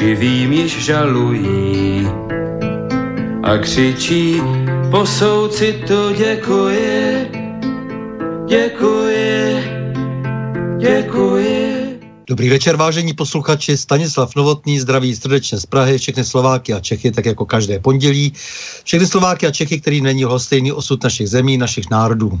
živým již žalují a křičí, po souci to děkuji, děkuji, děkuji. Dobrý večer, vážení posluchači. Stanislav Novotný zdraví srdečně z Prahy, všechny Slováky a Čechy, tak jako každé pondělí. Všechny Slováky a Čechy, který není lhostejný osud našich zemí, našich národů.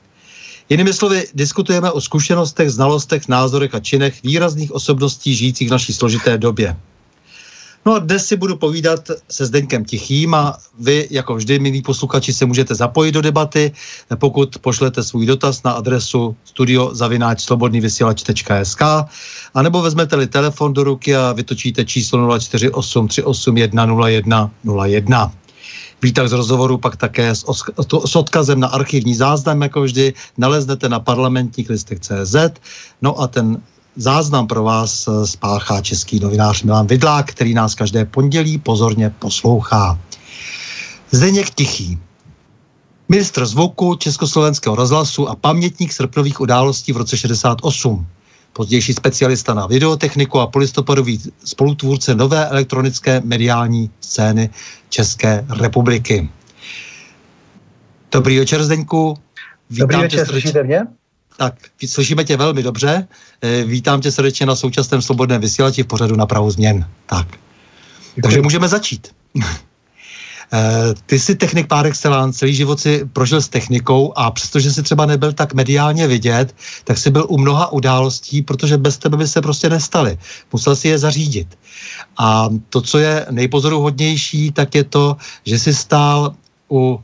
Jinými slovy, diskutujeme o zkušenostech, znalostech, názorech a činech výrazných osobností žijících v naší složité době. No a dnes si budu povídat se Zdeňkem Tichým a vy, jako vždy, milí posluchači, se můžete zapojit do debaty, pokud pošlete svůj dotaz na adresu studiozavináčslobodnývysílač.sk a nebo vezmete-li telefon do ruky a vytočíte číslo 048 381 0101. Výtah z rozhovoru pak také s, s odkazem na archivní záznam, jako vždy, naleznete na parlamentních listech CZ. No a ten záznam pro vás eh, spáchá český novinář Milan Vidlák, který nás každé pondělí pozorně poslouchá. Zdeněk Tichý, ministr zvuku Československého rozhlasu a pamětník srpnových událostí v roce 68 pozdější specialista na videotechniku a polistopadový spolutvůrce nové elektronické mediální scény České republiky. Dobrý večer, Zdeňku. Vítám Dobrý večer, slyšíte mě? Tak, slyšíme tě velmi dobře. Eh, vítám tě srdečně na současném svobodném vysílači v pořadu na Prahu změn. Tak. Děkuji. Takže můžeme začít. Eh, ty jsi technik par excellence, celý život si prožil s technikou a přestože jsi třeba nebyl tak mediálně vidět, tak jsi byl u mnoha událostí, protože bez tebe by se prostě nestaly. Musel si je zařídit. A to, co je nejpozoruhodnější, tak je to, že jsi stál u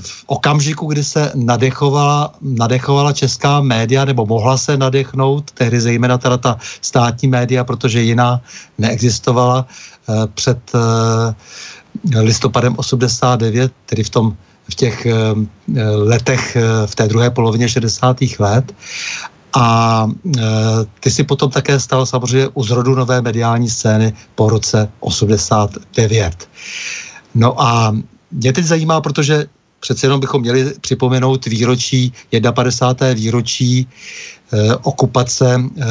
v okamžiku, kdy se nadechovala, nadechovala česká média, nebo mohla se nadechnout, tehdy zejména teda ta státní média, protože jiná neexistovala eh, před eh, listopadem 89, tedy v tom v těch eh, letech eh, v té druhé polovině 60. let. A ty si potom také stal samozřejmě u zrodu nové mediální scény po roce 89. No a mě teď zajímá, protože přece jenom bychom měli připomenout výročí, 51. výročí e, okupace e,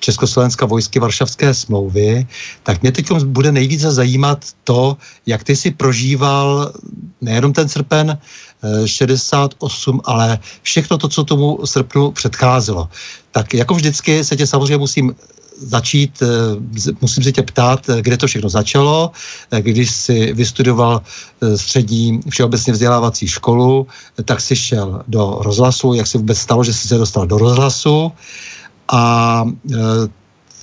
Československa vojsky Varšavské smlouvy, tak mě teď bude nejvíce zajímat to, jak ty si prožíval nejenom ten srpen 68, eh, ale všechno to, co tomu srpnu předcházelo. Tak jako vždycky se tě samozřejmě musím začít, eh, musím se tě ptát, eh, kde to všechno začalo, když jsi vystudoval střední všeobecně vzdělávací školu, tak jsi šel do rozhlasu, jak se vůbec stalo, že jsi se dostal do rozhlasu, a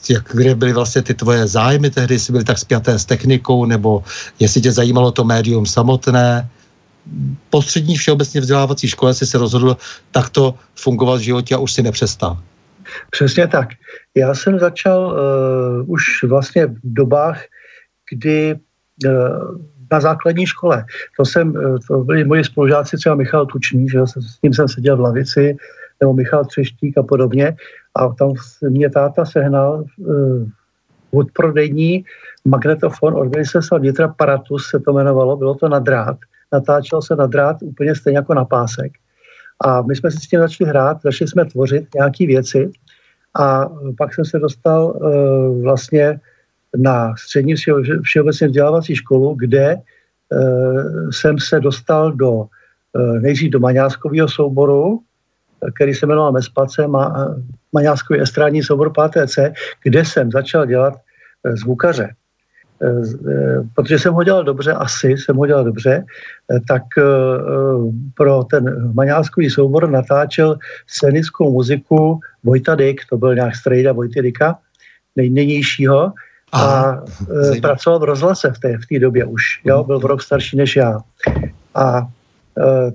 jak, kde byly vlastně ty tvoje zájmy tehdy, jestli byly tak spjaté s technikou, nebo jestli tě zajímalo to médium samotné, po střední všeobecně vzdělávací škole si se rozhodl takto fungovat v životě a už si nepřestal. Přesně tak. Já jsem začal uh, už vlastně v dobách, kdy uh, na základní škole. To, jsem, to byli moji spolužáci, třeba Michal Tučný, že s ním jsem seděl v lavici, nebo Michal Třeštík a podobně. A tam mě táta sehnal uh, odprodejní magnetofon od ministerstva vnitra Paratus se to jmenovalo, bylo to na drát. Natáčelo se na drát úplně stejně jako na pásek. A my jsme si s tím začali hrát, začali jsme tvořit nějaké věci a pak jsem se dostal uh, vlastně na střední všeobecně vzdělávací školu, kde uh, jsem se dostal do uh, nejdřív do maňáskového souboru, který se jmenoval Mespace, ma, maňáskový estrádní soubor 5C, kde jsem začal dělat zvukaře. Protože jsem ho dělal dobře, asi jsem ho dělal dobře, tak pro ten maňáskový soubor natáčel scénickou muziku Vojta Dyk, to byl nějak strejda Vojty Dyka, nejnějšího, a Aha, pracoval v rozhlase v té, v té době už, jo, byl v rok starší než já. A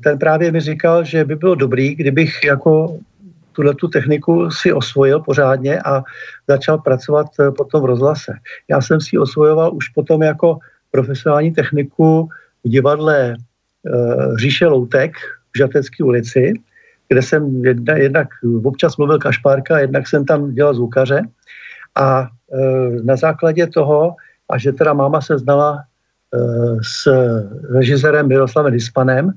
ten právě mi říkal, že by bylo dobrý, kdybych jako tuhle tu techniku si osvojil pořádně a začal pracovat eh, potom v rozhlase. Já jsem si osvojoval už potom jako profesionální techniku v divadle uh, Říše Loutek v Žatecké ulici, kde jsem jedna, jednak občas mluvil kašpárka, jednak jsem tam dělal zvukaře a uh, na základě toho, a že teda máma se znala uh, s režisérem Miroslavem Dispanem,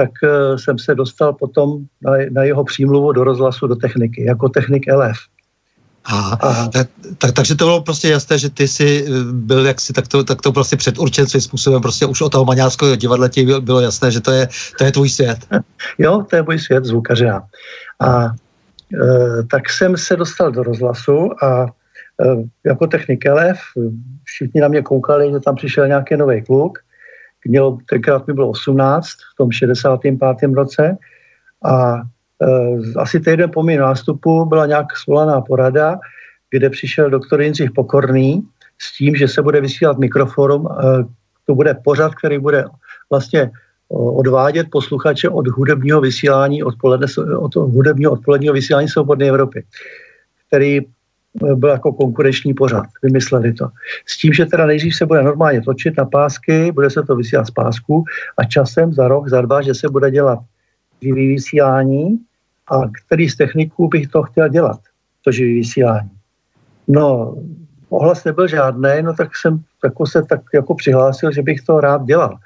tak uh, jsem se dostal potom na, na jeho přímluvu do rozhlasu do techniky, jako technik LF. Aha. Tak, tak, takže to bylo prostě jasné, že ty jsi eh, byl jaksi tak to, tak to prostě předurčen svým způsobem, prostě už od toho maňáckého divadla ti bylo jasné, že to je, to je tvůj svět. jo, to je můj svět zvukaře. A e, tak jsem se dostal do rozhlasu a e, jako technik LF, všichni na mě koukali, že tam přišel nějaký nový kluk, měl, tenkrát mi bylo 18 v tom 65. roce a e, asi týden po mém nástupu byla nějak svolaná porada, kde přišel doktor Jindřich Pokorný s tím, že se bude vysílat mikroforum, e, to bude pořad, který bude vlastně odvádět posluchače od hudebního vysílání odpoledne, od hudebního odpoledního vysílání Svobodné Evropy, který byl jako konkurenční pořad. Vymysleli to. S tím, že teda nejdřív se bude normálně točit na pásky, bude se to vysílat z pásku a časem za rok, za dva, že se bude dělat živý vysílání a který z techniků bych to chtěl dělat, to živý vysílání. No, ohlas nebyl žádný, no tak jsem jako se tak jako přihlásil, že bych to rád dělal.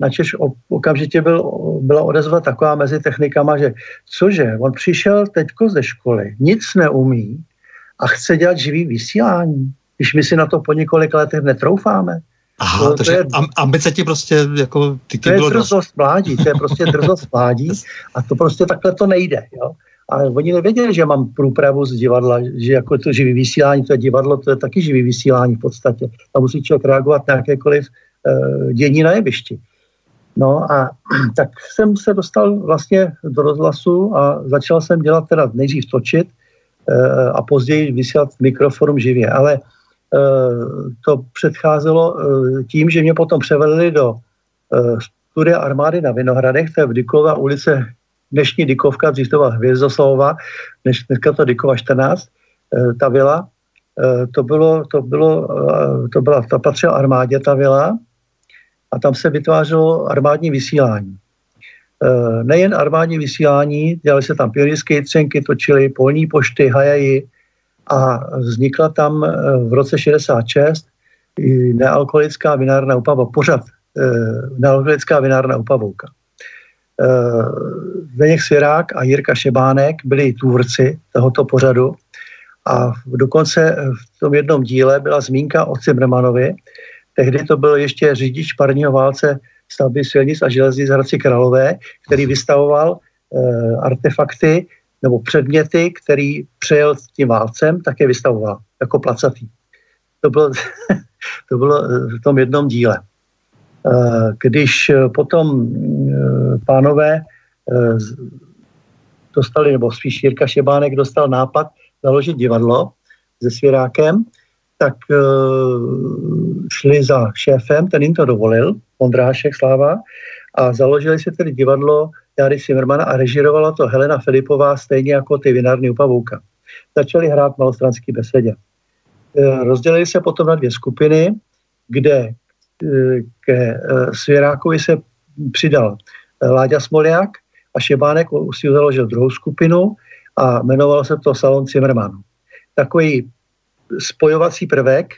Načež okamžitě byl, byla odezva taková mezi technikama, že cože, on přišel teďko ze školy, nic neumí, a chce dělat živý vysílání, když my si na to po několik letech netroufáme. Aha, to, takže to je, ambice ti prostě jako... Ty, ty to je drzost dost. mládí, to je prostě drzost mládí a to prostě takhle to nejde, jo. A oni nevěděli, že mám průpravu z divadla, že jako to živý vysílání, to je divadlo, to je taky živý vysílání v podstatě. Tam musí člověk reagovat na jakékoliv uh, dění na jevišti. No a tak jsem se dostal vlastně do rozhlasu a začal jsem dělat teda nejdřív točit, a později vysílat mikroforum živě. Ale eh, to předcházelo eh, tím, že mě potom převedli do studia armády na Vinohradech, to je v Dykova ulice, dnešní Dykovka, dřív to byla dnes, dneska to Dykova 14, ta vila, to bylo, to bylo, to byla, ta patřila armádě ta vila a tam se vytvářelo armádní vysílání. Eh, nejen armádní vysílání, dělali se tam pionýrské třenky, točily polní pošty, hajaji a vznikla tam eh, v roce 66 nealkoholická vinárna upava, pořad eh, nealkoholická vinárna upavouka. Zdeněk Svěrák a Jirka Šebánek byli tvůrci tohoto pořadu a dokonce v tom jednom díle byla zmínka o Cimrmanovi. Tehdy to byl ještě řidič parního válce stavby silnic a železnic Hradci Králové, který vystavoval e, artefakty nebo předměty, který přejel s tím válcem, také vystavoval jako placatý. To bylo, to bylo eh, v tom jednom díle. E, když potom e, pánové dostali, nebo spíš Jirka Šebánek dostal nápad založit divadlo se Svěrákem, tak uh, šli za šéfem, ten jim to dovolil, Ondrášek Sláva, a založili si tedy divadlo Jary Zimmermana a režirovala to Helena Filipová stejně jako ty vinárny u Pavouka. Začali hrát malostranský besedě. E, rozdělili se potom na dvě skupiny, kde e, ke Svěrákovi se přidal Láďa Smoliak a Šebánek si založil druhou skupinu a jmenovalo se to Salon Zimmerman. Takový spojovací prvek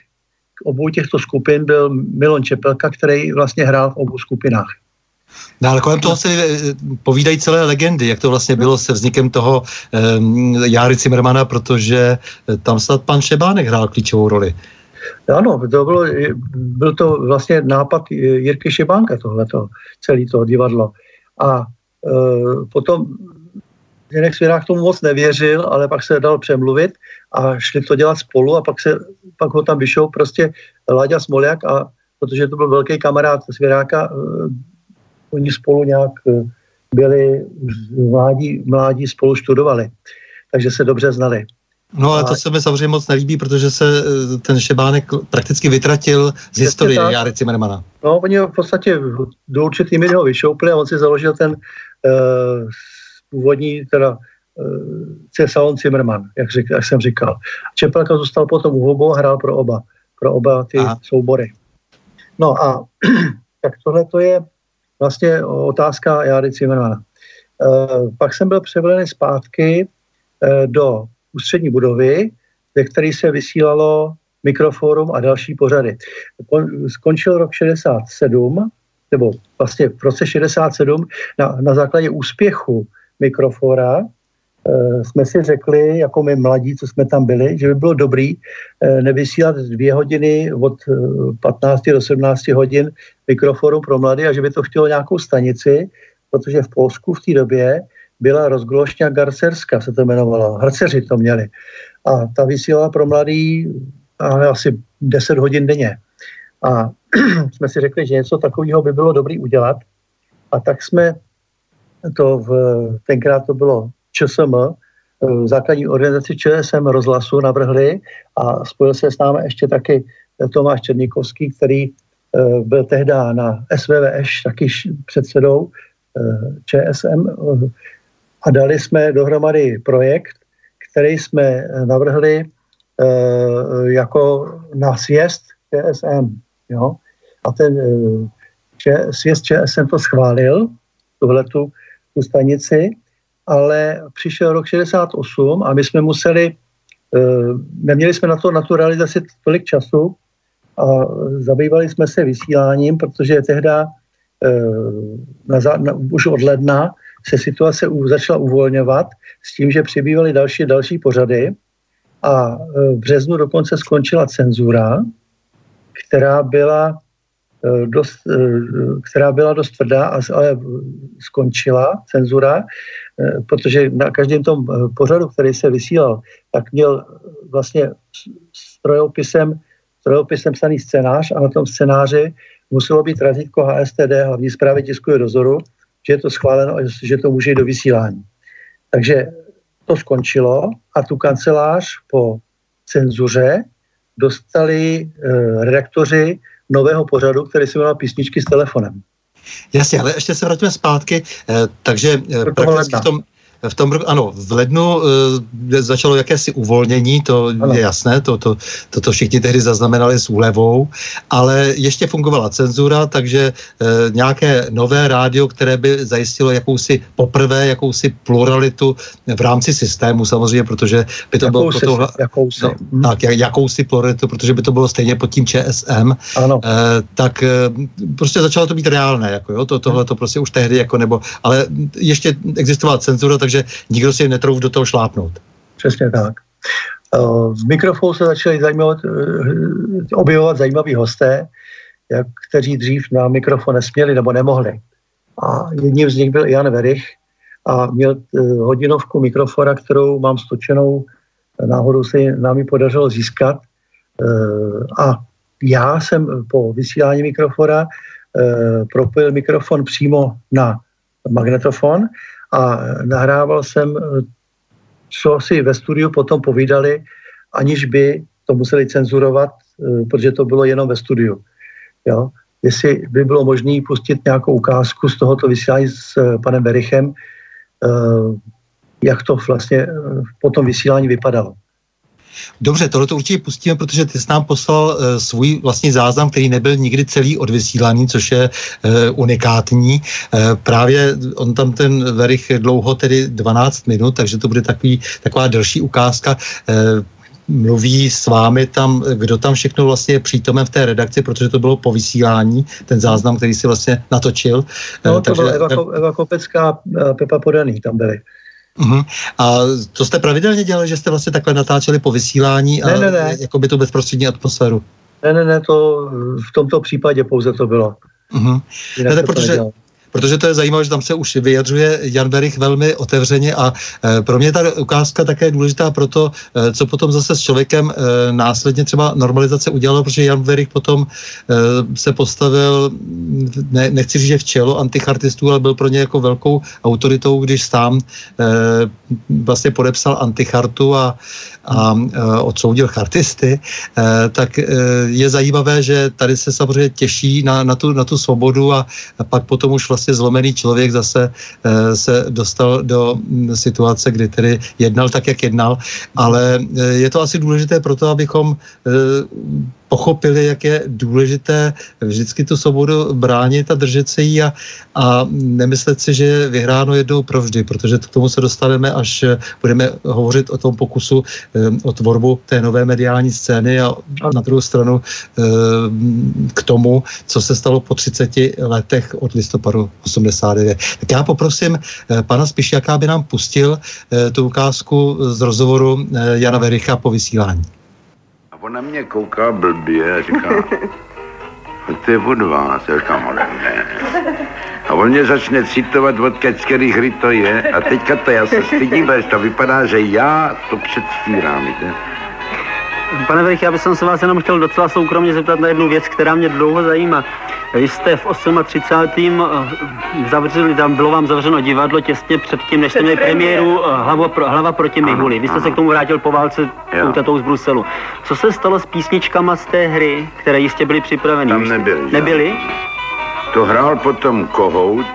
k obou těchto skupin byl Milon Čepelka, který vlastně hrál v obou skupinách. No ale kolem toho se eh, povídají celé legendy, jak to vlastně bylo se vznikem toho um, Járy Cimrmana, protože eh, tam snad pan Šebánek hrál klíčovou roli. Ano, to bylo, byl to vlastně nápad Jirky Šebánka, tohleto, celý to divadlo. A e, potom Jinek Svěrák tomu moc nevěřil, ale pak se dal přemluvit a šli to dělat spolu a pak, se, pak ho tam vyšel prostě Láďa Smoliak a protože to byl velký kamarád Svěráka, oni spolu nějak eh, byli mládí, mládí spolu studovali, takže se dobře znali. No ale to se mi samozřejmě moc nelíbí, protože se eh, ten Šebánek prakticky vytratil z historie tak. Jary Zimmermana. No, oni v podstatě do určitý míry ho vyšoupli a on si založil ten uh, původní teda uh, salon Zimmerman, jak, řík, jak jsem říkal. Čepelka zůstal potom u obou a hrál pro oba, pro oba ty Aha. soubory. No a tak tohle to je vlastně otázka Járy Cimmermana. E, pak jsem byl převedený zpátky e, do ústřední budovy, ve které se vysílalo Mikroforum a další pořady. Skončil rok 67, nebo vlastně v roce 67 na, na základě úspěchu Mikrofora Eh, jsme si řekli, jako my mladí, co jsme tam byli, že by bylo dobrý eh, nevysílat dvě hodiny od 15 eh, do 17 hodin mikroforu pro mladé a že by to chtělo nějakou stanici, protože v Polsku v té době byla rozglošňa Garcerska, se to jmenovalo. Harceři to měli. A ta vysílala pro mladý asi 10 hodin denně. A jsme si řekli, že něco takového by bylo dobrý udělat. A tak jsme to v, tenkrát to bylo ČSM, eh, základní organizaci ČSM rozhlasu navrhli a spojil se s námi ještě taky Tomáš Černíkovský, který eh, byl tehdy na SVVŠ taky předsedou eh, ČSM a dali jsme dohromady projekt, který jsme navrhli jako na sjezd ČSM. Jo? A ten sjezd ČSM to schválil, tuhletu tu stanici, ale přišel rok 68 a my jsme museli, eh, neměli jsme na to, na tu realizaci tolik času a zabývali jsme se vysíláním, protože tehdy eh, na, na, už od ledna se situace u, začala uvolňovat s tím, že přibývaly další další pořady a eh, v březnu dokonce skončila cenzura, která byla dost, eh, která byla dost tvrdá, ale skončila cenzura, eh, protože na každém tom pořadu, který se vysílal, tak měl vlastně strojopisem, strojopisem psaný scénář a na tom scénáři muselo být razítko HSTD, hlavní zprávy tisku dozoru, že je to schváleno a že to může jít do vysílání. Takže to skončilo a tu kancelář po cenzuře dostali redaktoři nového pořadu, který se jmenoval Písničky s telefonem. Jasně, ale ještě se vrátíme zpátky, eh, takže eh, prakticky v tom, v tom roku, ano, v lednu uh, začalo jakési uvolnění, to ano. je jasné, to, to, to, to všichni tehdy zaznamenali s úlevou, ale ještě fungovala cenzura, takže uh, nějaké nové rádio, které by zajistilo jakousi poprvé, jakousi pluralitu v rámci systému samozřejmě, protože by to jakousi, bylo... Proto, jakousi. No, hmm. Tak, jakousi pluralitu, protože by to bylo stejně pod tím ČSM, ano. Uh, tak uh, prostě začalo to být reálné, jako jo, to, tohle to prostě už tehdy, jako nebo, ale ještě existovala cenzura, tak takže nikdo si netrouf do toho šlápnout. Přesně tak. V mikrofonu se začali zajímavat, eh, objevovat zajímaví hosté, jak, kteří dřív na mikrofon nesměli nebo nemohli. A jedním z nich byl Jan Verich a měl eh, hodinovku mikrofona, kterou mám stočenou, náhodou se nám ji podařilo získat. Eh, a já jsem po vysílání mikrofona propojil mikrofon přímo na magnetofon a nahrával jsem, co si ve studiu potom povídali, aniž by to museli cenzurovat, eh, protože to bylo jenom ve studiu. Jo? jestli by bylo možné pustit nějakou ukázku z tohoto vysílání s eh, panem Berichem, jak to vlastně po tom vysílání vypadalo. Dobře, tohle to určitě pustíme, protože ty jsi nám poslal uh, svůj vlastní záznam, který nebyl nikdy celý odvysílaný, což je uh, unikátní. Uh, právě on tam ten verich dlouho, tedy 12 minut, takže to bude takový, taková delší ukázka. Uh, mluví s vámi tam, kdo tam všechno vlastně je přítomen v té redakci, protože to bylo po vysílání, ten záznam, který si vlastně natočil. No, to Takže, byla Eva, Eva Kopecká, Pepa Podaný tam byli. Uh-huh. A to jste pravidelně dělali, že jste vlastně takhle natáčeli po vysílání a ne, ne, ne. jako by tu bezprostřední atmosféru? Ne, ne, ne, to v tomto případě pouze to bylo. Uh-huh. ne, protože, protože to je zajímavé, že tam se už vyjadřuje Jan Berich velmi otevřeně a e, pro mě ta ukázka také je důležitá pro to, e, co potom zase s člověkem e, následně třeba normalizace udělalo, protože Jan Berich potom se postavil, ne, nechci říct, že v čelo antichartistů, ale byl pro ně jako velkou autoritou, když sám vlastně podepsal antichartu a, a odsoudil chartisty, tak je zajímavé, že tady se samozřejmě těší na, na, tu, na tu svobodu a pak potom už vlastně zlomený člověk zase se dostal do situace, kdy tedy jednal tak, jak jednal, ale je to asi důležité proto, abychom pochopili, jak je důležité vždycky tu svobodu bránit a držet se jí a, a nemyslet si, že je vyhráno jednou provždy, protože k tomu se dostaneme, až budeme hovořit o tom pokusu eh, o tvorbu té nové mediální scény a na druhou stranu eh, k tomu, co se stalo po 30 letech od listopadu 89. Tak já poprosím eh, pana Spišiaka, aby nám pustil tu ukázku z rozhovoru Jana Vericha po vysílání ona mě kouká blbě a říká, to je od vás. Já říkám, ale ne. A on mě začne citovat, od kterých hry to je. A teďka to já se stydím, protože to vypadá, že já to předstírám, víte. Pane Verich, já bych se vás jenom chtěl docela soukromně zeptat na jednu věc, která mě dlouho zajímá. Vy jste v 38. Eh, zavřeli, tam bylo vám zavřeno divadlo těsně před tím, než jste měli premiéru eh, hlava, pro, hlava proti Mihuli. Vy jste ano. se k tomu vrátil po válce tetou z Bruselu. Co se stalo s písničkama z té hry, které jistě byly připraveny? Tam nebyly. Nebyly? To hrál potom Kohout,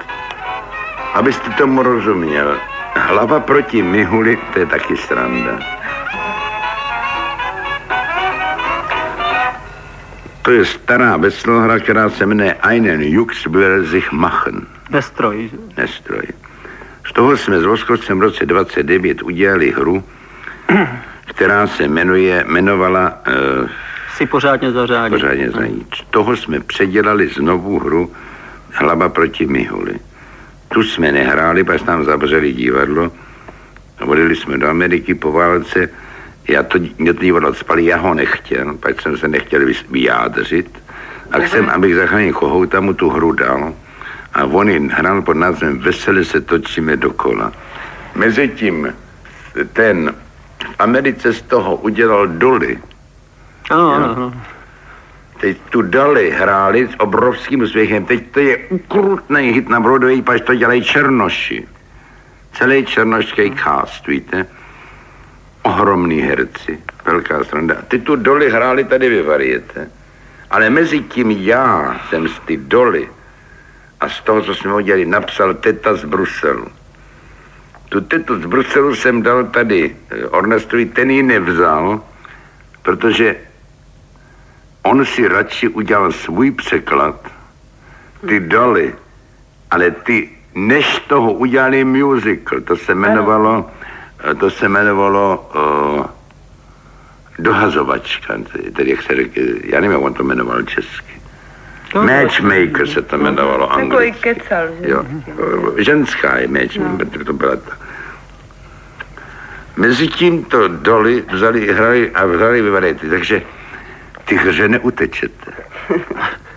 abyste tomu rozuměl. Hlava proti Mihuli, to je taky sranda. To je stará veslohra, která se jmenuje Einen Jux will sich machen. Nestroj. Nestroj. Z toho jsme s Voskovcem v roce 29 udělali hru, která se jmenuje, jmenovala... Uh, si pořádně zařádit. Pořádně zařádit. Z toho jsme předělali znovu hru Hlava proti Mihuli. Tu jsme nehráli, pak nám zavřeli divadlo. Odjeli jsme do Ameriky po válce já to, mě to divadlo spali, já ho nechtěl, pak jsem se nechtěl vyjádřit a chcem, abych zachránil kohouta, mu tu hru dal a on jim hrál pod názvem Veselé se točíme dokola. Mezitím ten v Americe z toho udělal doly. Ano, ano. Teď tu dali hráli s obrovským úspěchem. Teď to je ukrutný hit na Broadway, pač to dělají černoši. Celý černošský cast, víte ohromný herci, velká sranda. Ty tu doly hráli tady ve variete, ale mezi tím já jsem z ty doly a z toho, co jsme udělali, napsal teta z Bruselu. Tu tetu z Bruselu jsem dal tady Ornestovi, ten ji nevzal, protože on si radši udělal svůj překlad, ty doly, ale ty, než toho udělali musical, to se jmenovalo to se jmenovalo uh, dohazovačka, tedy jak se řekl, já nevím, jak on to jmenoval česky. Matchmaker se to jmenovalo anglicky. Takový kecal. Jo. Ženská je matchmaker, hmm. to byla ta. Mezitím to doly vzali, hrali a hrali vyvarety, takže ty hře neutečete.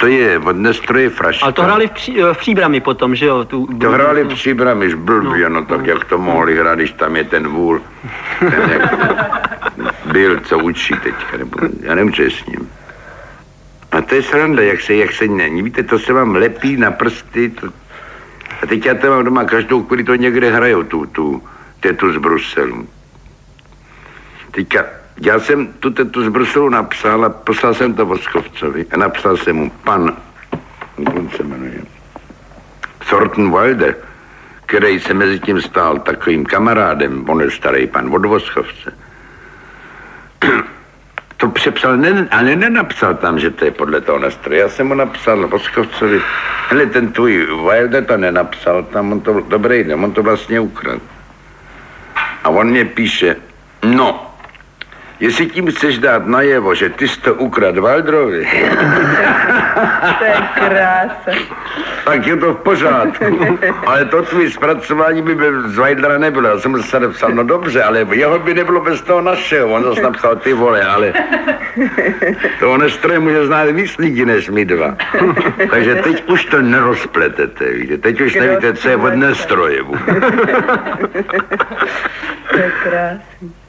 To je od nestroje fraška. Ale to hráli v, pří, v příbrami potom, že jo? Tu, to hráli v příbrami, blbě, no, no, tak jak to mohli hrát, když tam je ten vůl. Ten jak byl, co učí teďka, nebo já nevím, co je s ním. A to je sranda, jak se, jak se není. Víte, to se vám lepí na prsty. To... A teď já to mám doma, každou chvíli to někde hrajou, tu, tu tetu z Bruselu. Teďka Já jsem tu tetu z Bruselu napsal a poslal jsem to Voskovcovi a napsal jsem mu pan, jak se jmenuje, Thornton Wilder, který se mezi tím stál takovým kamarádem, on je starý pan od Voschovce, to přepsal ne, a ne, nenapsal tam, že to je podle toho nastroje. Já jsem mu napsal Voskovcovi, hele, ten tvůj Wilder to nenapsal, tam on to, dobrý on to vlastně ukradl. A on mě píše, no, Jestli tím chceš dát najevo, že ty jsi to ukrad Valdrovi. to je krása. Tak je to v pořádku. Ale to tvý zpracování by z Vajdra nebylo. Já jsem se napsal, no dobře, ale jeho by nebylo bez toho našeho. On zase napsal ty vole, ale to nestroje může znát víc lidí než my dva. Takže teď už to nerozpletete, víte. Teď už nevíte, co je od nestroje. to je krásný.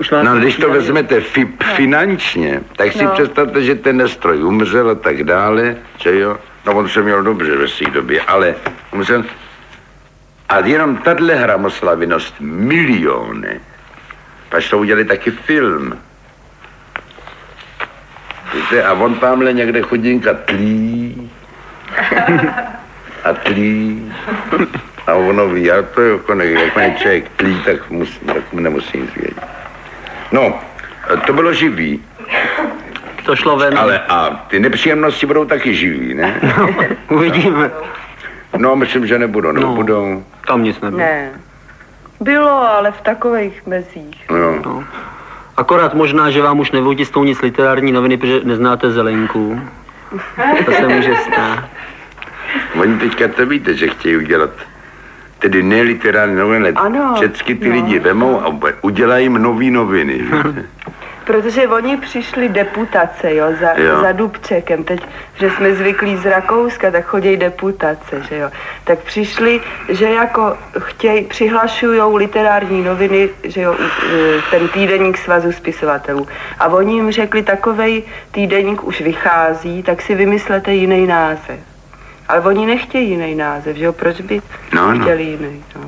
Už no, když to vezmete fi, finančně, tak si no. představte, že ten nestroj umřel a tak dále, že jo? No on se měl dobře ve své době, ale umřel. A jenom tahle hra musela vynost miliony. Pak to udělali taky film. Víte, a on tamhle někde chudinka tlí. A tlí. A ono ví, já to jako, ne, jako člověk tlí, tak, musí, tak mu nemusí nic vědět. No, to bylo živý. To šlo ven. Ale a ty nepříjemnosti budou taky živý, ne? No, uvidíme. No, myslím, že nebudou, nebo no, budou. Tam nic nebylo. Ne. Bylo, ale v takových mezích. No. no. Akorát možná, že vám už nevytisnou nic literární noviny, protože neznáte Zelenku. To se může stát. Oni teďka to víte, že chtějí udělat tedy ne literární noviny, ano, všechny ty no. lidi vemou a udělají jim nový noviny. Protože oni přišli deputace, jo, za, jo. za Dubčekem. Teď, že jsme zvyklí z Rakouska, tak chodí deputace, že jo. Tak přišli, že jako chtějí, přihlašují literární noviny, že jo, ten týdeník svazu spisovatelů. A oni jim řekli, takovej týdeník už vychází, tak si vymyslete jiný název. Ale oni nechtějí jiný název, že jo? Proč by no, no. chtěli jiný, no?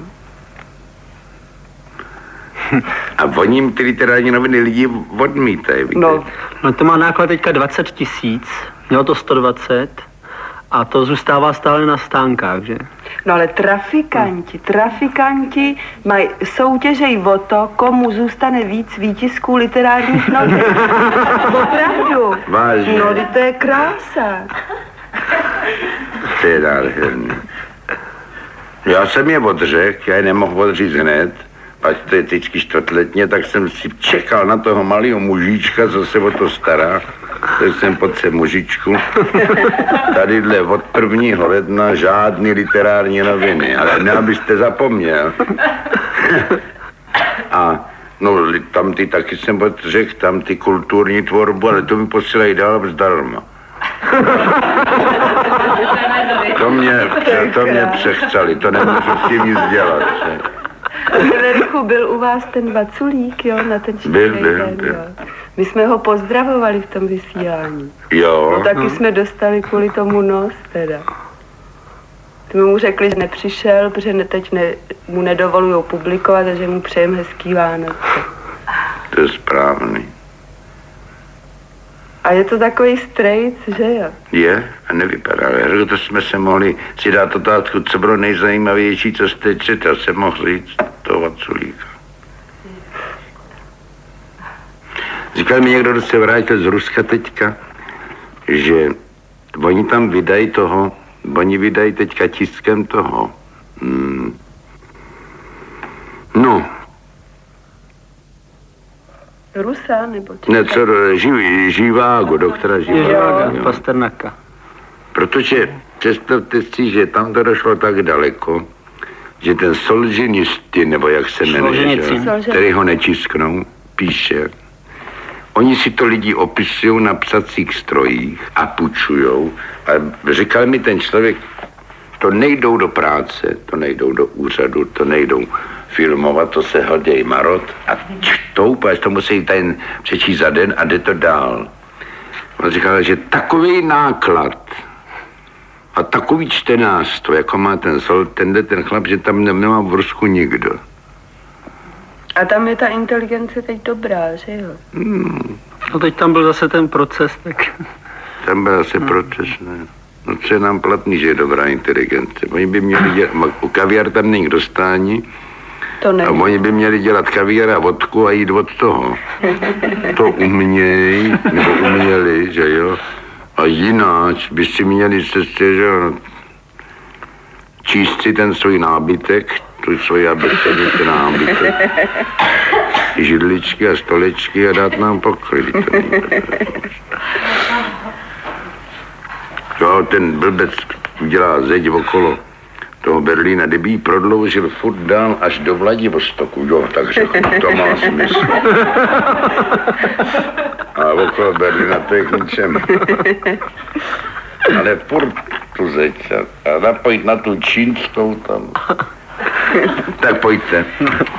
A oni jim ty literární noviny lidi odmítají, víte? No. no to má náklad teďka 20 tisíc, mělo to 120 a to zůstává stále na stánkách, že? No ale trafikanti, trafikanti mají soutěžej o to, komu zůstane víc výtisků literárních novin. Opravdu. Vážně. No, to je krása. To je nádherný. Já jsem je odřekl, já je nemohl odříct hned, pak to je vždycky čtvrtletně, tak jsem si čekal na toho malého mužička, co se o to stará. Tak jsem potře mužičku. Tadyhle od prvního ledna žádný literární noviny, ale ne, abyste zapomněl. A no, tam ty taky jsem odřekl, tam ty kulturní tvorbu, ale to mi posílají dál zdarma. To mě, to mě přechceli, to nemůžu s tím nic dělat. Verichu, byl u vás ten Vaculík, jo, na ten byl, byl, den, byl. Jo. My jsme ho pozdravovali v tom vysílání. Jo. No, taky jsme dostali kvůli tomu nos, teda. Jsme mu řekli, že nepřišel, protože ne, teď ne, mu nedovolují publikovat a že mu přejem hezký Vánoce. To je správný. A je to takový strejc, že jo? Je a nevypadá. To jsme se mohli si dát otázku, co bylo nejzajímavější, co jste četl, se mohl říct toho Vaculíka. Říkal mi někdo, kdo se vrátil z Ruska teďka, že oni tam vydají toho, oni vydají teďka tiskem toho. Hmm. No, Rusa nebo či... Ne, co, živ, Živágo, doktora Živágo. Pasternaka. Protože představte si, že tam to došlo tak daleko, že ten Solženisty, nebo jak se jmenuje, který ho netisknou, píše, Oni si to lidi opisují na psacích strojích a půjčujou. A říkal mi ten člověk, to nejdou do práce, to nejdou do úřadu, to nejdou filmovat, to se hoděj marot a čtou, protože to musí ten přečíst za den a jde to dál. On říkal, že takový náklad a takový čtenářstvo, jako má ten sol, tenhle ten chlap, že tam nemá v Rusku nikdo. A tam je ta inteligence teď dobrá, že jo? Hmm. No teď tam byl zase ten proces, tak... Tam byl zase hmm. proces, ne? No co je nám platný, že je dobrá inteligence? Oni by měli dělat, kaviar tam není k dostání, to nevím. A oni by měli dělat kaviar a vodku a jít od toho. To umějí, nebo uměli, že jo. A jináč by si měli se jo, číst si ten svůj nábytek, tu svoji abecedy, ten nábytek, židličky a stoličky a dát nám pokoj. Jo, ten blbec udělá zeď okolo toho Berlína, kdyby ji prodloužil furt dál až do Vladivostoku, jo, takže to má smysl. A okolo Berlína to je k ničemu. Ale furt tu zeď a napojit na tu čínskou tam. Tak pojďte.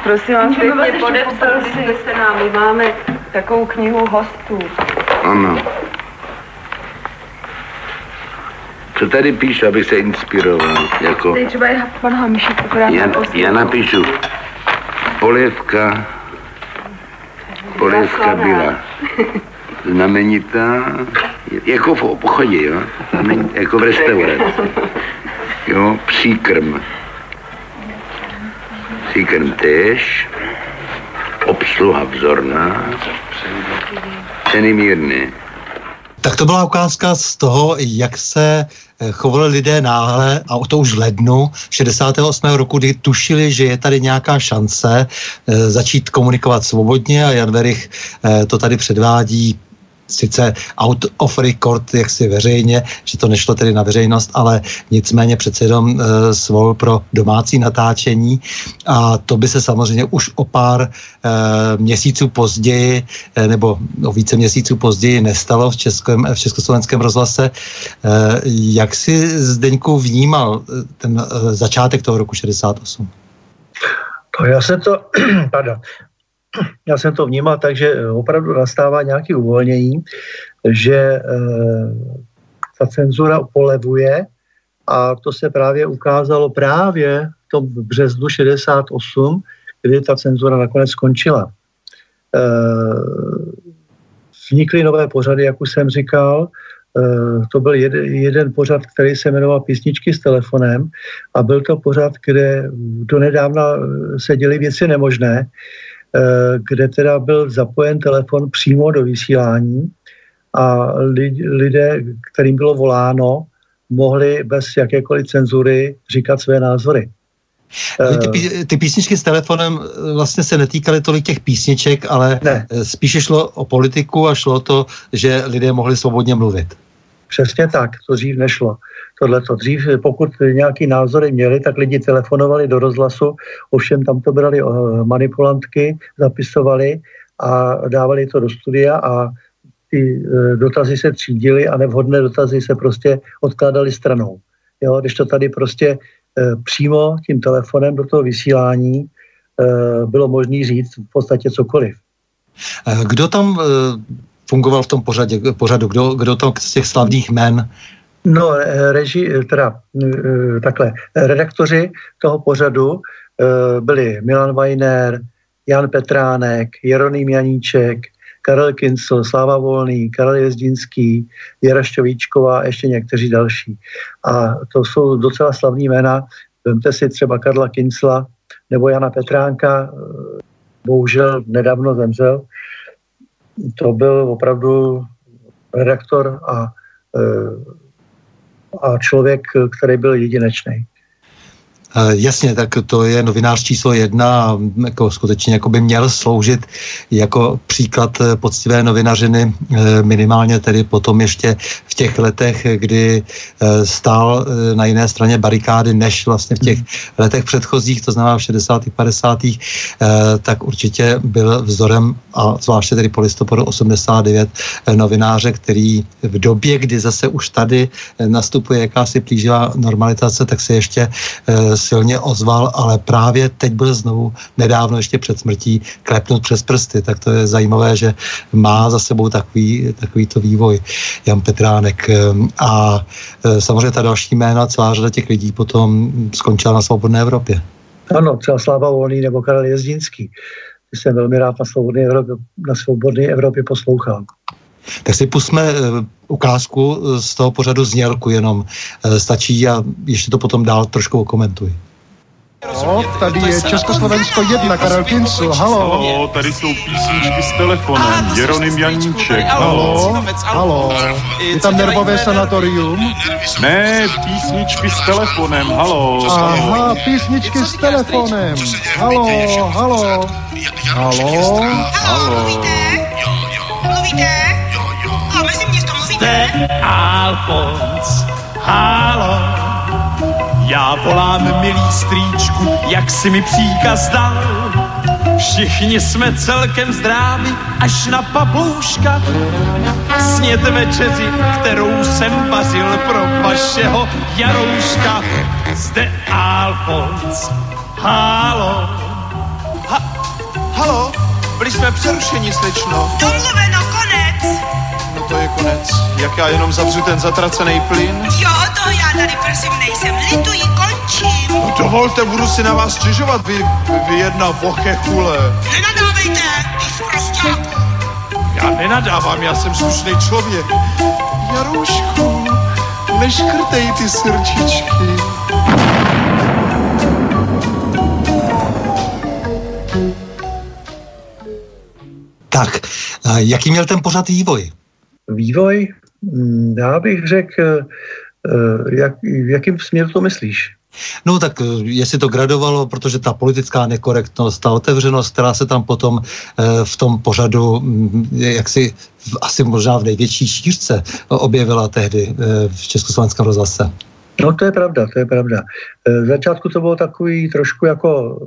Prosím vás, pěkně podepsal si se nám, my máme takovou knihu hostů. Ano. Co tady píšu, aby se inspiroval? Jako... Tady třeba je pan Hamišek, já, já napíšu Polévka, Polévka byla znamenitá, jako v obchodě, jo? jako v restauraci. Jo, příkrm. Příkrm tež, obsluha vzorná, ceny mírné. Tak to byla ukázka z toho, jak se eh, chovali lidé náhle, a to už v lednu 68. roku, kdy tušili, že je tady nějaká šance e, začít komunikovat svobodně a Jan Verich e, to tady předvádí sice out of record, jaksi veřejně, že to nešlo tedy na veřejnost, ale nicméně přece jenom e, svol pro domácí natáčení a to by se samozřejmě už o pár e, měsíců později, e, nebo o více měsíců později nestalo v, českém, v československém rozhlase. E, jak si Zdeňku vnímal ten e, začátek toho roku 68? To já jsem to, pardon, já jsem to vnímal tak, že eh, opravdu nastává nějaké uvolnění, že e, ta cenzura polevuje a to se právě ukázalo právě v tom březnu 68, kdy ta cenzura nakonec skončila. E, vznikly nové pořady, jak už jsem říkal, to byl jeden, jeden pořad, který se jmenoval Písničky s telefonem a byl to pořad, kde do nedávna se děly věci nemožné. Eh, kde teda byl zapojen telefon přímo do vysílání a lidé, kterým bylo voláno, mohli bez jakékoliv cenzury říkat své názory. Ty, pí, ty písničky s telefonem eh, vlastně se netýkaly tolik těch písniček, ale ne. Eh, spíše šlo o politiku a šlo o to, že lidé mohli svobodně mluvit. Přesně tak, to dřív nešlo tohleto. Dřív, pokud nějaký názory měli, tak lidi telefonovali do rozhlasu, ovšem tam to brali eh, manipulantky, zapisovali a dávali to do studia a ty eh, dotazy se třídily a nevhodné dotazy se prostě odkládali stranou. Jo, když to tady prostě eh, přímo tím telefonem do toho vysílání bylo možné říct v podstatě cokoliv. Kdo tam fungoval v tom pořadě, pořadu? Kdo, kdo tam z těch slavných men No, eh, reži, eh, teda eh, takhle, redaktoři toho pořadu byli Milan Weiner, Jan Petránek, Jeroným Janíček, Karel Kincel, Sláva Volný, Karel Jezdínský, Věra Šťovíčková a ještě někteří další. A to jsou docela slavní jména. Vemte si třeba Karla Kincla nebo Jana Petránka, bohužel nedávno zemřel. To byl opravdu redaktor a a člověk, který byl jedinečný. Eh, jasně, tak to je novinář číslo jedna a jako skutečně jako by měl sloužit jako příklad eh, poctivé novinařiny, eh, minimálně tedy potom ještě v těch letech, kdy stál na jiné straně barikády, než vlastně v těch hmm. letech předchozích, to znamená v 60. 50. tak určitě byl vzorem a zvláště tedy po listopadu 89 novináře, který v době, kdy zase už tady nastupuje jakási plíživá normalizace, tak se ještě silně ozval, ale právě teď byl znovu nedávno ještě před smrtí klepnut přes prsty, tak to je zajímavé, že má za sebou takový, takovýto vývoj Jan Petránek. Ehm, a e, samozřejmě ta další jména, celá řada těch lidí potom skončila na svobodné Evropě. Ano, třeba Sláva Volný nebo Karel Jezdínský. jsem velmi rád na svobodné Evropě, na svobodné Evropě poslouchal. Tak si pusme uh, ukázku z toho pořadu znělku jenom. Uh, stačí a ještě to potom dál trošku okomentuj. No, tady je Československo 1, Karel Kincl, halo. Halo, tady jsou písničky s telefonem, Jeronym Janíček, halo. Halo, je tam nervové sanatorium? Ne, písničky s telefonem, halo. Aha, písničky s telefonem, halo, halo. Halo, Halo. Mluvíte? Mluvíte? Alfons, halo, já volám milý strýčku, jak si mi příkaz dal. Všichni jsme celkem zdraví, až na papouška. Snět večeři, kterou jsem vařil pro vašeho Jarouška. Zde Alfons, halo. Ha, halo, byli jsme přerušeni, slečno. Domluveno. To je konec. Jak já jenom zavřu ten zatracený plyn? Jo, to já tady prosím nejsem. Lituji, končím. No dovolte, budu si na vás stěžovat, vy, vy jedna vochechule. Nenadávejte, prostěku. Já nenadávám, já jsem slušný člověk. Jaroušku, neškrtej ty srdčičky. Tak, uh, jaký měl ten pořad vývoj? Vývoj, mm, já bych řekl, eh, jak, v jakým směru to myslíš? No tak eh, jestli to gradovalo, protože ta politická nekorektnost, ta otevřenost, která se tam potom eh, v tom pořadu, mm, jak si asi možná v největší šířce objevila tehdy v Československém rozhlase. No to je pravda, to je pravda. V začátku to bylo takový trošku jako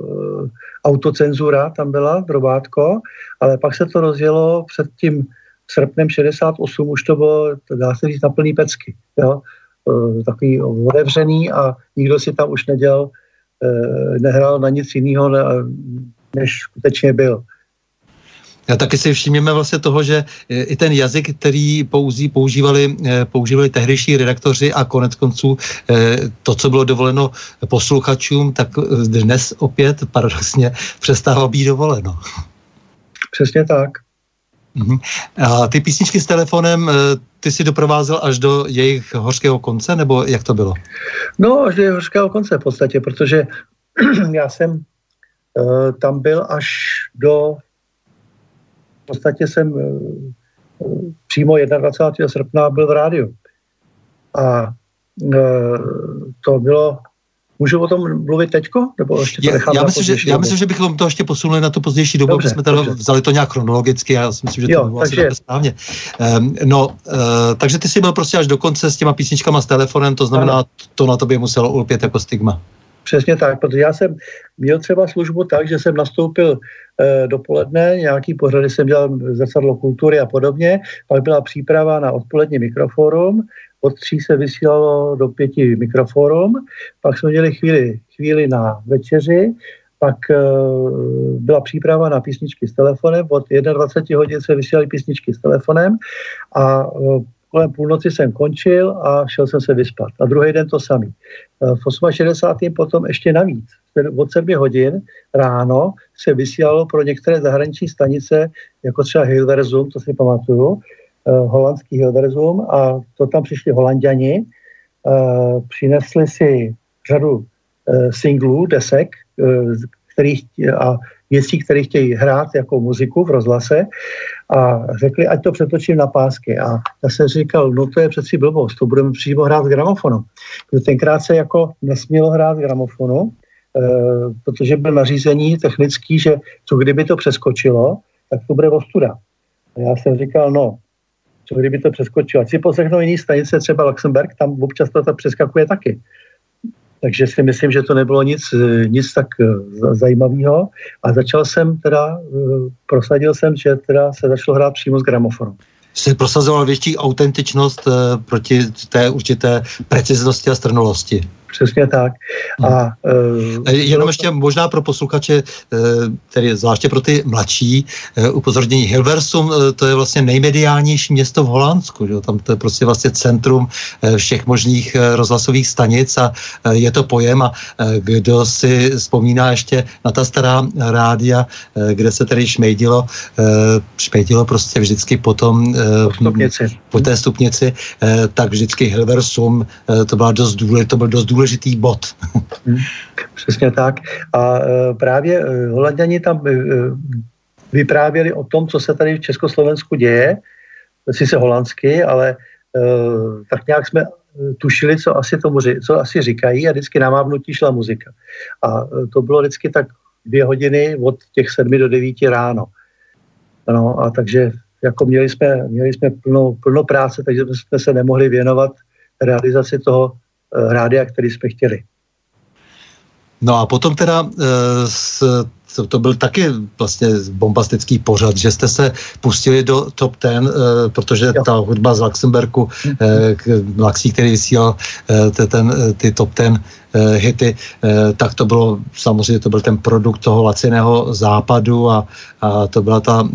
autocenzura, tam byla, drobátko, ale pak se to rozjelo před tím srpnem 68, už to bylo, dá se říct, na plný pecky. Jo? takový otevřený a nikdo si tam už nedělal, nehrál na nic jiného, než skutečně byl. A taky si všimněme vlastně toho, že i ten jazyk, který pouzí, používali, používali tehdejší redaktoři a konec konců to, co bylo dovoleno posluchačům, tak dnes opět paradoxně přestává být dovoleno. Přesně tak. Uh-huh. A ty písničky s telefonem, ty si doprovázel až do jejich hořkého konce, nebo jak to bylo? No, až do jejich hořkého konce v podstatě, protože já jsem uh, tam byl až do, v podstatě jsem uh, přímo 21. srpna byl v rádiu. A to bylo Můžu o tom mluvit teďko? Nebo ještě to já, já, myslím, že, já myslím, že bychom to ještě posunuli na tu pozdější dobu, dobře, jsme tady dobře. vzali to nějak chronologicky, já si myslím, že jo, to bylo takže... asi správně. Um, no, uh, takže ty jsi byl prostě až do konce s těma písničkama s telefonem, to znamená, ano. to na tobě muselo ulpět jako stigma. Přesně tak, protože já jsem měl třeba službu tak, že jsem nastoupil uh, dopoledne, nějaký pořady jsem dělal zrcadlo kultury a podobně, pak byla příprava na odpolední mikroforum, od tří se vysílalo do pěti mikroforum, pak jsme měli chvíli, chvíli na večeři, pak uh, byla příprava na písničky s telefonem, od 21 hodin se vysílali písničky s telefonem a uh, kolem půlnoci jsem končil a šel jsem se vyspat. A druhý den to samý. Uh, v 68. potom ještě navíc. Od 7 hodin ráno se vysílalo pro některé zahraniční stanice, jako třeba Hilversum, to si pamatuju, holandský Hilversum a to tam přišli holanděni, uh, přinesli si řadu uh, singlů, desek, kterých, a věcí, které chtějí hrát jako muziku v rozhlase a řekli, ať to přetočím na pásky. A já jsem říkal, no to je přeci blbost, to budeme přímo hrát z gramofonu. Protože tenkrát se jako nesmělo hrát z gramofonu, Uh, protože byl nařízení technický, že co kdyby to přeskočilo, tak to bude ostuda. A já jsem říkal, no, co kdyby to přeskočilo. Ať si poslechnou jiný stanice, třeba Luxemburg, tam občas to přeskakuje taky. Takže si myslím, že to nebylo nic, nic tak eh, zajímavého. A začal jsem teda, eh, prosadil jsem, že teda se začalo hrát přímo z gramofonu. Jsi prosazoval větší autentičnost eh, proti té určité preciznosti a strnulosti. Přesně tak. A, uh, Jenom ještě možná pro posluchače, uh, tedy zvláště pro ty mladší, uh, upozornění Hilversum, to je vlastně nejmediálnější město v Holandsku. Že? Tam to je prostě vlastně centrum všech možných rozhlasových stanic a je to pojem a kdo si vzpomíná ještě na ta stará rádia, kde se tedy šmejdilo, šmejdilo prostě vždycky potom uh, po té stupnici, tak vždycky Hilversum, to byla dost důležitá, to byl dost důležitý bod. Hmm, přesně tak. A e, právě e, Holanděni tam e, vyprávěli o tom, co se tady v Československu děje, sice holandsky, ale tak nějak jsme tušili, co asi, tomu, co asi říkají a vždycky na mávnutí šla muzika. A to bylo vždycky tak dvě hodiny od těch sedmi do devíti ráno. No a takže jako měli jsme, měli jsme plno, plno práce, takže jsme se nemohli věnovat realizaci toho rádia, který jsme chtěli. No a potom teda eh, to byl taky vlastně bombastický pořad, že jste se pustili do top ten, eh, protože jo. ta hudba z Luxemburku, Laxí, který vysílal ten, ty top ten hity, tak to bylo, samozřejmě to byl ten produkt toho laciného západu a, a to byla ta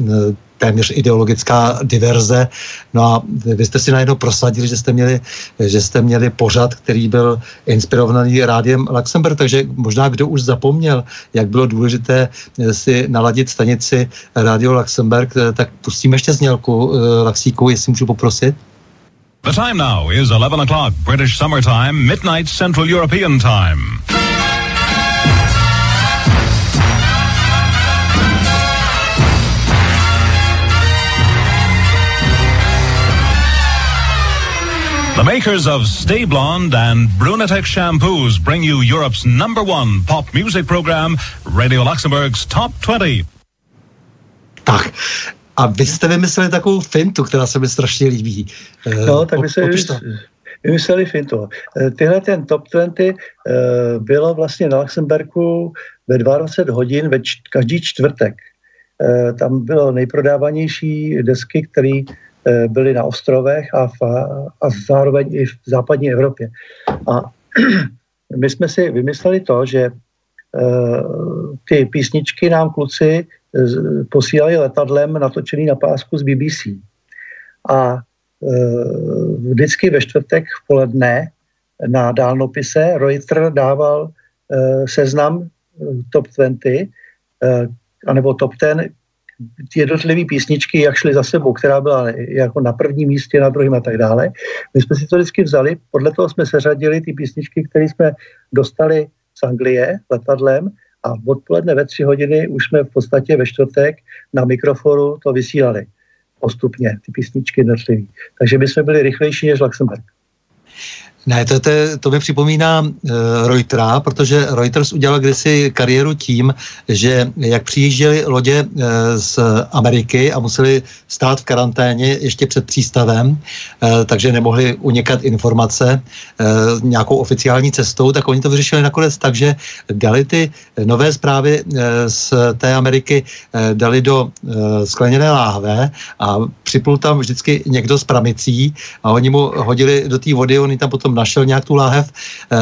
téměř ideologická diverze. No a vy jste si najednou prosadili, že jste měli, že jste měli pořad, který byl inspirovaný rádiem Luxemburg, takže možná kdo už zapomněl, jak bylo důležité si naladit stanici Radio Luxemburg, tak pustíme ještě znělku eh, Laxíku, jestli můžu poprosit. The time now is 11 o'clock British Summer Time, midnight Central European Time. The makers of Stay Blonde and Brunatech shampoos bring you Europe's number one pop music program, Radio Luxembourg's Top 20. Tak, a vy jste vymysleli takovou fintu, která se mi strašně líbí. Eh, no, tak my jsme vymysleli fintu. Eh, tyhle ten Top 20 uh, eh, bylo vlastně na Luxemburgu ve 22 hodin ve č- každý čtvrtek. Uh, tam bylo nejprodávanější desky, které byli na ostrovech a, v, a zároveň i v západní Evropě. A my jsme si vymysleli to, že eh, ty písničky nám kluci posílali letadlem natočený na pásku z BBC. A eh, vždycky ve čtvrtek v poledne na dálnopise Reuters dával seznam top 20, anebo top 10 jednotlivé písničky, jak šly za sebou, která byla jako na prvním místě, na druhém a tak dále. My jsme si to vždycky vzali, podle toho jsme seřadili ty písničky, které jsme dostali z Anglie letadlem a odpoledne ve tři hodiny už jsme v podstatě ve čtvrtek na mikrofonu to vysílali postupně, ty písničky jednotlivé. Takže my jsme byli rychlejší než Luxemburg. Ne, to, to, to mi připomíná uh, Reutera, protože Reuters udělal kdysi kariéru tím, že jak přijížděly lodě uh, z Ameriky a museli stát v karanténě ještě před přístavem, uh, takže nemohli unikat informace uh, nějakou oficiální cestou, tak oni to vyřešili nakonec tak, že dali ty nové zprávy uh, z té Ameriky, uh, dali do uh, skleněné láhve a připlul tam vždycky někdo s pramicí a oni mu hodili do té vody, oni tam potom tam našel nějak tu láhev, eh,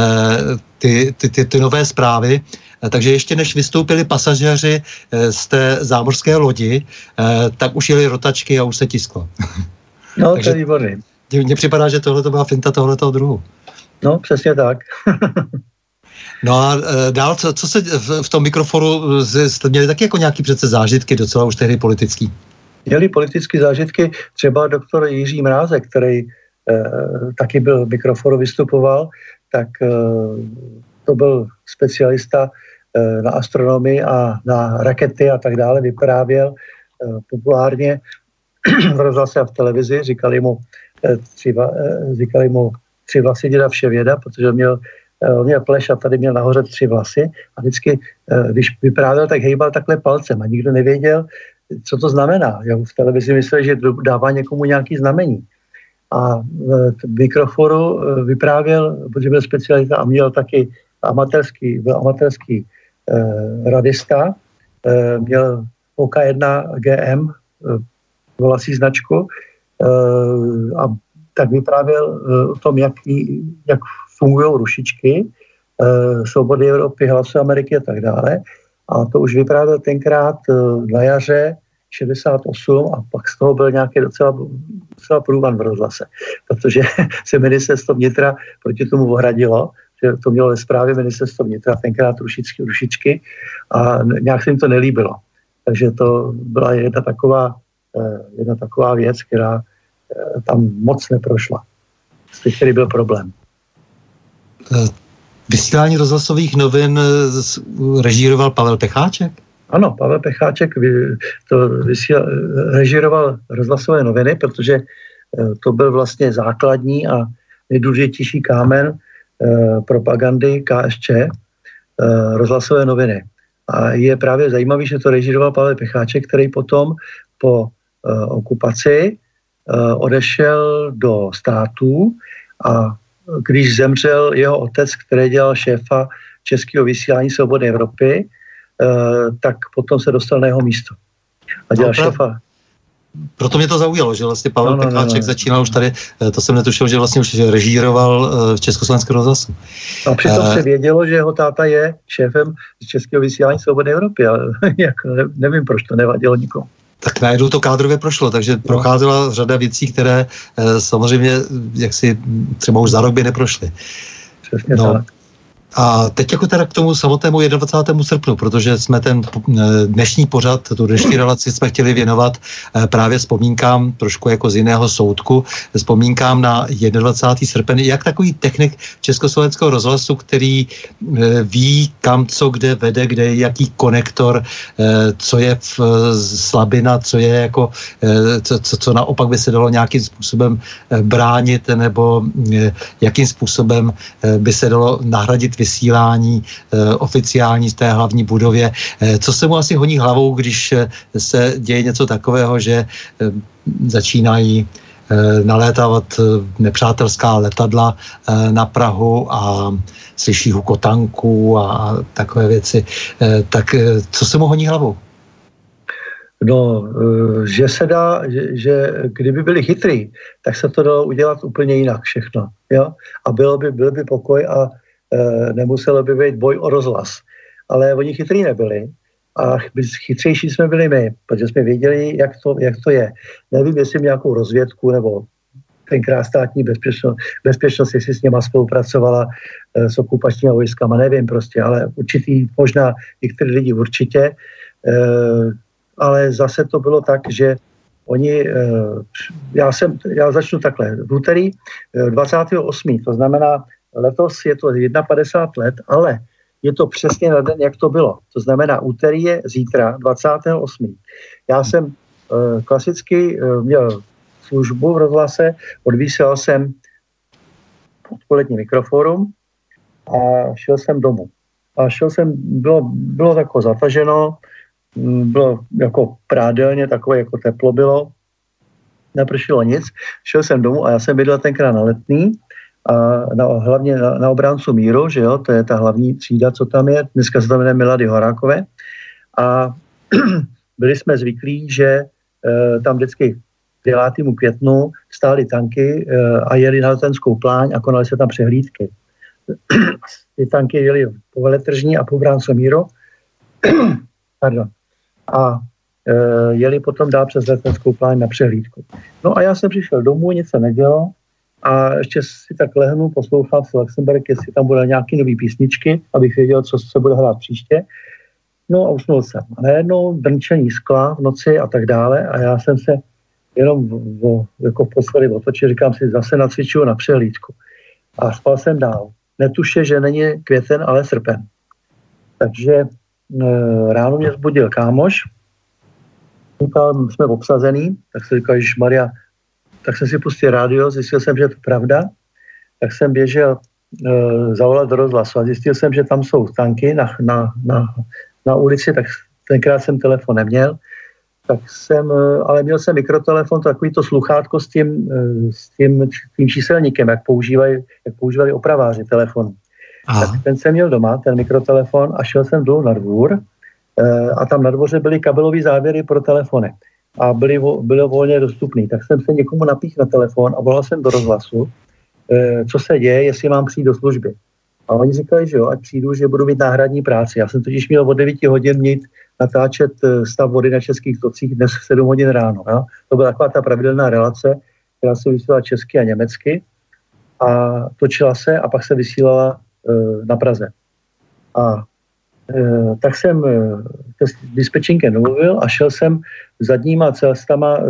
ty, ty, ty, ty nové zprávy. Eh, takže ještě než vystoupili pasažéři eh, z té zámořské lodi, tak už jeli rotačky a už se tisklo. No, Takže to je výborný. Mně připadá, že tohle to byla finta tohoto druhu. No, přesně tak. No a e, dál, co, co se v, v tom mikrofonu, jste měli taky jako nějaký přece zážitky, docela už tehdy politický? Měli politické zážitky, třeba doktor Jiří Mrázek, který taky byl mikrofonu vystupoval, tak eh, to byl specialista eh, na astronomii a na rakety a tak dále, vyprávěl populárně. V rozhlase a v televizi, říkali mu tři, říkali mu tři vlasy děda vše věda, protože měl on měl pleš a tady měl nahoře tři vlasy. A vždycky, když vyprávěl, tak hejbal takhle palcem a nikdo nevěděl, co to znamená. Já v televizi myslel, že dává někomu nějaký znamení a v mikrofonu e, vyprávěl, protože byl specialista a měl taky amatérský, byl amatérský eh, radista, eh, měl OK1 GM, eh, volací značku, eh, a tak vyprávěl eh, o tom, jak, jak fungují rušičky Svobody Evropy, Hlasu Ameriky a tak dále. A to už vyprávěl tenkrát na jaře 68 a pak z toho byl nějaký docela, docela průvan v rozhlase, protože se ministerstvo vnitra proti tomu ohradilo, že to mělo ve zprávě ministerstvo vnitra tenkrát rušičky, rušičky a nějak se jim to nelíbilo. Takže to byla jedna taková, eh, jedna taková věc, která eh, tam moc neprošla. Těch, který byl problém. Eh, vysílání rozhlasových novin režíroval Pavel Pecháček? Ano, Pavel Pecháček to vysíl, režíroval rozhlasové noviny, protože to byl vlastně základní a nejdůležitější kámen propagandy KSČ, rozhlasové noviny. A je právě zajímavý, že to režíroval Pavel Pecháček, který potom po uh, okupaci uh, odešel do států a když zemřel jeho otec, který dělal šéfa Českého vysílání Svobody Evropy, tak potom se dostal na jeho místo. A dělal no, šéfa proto mě to zaujalo, že vlastně Pavel no, no, Pekláček no, no. začínal už tady, eh, to jsem netušil, že vlastně už režíroval eh, v Československém rozhlasu. A přitom uh, se vědělo, že jeho táta je šéfem Českého vysílání Svobody Evropy, ale jako nevím, proč to nevadilo nikomu. Tak najednou to kádrově prošlo, takže no. procházela řada věcí, které samozřejmě jaksi třeba už za rok by neprošly. Přesně no, tak. A teď jako teda k tomu samotnému 21. srpnu, protože jsme ten eh, dnešní pořad, tu dnešní relaci jsme chtěli věnovat eh, právě vzpomínkám trošku jako z jiného soudku, vzpomínkám na 21. srpen, jak takový technik Československého rozhlasu, který eh, ví, kam co kde vede, kde je jaký konektor, co je v slabina, co je jako, co, co, co naopak by se dalo nějakým způsobem bránit, nebo jakým způsobem by se dalo nahradit vysílání eh, oficiální z té hlavní budově. Eh, co se mu asi honí hlavou, když eh, se děje něco takového, že začínají nalétávat nepřátelská letadla na Prahu a slyší hukotanků a takové věci. Tak co se mu honí hlavou? No, že se dá, že, že kdyby byli chytrý, tak se to dalo udělat úplně jinak všechno. Jo? A bylo by, byl by pokoj a nemuselo by být boj o rozhlas. Ale oni chytrý nebyli a chytřejší jsme byli my, protože jsme věděli, jak to, jak to je. Nevím, jestli nějakou rozvědku nebo tenkrát státní bezpečnost, bezpečnost jestli s něma spolupracovala e, s okupačními vojskama, nevím prostě, ale určitý, možná některý lidi určitě, e, ale zase to bylo tak, že oni, já, jsem, já začnu takhle, v úterý 28. to znamená letos je to 51 let, ale je to přesně na den, jak to bylo. To znamená, úterý je zítra, 28. Já jsem uh, klasicky uh, měl službu v rozhlase, odvysílal jsem odpolední mikroforum a šel jsem domů. A šel jsem, bylo, bylo tako zataženo, mm, bylo jako prádelně, takové jako teplo bylo, nepršilo nic, šel jsem domů a já jsem bydlel tenkrát na letný a na, hlavně na, na obráncu míru, že jo, to je ta hlavní třída, co tam je, dneska se to jmenuje Milady Horákové a byli jsme zvyklí, že e, tam vždycky k 9. květnu stály tanky e, a jeli na letenskou pláň a konaly se tam přehlídky. Ty tanky jeli po veletržní a po bráncu míru Pardon. a e, jeli potom dál přes letenskou pláň na přehlídku. No a já jsem přišel domů, nic se nedělo, a ještě si tak lehnu, poslouchám si Luxemburg, jestli tam bude nějaký nový písničky, abych věděl, co se bude hrát příště. No a usnul jsem. A najednou drnčení skla v noci a tak dále a já jsem se jenom v, v, jako v poslední otočil, říkám si, zase nacvičuju na přehlídku. A spal jsem dál. Netuše, že není květen, ale srpen. Takže e, ráno mě zbudil kámoš, říkal, jsme obsazený, tak se říkal, že Maria, tak jsem si pustil rádio, zjistil jsem, že je to pravda, tak jsem běžel e, zavolat do rozhlasu a zjistil jsem, že tam jsou tanky na, na, na, na ulici, tak tenkrát jsem telefon neměl, tak jsem, e, ale měl jsem mikrotelefon, takový to sluchátko s tím, e, s tím, tím číselníkem, jak používají, jak používali opraváři telefon. Tak ten jsem měl doma, ten mikrotelefon a šel jsem dolů na dvůr e, a tam na dvoře byly kabelové závěry pro telefony a byly, byly volně dostupný. Tak jsem se někomu napích na telefon a volal jsem do rozhlasu, e, co se děje, jestli mám přijít do služby. A oni říkali, že jo, ať přijdu, že budu mít náhradní práci. Já jsem totiž měl od 9 hodin mít natáčet eh, stav vody na českých tocích dnes v 7 hodin ráno. Jo? To byla taková ta pravidelná relace, která se vysílala česky a německy a točila se a pak se vysílala e, na Praze. A tak jsem e, s dispečinkem domluvil a šel jsem zadníma cestama e,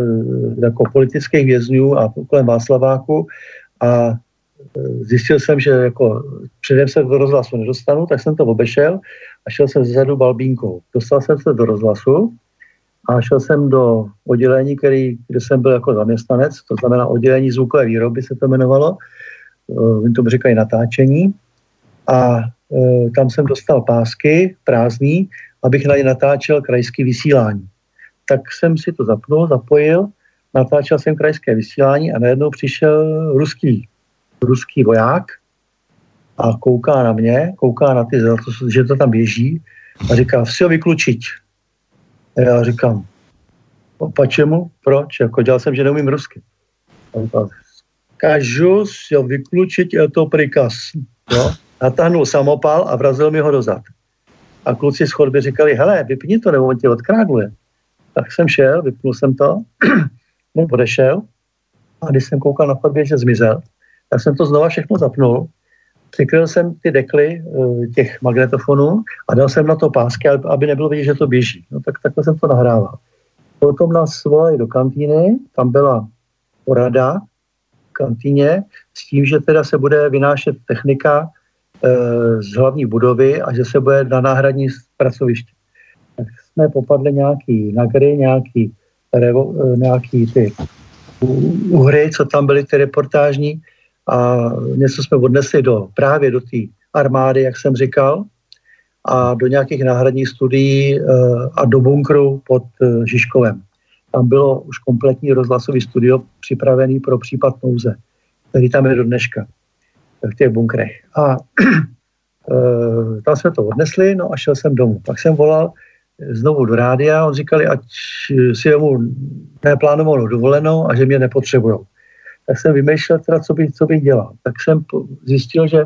jako politických vězňů a kolem Václaváku a zjistil jsem, že jako předem se do rozhlasu nedostanu, tak jsem to obešel a šel jsem zezadu balbínkou. Dostal jsem se do rozhlasu a šel jsem do oddělení, který, kde jsem byl jako zaměstnanec, to znamená oddělení zvukové výroby se to jmenovalo, oni to říkají natáčení a tam jsem dostal pásky prázdný, abych na ně natáčel krajský vysílání. Tak jsem si to zapnul, zapojil, natáčel jsem krajské vysílání a najednou přišel ruský ruský voják a kouká na mě, kouká na ty, že to tam běží a říká, si ho vyklučiť. A já říkám, čemu? Proč? Jako dělal jsem, že neumím rusky. A říkal, kažu si ho vyklučiť, je to prikaz. Jo? Natáhnul samopal a vrazil mi ho dozad. A kluci z chodby říkali, hele, vypni to, nebo on tě odkrágluje. Tak jsem šel, vypnul jsem to, on odešel a když jsem koukal na chodbě, že zmizel, tak jsem to znova všechno zapnul, přikryl jsem ty dekly eh, těch magnetofonů a dal jsem na to pásky, aby nebylo vidět, že to běží. No tak takhle jsem to nahrával. Potom nás volali do kantýny, tam byla porada v kantýně s tím, že teda se bude vynášet technika z hlavní budovy a že se bude na náhradní pracoviště. Tak jsme popadli nějaký nagry, nějaký, revo, eh, nějaký ty uhry, co tam byly, ty reportážní, a něco jsme odnesli do, právě do té armády, jak jsem říkal, a do nějakých náhradních studií e, a do bunkru pod Žižkovem. Tam bylo už kompletní rozhlasový studio připravený pro případ nouze, který tam je do dneška v těch bunkrech. A e, tam jsme to odnesli, no a šel jsem domů. Pak jsem volal znovu do rádia, on říkali, ať si jemu neplánovanou dovolenou a že mě nepotřebují tak jsem vymýšlel teda, co bych, co bych dělal. Tak jsem zjistil, že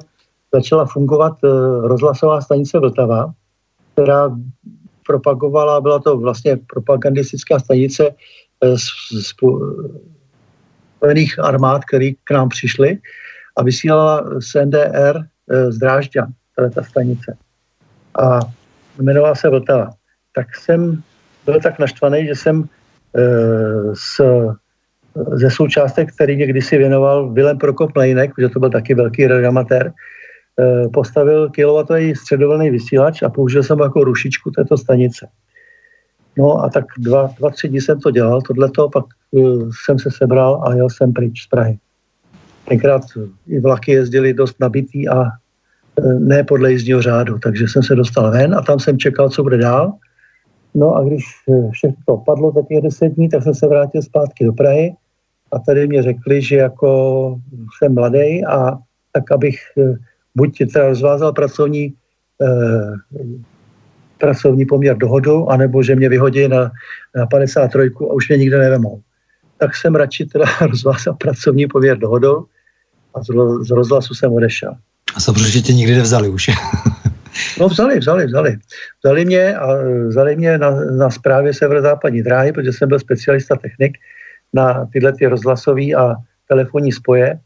začala fungovat uh, rozhlasová stanice Vltava, která propagovala, byla to vlastně propagandistická stanice uh, z, z, spojených armád, který k nám přišli a vysílala z NDR uh, z Drážďan, ta stanice. A jmenovala se Vltava. Tak jsem byl tak naštvaný, že jsem uh, s ze součástek, který někdy si věnoval Vilem Prokop Mlejnek, protože to byl taky velký radioamatér, eh, postavil kilowatový středovlný vysílač a použil jsem jako rušičku této stanice. No a tak dva, dva tři dny jsem to dělal, tohleto, pak jsem se sebral a jel jsem pryč z Prahy. Tenkrát i vlaky jezdily dost nabitý a uh, ne podle jízdního řádu, takže jsem se dostal ven a tam jsem čekal, co bude dál. No a když všechno to opadlo za těch deset dní, tak jsem se vrátil zpátky do Prahy a tady mě řekli, že jako jsem mladý a tak abych eh, buď teda rozvázal pracovní, eh, pracovní poměr dohodou, anebo že mě vyhodí na, na 53 a už mě nikde nevemou. Tak jsem radši teda rozvázal pracovní poměr dohodou a z, rozhlasu jsem odešel. A co, protože tě nikdy nevzali už? no vzali, vzali, vzali. Vzali mě a vzali mě na, na správě severozápadní dráhy, protože jsem byl specialista technik, na tyhle ty rozhlasové a telefonní spoje,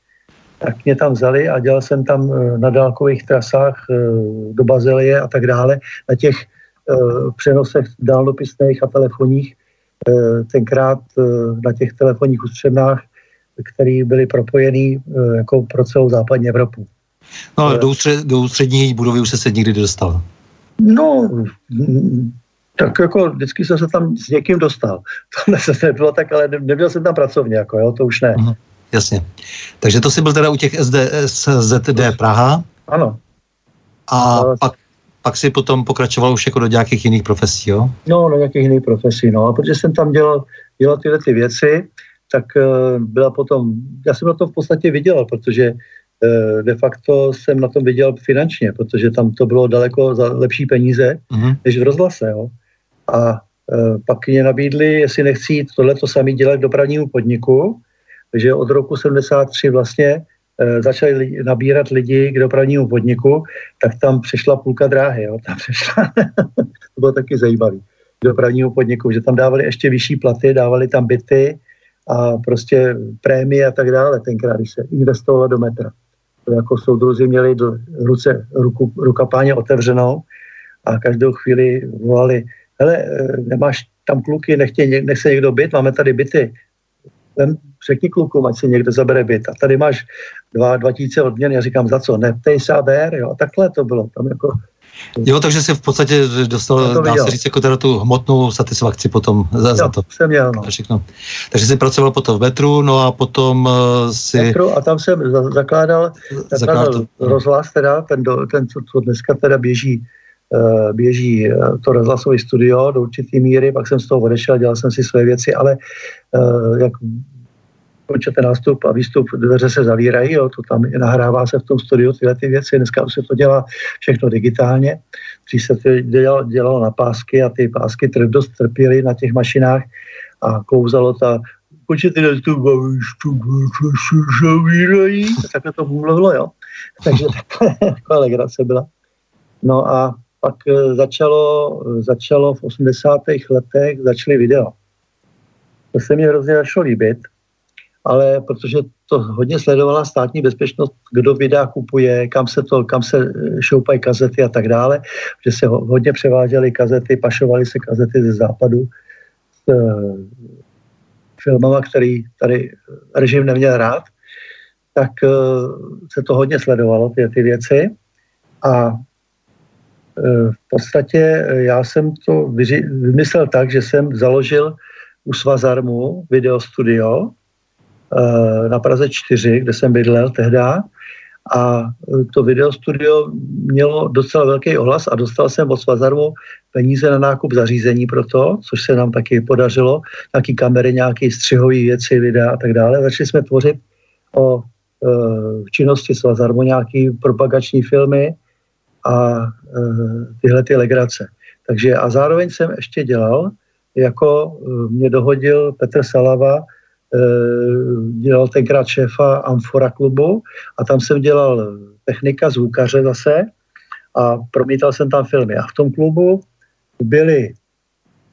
tak mě tam vzali a dělal jsem tam eh, na dálkových trasách eh, do Bazelie a tak dále, na těch eh, přenosech dálnopisných a telefonních, tenkrát na těch telefonních ústřednách, které byly propojený jako pro celou západní Evropu. No ale do, ústřed, do ústřední budovy už se se nikdy dostal. No, tak jako vždycky jsem se tam s někým dostal. To se nebylo tak, ale nebyl jsem tam pracovně, jako jo, to už ne. Uh-huh. Jasně. Takže to si byl teda u těch SD, ZD Praha. Ano. A ale... pak, pak si potom pokračoval už jako do nějakých jiných profesí, jo? No, do nějakých jiných profesí, no. A protože jsem tam dělal, dělal tyhle ty věci, tak uh, byla potom, já jsem na to v podstatě vydělal, protože uh, de facto jsem na tom vydělal finančně, protože tam to bylo daleko za lepší peníze, uh-huh. než v rozhlase, jo. A e, pak mě nabídli, jestli nechci jít tohle to samý dělat k dopravnímu podniku, že od roku 73 vlastně začali lidi, nabírat lidi k dopravnímu podniku, tak tam přišla půlka dráhy, jo, tam přišla, to bylo taky zajímavý, k dopravnímu podniku, že tam dávali ještě vyšší platy, dávali tam byty a prostě prémie a tak dále, tenkrát, když se investovalo do metra. To jako soudruzi měli do ruce, ruku, rukapáně otevřenou a každou chvíli volali, hele, e, nemáš tam kluky, nechtěj, nech se někdo byt, máme tady byty, vem, řekni klukům, ať si někdo zabere byt. A tady máš dva, dva tisíce odměn, já říkám, za co? Neptej se a ber, jo. A takhle to bylo. Tam jako, Jo, takže si v podstatě dostal, dá se říct, jako teda tu hmotnou satisfakci potom za, jo, za to. jsem měl, no. Všechno. Takže jsi pracoval potom v metru, no a potom uh, si... Metru a tam jsem za, zakládal, zakládal rozhlas, teda, ten, do, ten co, co dneska teda běží uh, běží uh, to rozhlasové studio do určité míry, pak jsem z toho odešel, dělal jsem si své věci, ale uh, jak ten nástup a výstup, dveře se zavírají, jo, to tam nahrává se v tom studiu tyhle ty věci, dneska už se to dělá všechno digitálně, když se to dělalo, dělalo na pásky a ty pásky dost trpěly na těch mašinách a klouzalo ta počet nástup a výstup se zavírají, takhle to mluvilo, jo. Takže taková legrace byla. No a pak eh, začalo, začalo v 80. letech, začaly video. To se mi hrozně začalo líbit, ale protože to hodně sledovala státní bezpečnost, kdo videa kupuje, kam se, to, kam se eh, šoupají kazety a tak dále, že se hodně převáděly kazety, pašovaly se kazety ze západu s uh, filmama, který tady režim neměl rád, tak uh, se to hodně sledovalo, ty, ty věci. A v podstatě já jsem to vymyslel tak, že jsem založil u Svazarmu videostudio Eh, na Praze 4, kde jsem bydlel tehda. A eh, to videostudio mělo docela velký ohlas a dostal jsem od Svazarmu peníze na nákup zařízení pro to, což se nám taky podařilo, nějaký kamery, nějaké střihové věci, videa a tak dále. Začali jsme tvořit o e, činnosti Svazarmu nějaký propagační filmy a e, tyhle ty legrace. Takže a zároveň jsem ještě dělal, jako mě dohodil Petr Salava, Eh, dělal tenkrát šéfa Amfora klubu a tam jsem dělal technika, zvukaře zase a promítal jsem tam filmy. A v tom klubu byly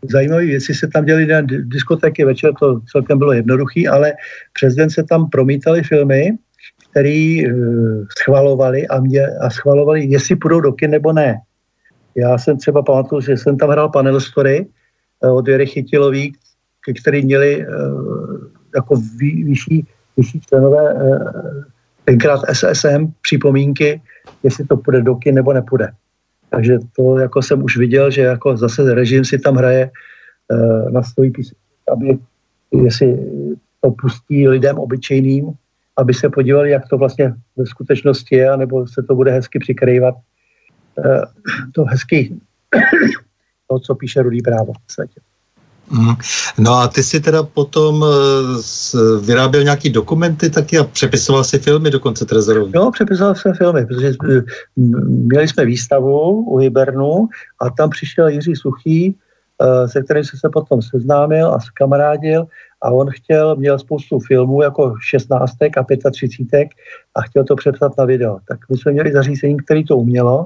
zajímavé věci, se tam děli na diskotéky večer, to celkem bylo jednoduché, ale přes den se tam promítali filmy, které uh, schvalovali a, mě, a schvalovali, jestli půjdou do kin nebo ne. Já jsem třeba pamatuju, že jsem tam hrál panel story uh, od Věry Chytilový, který měli jako vyšší, vyšší členové eh, tenkrát SSM připomínky, jestli to půjde do kin nebo nepůjde. Takže to jako jsem už viděl, že jako zase režim si tam hraje eh, na svůj písničky, aby jestli to pustí lidem obyčejným, aby se podívali, jak to vlastně ve skutečnosti je, nebo se to bude hezky přikrývat. Eh, to hezky, to, co píše Rudý právo v světě. Mm. No a ty si teda potom uh, vyráběl nějaký dokumenty taky a přepisoval si filmy dokonce Trezorový. Jo, přepisoval jsem filmy, protože uh, měli jsme výstavu u Hibernu a tam přišel Jiří Suchý, uh, se kterým jsem se potom seznámil a kamarádil a on chtěl, měl spoustu filmů jako 16 a 35 a chtěl to přepsat na video. Tak my jsme měli zařízení, které to umělo,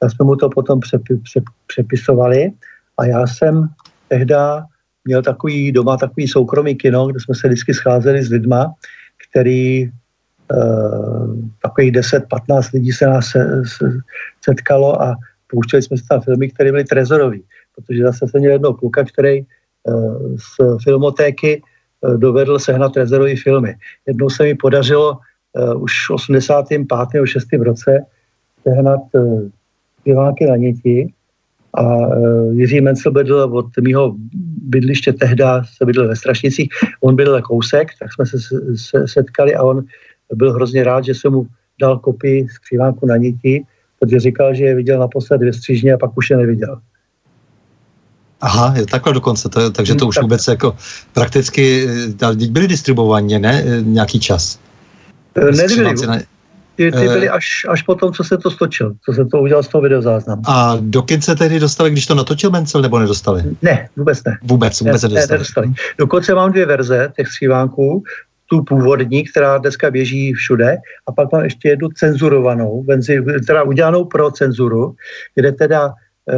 tak jsme mu to potom přepi, pře, přepisovali a já jsem tehda měl takový doma takový soukromý kino, kde jsme se vždycky scházeli s lidma, který uh, takových 10-15 lidí se nás se, se, setkalo a pouštěli jsme si tam filmy, které byly trezorový, protože zase jsem měl jednoho kluka, který uh, z filmotéky uh, dovedl sehnat trezorový filmy. Jednou se mi podařilo už v 85. 6. roce sehnat uh, na něti a uh, Jiří Mencel bydl od mého bydliště tehda, se bydl ve Strašnicích, on bydl kousek, tak jsme se, se setkali a on byl hrozně rád, že jsem mu dal kopii skřívánku na niti, protože říkal, že je viděl naposled ve střížně a pak už je neviděl. Aha, je takhle dokonce, to, takže to už tak. vůbec jako prakticky, eh, byly distribuovaně, ne, eh, nějaký čas? Nebyly, ty, ty eh. byly až, až po tom, co se to stočil, co se to udělal z toho videozáznamu. A do kin se tehdy dostali, když to natočil Mencel, nebo nedostali? Ne, vůbec ne. Vůbec, vůbec ne, nedostali. nedostali. Dokonce mám dvě verze těch střívánků. tu původní, která dneska běží všude, a pak mám ještě jednu cenzurovanou, teda udělanou pro cenzuru, kde teda e,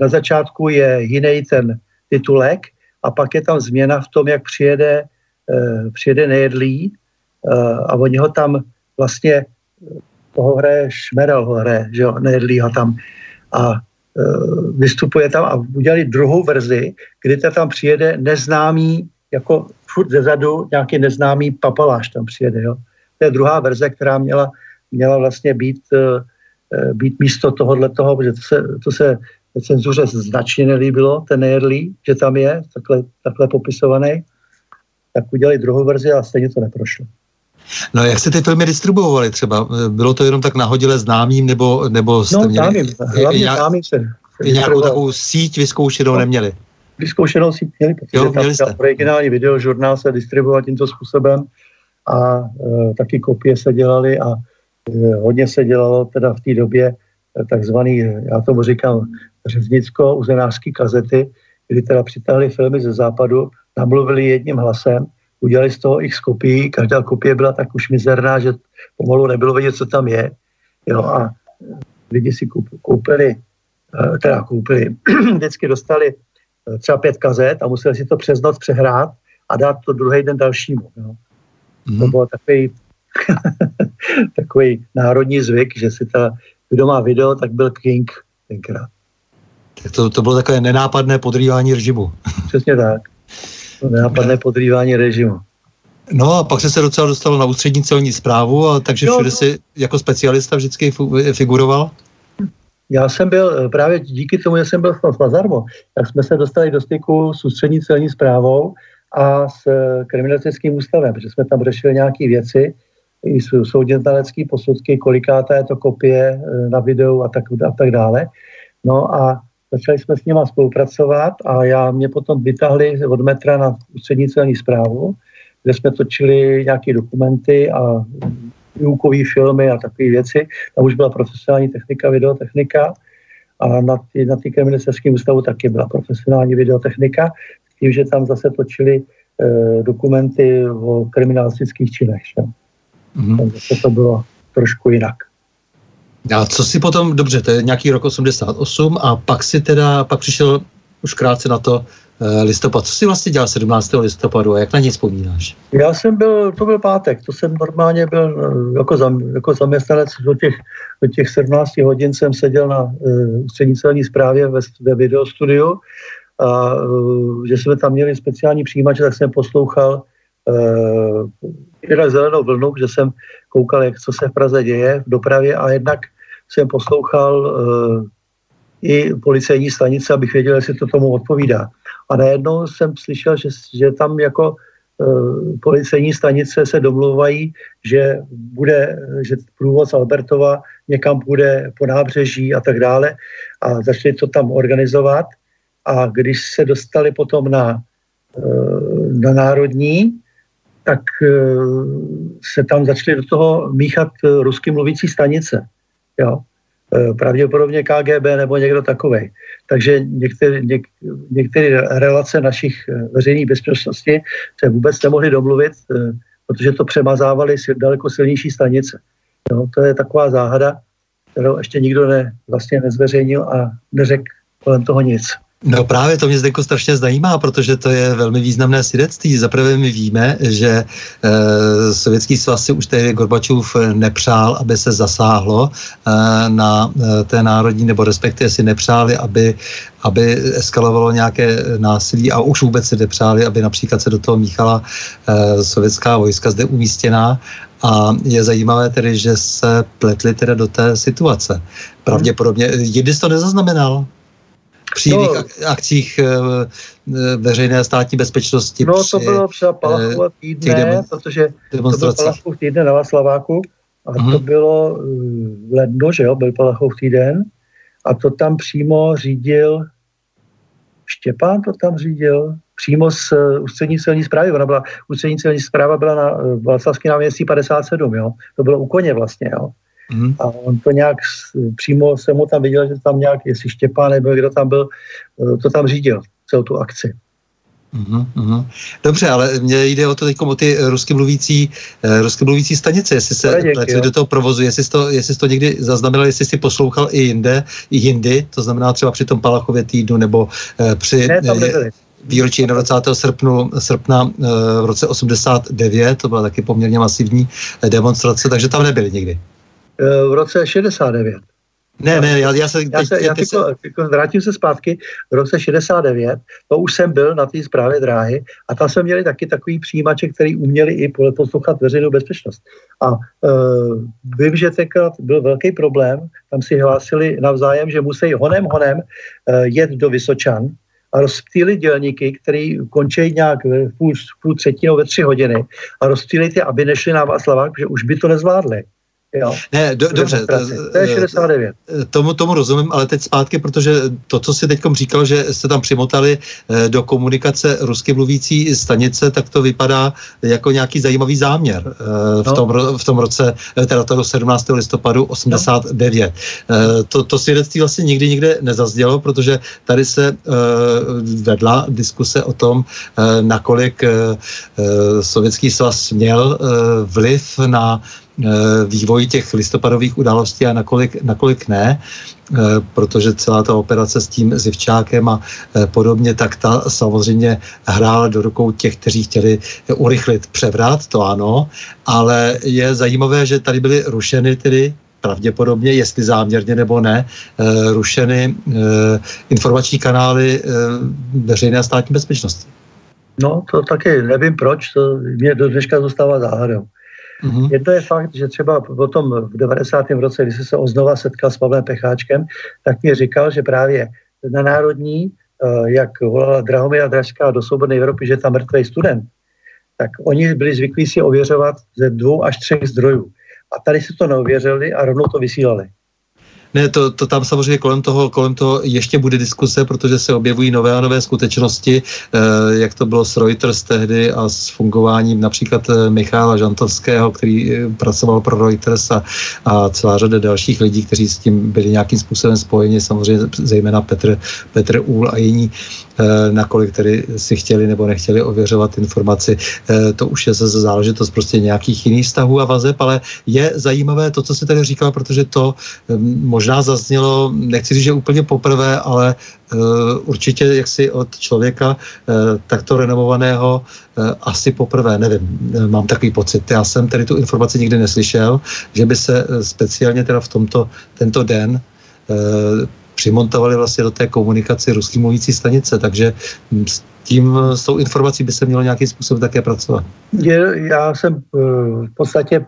na začátku je jiný ten titulek a pak je tam změna v tom, jak přijede, e, přijede nejedlý e, a oni ho tam vlastně toho hraje Šmerel, ho hraje, že jo, nejedlýho tam a e, vystupuje tam a udělali druhou verzi, kdy to tam přijede neznámý, jako furt zezadu nějaký neznámý papaláš tam přijede, jo. To je druhá verze, která měla, měla vlastně být, e, e být místo tohohle toho, protože to se, to se cenzuře značně nelíbilo, ten nejedlý, že tam je, takhle, takhle popisovaný, tak udělali druhou verzi a stejně to neprošlo. No jak jste ty filmy distribuovali třeba? Bylo to jenom tak nahodile známým, nebo, nebo jste no, měli... Známým, hlavně nějak, známým se. Nějakou takovou síť vyzkoušenou no, neměli? Vyzkoušenou síť měli, protože jo, měli jste. originální videožurnál se distribuoval tímto způsobem a e, taky kopie se dělaly a e, hodně se dělalo teda v té době e, takzvaný, já tomu říkám, řeznicko-uzenářský kazety, kdy teda přitáhli filmy ze západu, namluvili jedním hlasem udělali z toho x kopií, každá kopie byla tak už mizerná, že pomalu nebylo vidět, co tam je. Jo, a lidi si koupili, eh, teda koupili, vždycky dostali eh, třeba pět kazet a museli si to přes noc přehrát a dát to druhý den dalšímu. Jo. Mm. To bylo takový, takový národní zvyk, že si ta, kdo má video, tak byl King tenkrát. Tak to, to bylo takové nenápadné podrývání režimu. Přesně tak nenapadné podrývání režimu. No a pak se se docela dostal na ústřední celní zprávu, a takže no, všude si jako specialista vždycky figuroval? Já jsem byl eh, právě díky tomu, že jsem byl v Lazarmo, tak jsme se dostali do styku s ústřední celní zprávou a s eh, kriminalistickým ústavem, protože jsme tam řešili nějaké věci, i soudně znalecké posudky, kolikáta je to kopie eh, na videu a tak, a tak dále. No a Začali jsme s nima spolupracovat a já mě potom vytahli od metra na ústřední celní zprávu, kde jsme točili nějaké dokumenty a výukové filmy a takové věci. Tam už byla profesionální technika, videotechnika a na, tý, na kriminalistickém ústavu taky byla profesionální videotechnika, tím, že tam zase točili e, dokumenty o kriminalistických činech. Mm-hmm. Takže to bylo trošku jinak. A co si potom, dobře, to je nějaký rok 88 a pak si teda, pak přišel už krátce na to eh, listopad. Co jsi vlastně dělal 17. listopadu a jak na něj vzpomínáš? Já jsem byl, to byl pátek, to jsem normálně byl eh, jako, zam, jako zaměstnanec do těch, do těch 17 hodin jsem seděl na uh, střední celní zprávě ve, ve videostudiu a uh, že jsme tam měli speciální přijímače, tak jsem poslouchal uh, zelenou vlnu, že jsem koukal, jak, co se v Praze děje v dopravě a jednak jsem poslouchal uh, i policejní stanice, abych věděl, jestli to tomu odpovídá. A najednou jsem slyšel, že, že tam jako uh, policejní stanice se domluvají, že bude, že průvoz Albertova někam bude po nábřeží a tak dále a začali to tam organizovat a když se dostali potom na, uh, na národní, tak eh, se tam začaly do toho míchat eh, rusky mluvící stanice. Jo. Eh, pravděpodobně KGB nebo někdo takový. Takže některé, něk, některé relace našich veřejných bezpečnosti se vůbec nemohly domluvit, protože to přemazávaly daleko silnější stanice. Jo. To je taková záhada, kterou ještě nikdo ne, vlastně nezveřejnil a neřekl kolem toho nic. No právě to mě Zdenko strašně zajímá, protože to je velmi významné svědectví. Zaprvé my víme, že e, Sovětský svaz si už tehdy Gorbačův nepřál, aby se zasáhlo e, na e, té národní, nebo respektive si nepřáli, aby, aby eskalovalo nějaké násilí a už vůbec si nepřáli, aby například se do toho míchala e, sovětská vojska zde umístěná. A je zajímavé tedy, že se pletli teda do té situace. Pravděpodobně, jediný to nezaznamenal? Při no, akcích e, veřejné státní bezpečnosti. No při, to bylo třeba Palachova eh, týdne, demon, protože to byl Palachov týden na Václaváku a uh-huh. to mhm. bylo v lednu, že jo, byl Palachov týden a to tam přímo řídil Štěpán to tam řídil, přímo z uh, ústřední celní zprávy. Ona byla, ústřední celní zpráva byla na uh, Václavský náměstí 57, jo. To bylo u koně vlastně, jo. Mm. A on to nějak přímo jsem mu tam viděl, že tam nějak, jestli Štěpán nebo kdo tam byl, eh, to tam řídil, celou tu akci. Uhum. Dobře, ale mně jde o to teď o ty rusky mluvící, uh, rusky mluvící stanice, jestli se pletli do toho provozu, jestli jsi, to, jestli jsi to někdy zaznamenal, jestli jsi poslouchal i jinde, i jindy, to znamená třeba při tom Palachově týdnu, nebo uh, při... Ne, tam nebyli výročí 21. Srpnu, srpna v roce 89, to byla taky poměrně masivní demonstrace, takže tam nebyli nikdy. V roce 69. Ne, ne, já, já se... Já, se, já se... Jako, vrátím se zpátky v roce 69, to už jsem byl na té zprávě dráhy a tam jsme měli taky takový přijímače, který uměli i poslouchat veřejnou bezpečnost. A uh, vím, že tenkrát byl velký problém, tam si hlásili navzájem, že musí honem honem uh, jet do Vysočan, a rozptýlit dělníky, který končí nějak v půl, půl třetí ve tři hodiny a rozptýlit je, aby nešli na Václavák, že už by to nezvládli. Jo. Ne, do, dobře. To je 69. Tomu, tomu rozumím, ale teď zpátky, protože to, co si teď říkal, že jste tam přimotali eh, do komunikace rusky mluvící stanice, tak to vypadá jako nějaký zajímavý záměr eh, v, no. tom, v tom roce, eh, teda toho 17. listopadu 89. No. To, to svědectví vlastně nikdy nikde nezazdělo, protože tady se vedla diskuse o tom, nakolik sovětský svaz měl vliv na Eh, vývoj těch listopadových událostí a nakolik, nakolik ne, eh, protože celá ta operace s tím Zivčákem a eh, podobně, tak ta samozřejmě hrála do rukou těch, kteří chtěli urychlit převrat, to ano, ale je zajímavé, že tady byly rušeny tedy pravděpodobně, jestli záměrně nebo ne, rušeny informační kanály veřejné a státní bezpečnosti. No, to taky nevím proč, to mě do dneška zůstává záhadou. Mm-hmm. Jedno je fakt, že třeba potom v 90. roce, kdy jsem se oznova setkal s Pavlem Pecháčkem, tak mi říkal, že právě na národní, eh, jak volala Drahomira Dražská do Svobodné Evropy, že je tam mrtvý student, tak oni byli zvyklí si ověřovat ze dvou až třech zdrojů. A tady si to neověřili a rovnou to vysílali. Ne, to, to tam samozřejmě kolem toho, kolem toho ještě bude diskuse, protože se objevují nové a nové skutečnosti, eh, jak to bylo s Reuters tehdy a s fungováním například eh, Michála Žantovského, který eh, pracoval pro Reuters a, a celá řada dalších lidí, kteří s tím byli nějakým způsobem spojeni, samozřejmě zejména Petr, Petr Úl a jiní. Eh, nakolik tedy si chtěli nebo nechtěli ověřovat informaci. Eh, to už je zase záležitost prostě nějakých jiných vztahů a vazeb, ale je zajímavé to, co si tady říkal, protože to možná zaznělo, nechci říct, že úplně poprvé, ale eh, určitě jaksi od člověka takto renovovaného asi poprvé, nevím, mám takový pocit. Já jsem tedy tu informaci nikdy neslyšel, že by se speciálně teda v tomto, tento den přimontovali vlastně do té komunikaci ruský mluvící stanice, takže s tím, s tou informací by se mělo nějakým způsobem také pracovat. Já jsem v podstatě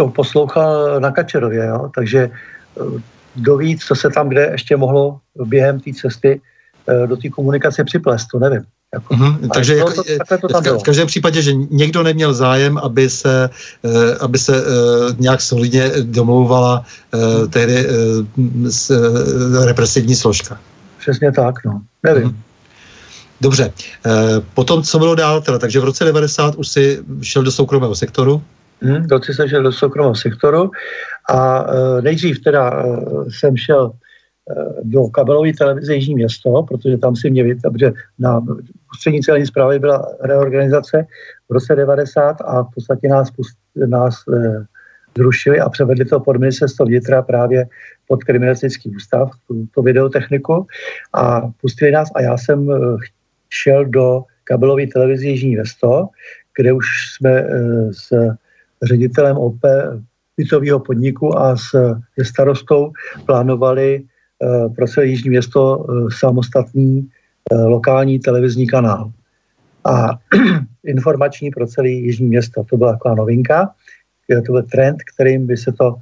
to poslouchal na Kačerově, jo? takže eh, kdo ví, co se tam kde ještě mohlo během té cesty eh, do té komunikace připlést, to nevím. Jako. Mm-hmm, takže jako, to, to, to v, v každém případě, že někdo neměl zájem, aby se, uh, aby se nějak solidně domlouvala uh, tehdy s, represivní složka. Přesně tak, no. Nevím. Mm-hmm. Dobře. Potom, co bylo dál teda? Takže v roce 90 už si šel do soukromého sektoru? Hmm, v roce jsem šel do soukromého sektoru a uh, nejdřív teda uh, jsem šel do kabelové televize Jižní město, protože tam si mě víte, protože na ústřední celní zprávy byla reorganizace v roce 90 a v podstatě nás, nás e, zrušili a převedli to pod ministerstvo vnitra právě pod kriminalistický ústav, tu, tu videotechniku a pustili nás a já jsem e, šel do kabelové televize Jižní město, kde už jsme e, s ředitelem OP bytového podniku a s, se starostou plánovali Eh, pro celé Jižní město eh, samostatný eh, lokální televizní kanál. A informační pro celé Jižní město. To byla taková novinka. To byl trend, kterým by se to,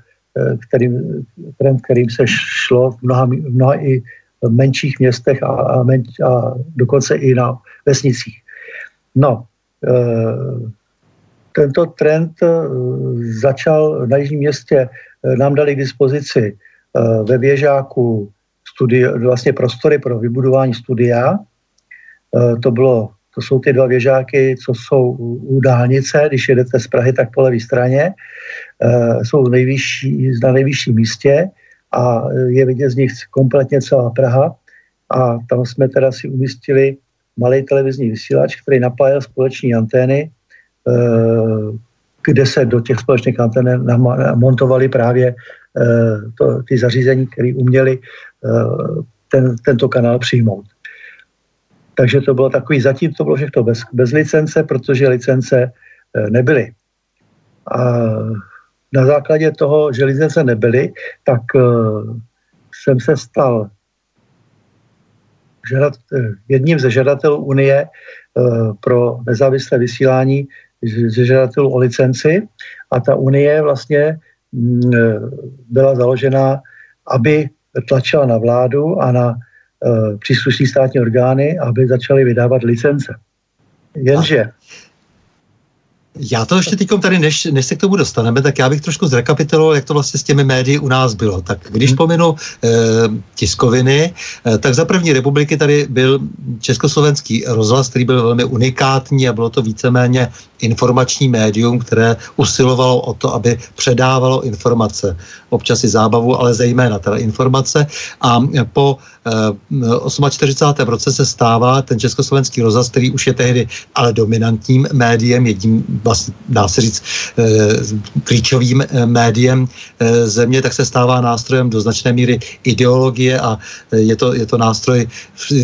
kterým, trend, kterým se šlo v mnoha, v mnoha i menších městech a, a, menč, a dokonce i na vesnicích. No, tento trend začal na Jižním městě, nám dali k dispozici Eh, ve věžáku studi- vlastně prostory pro vybudování studia. Eh, to bylo to jsou ty dva věžáky, co jsou u dálnice, když jedete z Prahy, tak po levé straně. Eh, jsou nejvyšší, na nejvyšším místě a je vidět z nich kompletně celá Praha. A tam jsme teda si umístili malý televizní vysílač, který napájel společní antény, kde se do těch společných antén montovali právě to, ty zařízení, které uměli ten, tento kanál přijmout. Takže to bylo takový, zatím to bylo všechno bez, bez licence, protože licence nebyly. A na základě toho, že licence nebyly, tak jsem se stal jedním ze žadatelů Unie pro nezávislé vysílání ze žadatelů o licenci a ta Unie vlastně mm, byla založena, aby tlačila na vládu a na příslušné státní orgány, aby začaly vydávat licence. Jenže já to ještě teď tady, než, než se k tomu dostaneme, tak já bych trošku zrekapituloval, jak to vlastně s těmi médii u nás bylo. Tak když hmm. pominu e, tiskoviny, e, tak za první republiky tady byl československý rozhlas, který byl velmi unikátní a bylo to víceméně informační médium, které usilovalo o to, aby předávalo informace. Občas i zábavu, ale zejména teda informace. A po 48. v roce se stává ten československý rozhlas, který už je tehdy ale dominantním médiem, jedním, vlastně, dá se říct, eh, klíčovým eh, médiem eh, země, tak se stává nástrojem do značné míry ideologie a je to, je to nástroj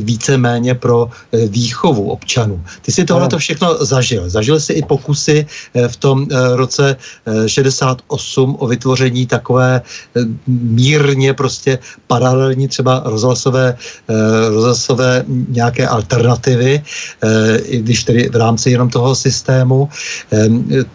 víceméně pro výchovu občanů. Ty si tohle to všechno zažil. Zažil si i pokusy v tom roce 68 o vytvoření takové mírně prostě paralelní třeba rozhlasové rozhlasové, eh, rozhlasové nějaké alternativy, eh, i když tedy v rámci jenom toho systému.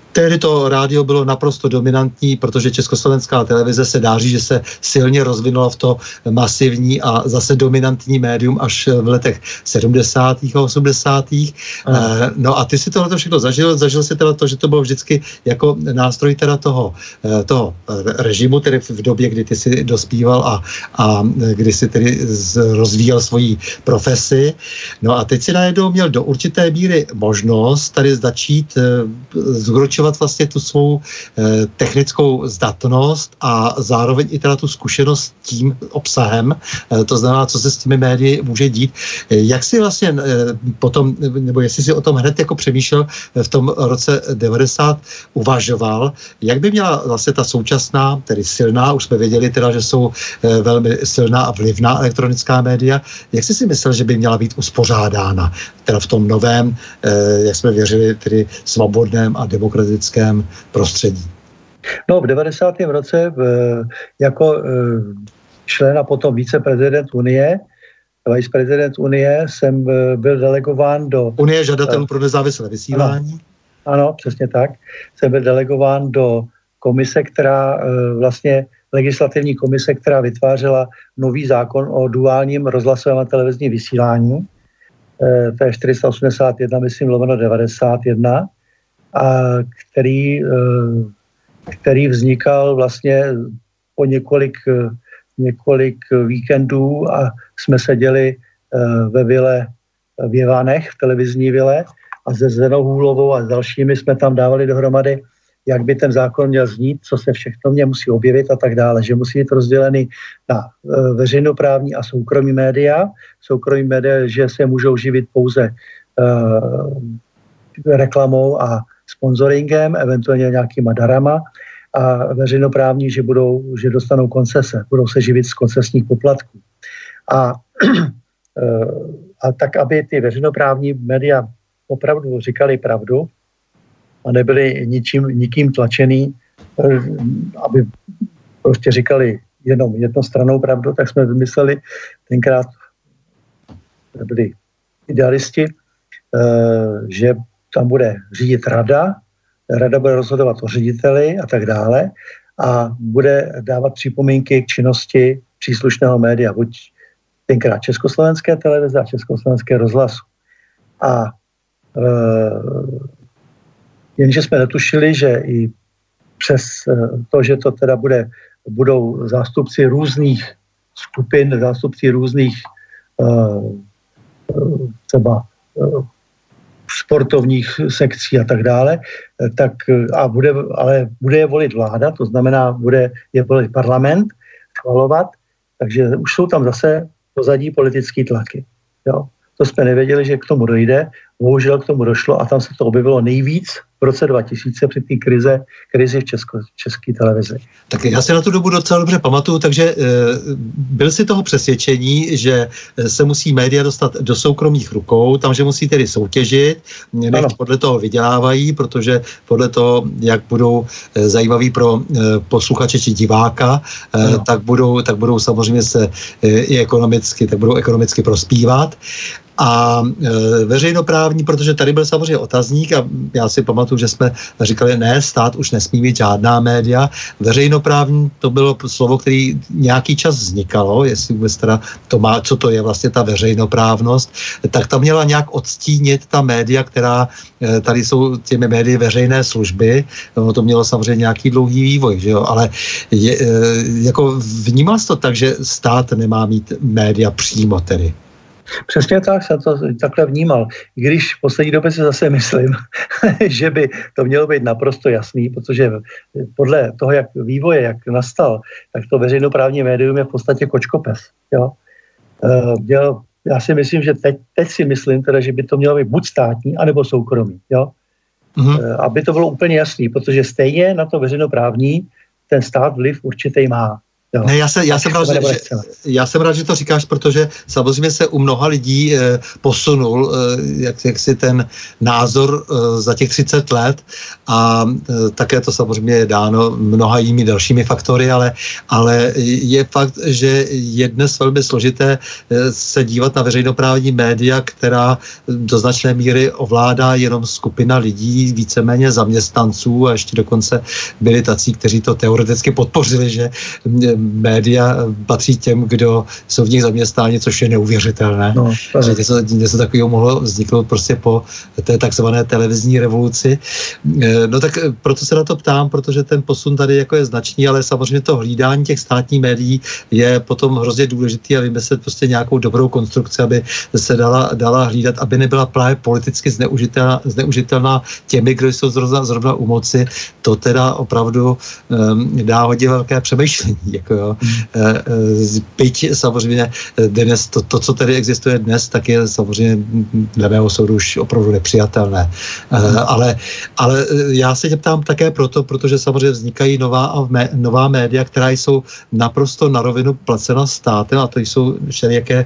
Eh, Tehdy to rádio bylo naprosto dominantní, protože československá televize se dáří, že se silně rozvinula v to masivní a zase dominantní médium až v letech 70. a 80. Eh, no a ty si tohle všechno zažil, zažil si teda to, že to bylo vždycky jako nástroj teda toho, eh, toho režimu, tedy v době, kdy ty si dospíval a, a kdy si tedy rozvíjel svoji profesi. No a teď si najednou měl do určité míry možnost tady začít eh, zhročovat zvyšovat vlastně tu svou eh, technickou zdatnost a zároveň i teda tu zkušenost tím obsahem, eh, to znamená, co se s těmi médii může dít. Eh, jak si vlastně potom, nebo jestli si o tom hned jako přemýšlel v tom roce 90 uvažoval, jak by měla vlastně ta současná, tedy silná, už jsme věděli teda, že jsou velmi silná a vlivná elektronická média, jak jsi si myslel, že by měla být uspořádána, teda v tom novém, jak jsme věřili, tedy svobodném a demokratickém politickém prostředí? No v 90. roce v, jako e, člen a potom viceprezident Unie, viceprezident Unie, jsem e, byl delegován do... Unie žadatelů pro nezávislé vysílání? Ano, ano, přesně tak. Jsem byl delegován do komise, která vlastně legislativní komise, která vytvářela nový zákon o duálním rozhlasovém a televizním vysílání. To je 481, myslím, lomeno 91 a který, eh, který vznikal vlastně po několik, eh, několik víkendů a jsme seděli eh, ve vile v Jevanech, v televizní vile a se Zenou Hůlovou a s dalšími jsme tam dávali dohromady, jak by ten zákon měl znít, co se všechno mě musí objevit a tak dále, že musí být rozdělený na veřejnoprávní a soukromí média. Soukromí média, že se můžou živit pouze reklamou a sponsoringem, eventuálně nějakýma darama a veřejnoprávní, že, budou, že dostanou koncese, budou se živit z koncesních poplatků. A, a tak, aby ty veřejnoprávní média opravdu říkali pravdu a nebyli ničím, nikým tlačený, aby prostě říkali jenom jednostranou pravdu, tak jsme vymysleli tenkrát, byli idealisti, eh, že tam bude řídit rada, rada bude rozhodovat o řediteli a tak dále a bude dávat připomínky k činnosti příslušného média, buď tenkrát Československé televize a Československé rozhlasu. A e, jenže jsme netušili, že i přes e, to, že to teda bude, budou zástupci různých skupin, zástupci různých e, e třeba e, sportovních sekcí a tak dále, tak a bude, ale bude je volit vláda, to znamená, bude je volit parlament, schvalovat, takže už jsou tam zase pozadí politické tlaky. Jo. To jsme nevěděli, že k tomu dojde. Bohužel k tomu došlo a tam se to objevilo nejvíc v roce 2000 při té krize, krizi v Česko, české televizi. Tak já si na tu dobu docela dobře pamatuju, takže e, byl si toho přesvědčení, že se musí média dostat do soukromých rukou, tam, že musí tedy soutěžit, nech podle toho vydělávají, protože podle toho, jak budou e, zajímaví pro e, posluchače či diváka, e, tak, budou, tak budou samozřejmě se e, i ekonomicky, tak budou ekonomicky prospívat a e, veřejnoprávní, protože tady byl samozřejmě otazník a já si pamatuju, že jsme říkali, ne, stát už nesmí mít žádná média. Veřejnoprávní to bylo slovo, který nějaký čas vznikalo, jestli vůbec teda to má, co to je vlastně ta veřejnoprávnost, tak ta měla nějak odstínit ta média, která e, tady jsou těmi médii veřejné služby. No, to mělo samozřejmě nějaký dlouhý vývoj, že jo? ale je, e, jako vnímal to tak, že stát nemá mít média přímo tedy? Přesně tak jsem to takhle vnímal. I když v poslední době si zase myslím, že by to mělo být naprosto jasný, protože podle toho, jak vývoje, jak nastal, tak to veřejnoprávní médium je v podstatě kočkopes. Jo? Uh, já si myslím, že teď, teď si myslím teda, že by to mělo být buď státní, anebo soukromý. Jo? Mm-hmm. Aby to bylo úplně jasný, protože stejně na to veřejnoprávní ten stát vliv určitý má. Ne, já, se, já, jsem rád, že, že, já jsem rád, že to říkáš, protože samozřejmě se u mnoha lidí eh, posunul eh, jak, jak si ten názor eh, za těch 30 let a eh, také to samozřejmě je dáno mnoha jinými dalšími faktory, ale, ale je fakt, že je dnes velmi složité eh, se dívat na veřejnoprávní média, která do značné míry ovládá jenom skupina lidí, víceméně zaměstnanců a ještě dokonce byli tací, kteří to teoreticky podpořili, že média patří těm, kdo jsou v nich zaměstnáni, což je neuvěřitelné. No, že něco, něco takového mohlo vzniknout prostě po té takzvané televizní revoluci. Eh, no tak eh, proto se na to ptám, protože ten posun tady jako je značný, ale samozřejmě to hlídání těch státních médií je potom hrozně důležitý a vymyslet prostě nějakou dobrou konstrukci, aby se dala, dala hlídat, aby nebyla právě politicky zneužitelná, zneužitelná těmi, kdo jsou zrovna, zrovna u moci. To teda opravdu um, dá hodně velké přemýšlení. Jako jako jo. Mm. Byť samozřejmě dnes, to, to, co tady existuje dnes, tak je samozřejmě dle mého soudu už opravdu nepřijatelné. Mm. Ale, ale já se tě ptám také proto, protože samozřejmě vznikají nová, a mé, nová média, která jsou naprosto na rovinu placena státem a to jsou všelijaké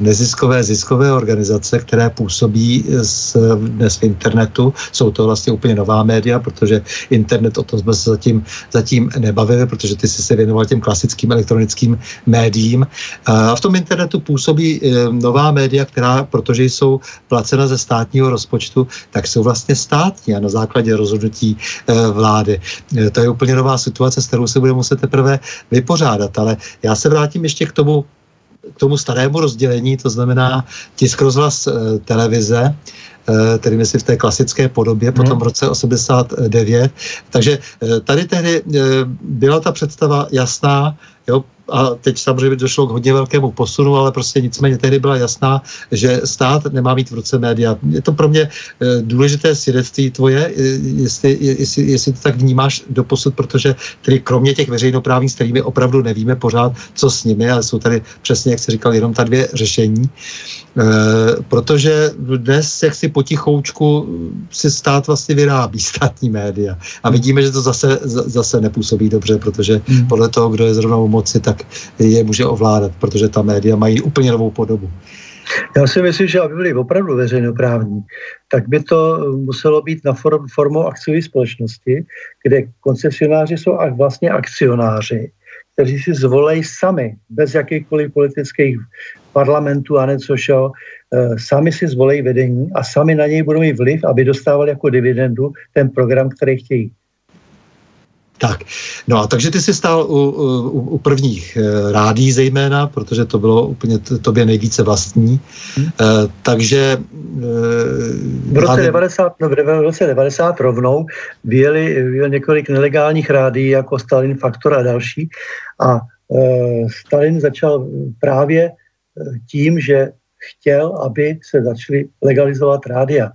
neziskové, ziskové organizace, které působí s, dnes v internetu. Jsou to vlastně úplně nová média, protože internet, o tom jsme se zatím, zatím nebavili, protože ty si se věnoval těm klasickým elektronickým médiím. A v tom internetu působí e, nová média, která, protože jsou placena ze státního rozpočtu, tak jsou vlastně státní a na základě rozhodnutí e, vlády. E, to je úplně nová situace, s kterou se bude muset teprve vypořádat. Ale já se vrátím ještě k tomu k tomu starému rozdělení, to znamená tisk rozhlas televize, Eh, tedy myslím v té klasické podobě, potom v roce 89. Takže eh, tady tehdy eh, byla ta představa jasná, jo, a teď samozřejmě došlo k hodně velkému posunu, ale prostě nicméně tehdy byla jasná, že stát nemá mít v ruce média. Je to pro mě e, důležité svědectví tvoje, e, jestli, jestli, jestli to tak vnímáš do posud, protože tedy kromě těch veřejnoprávních, s kterými opravdu nevíme pořád, co s nimi, ale jsou tady přesně, jak jsi říkal, jenom ta dvě řešení. E, protože dnes, jak si potichoučku si stát vlastně vyrábí státní média. A vidíme, že to zase, zase nepůsobí dobře, protože hmm. podle toho, kdo je zrovna moci, tak je může ovládat, protože ta média mají úplně novou podobu. Já si myslím, že aby byly opravdu veřejnoprávní, tak by to muselo být na form, formou akciové společnosti, kde koncesionáři jsou vlastně akcionáři, kteří si zvolejí sami, bez jakýchkoliv politických parlamentů a něco, šo, eh, sami si zvolejí vedení a sami na něj budou mít vliv, aby dostávali jako dividendu ten program, který chtějí. Tak, no a takže ty jsi stál u, u, u prvních e, rádí zejména, protože to bylo úplně t, tobě nejvíce vlastní. Hmm. E, takže... E, v, roce 90, no, v roce 90 rovnou vyjeli, vyjeli několik nelegálních rádí jako Stalin Faktor a další a e, Stalin začal právě tím, že chtěl, aby se začaly legalizovat rádia.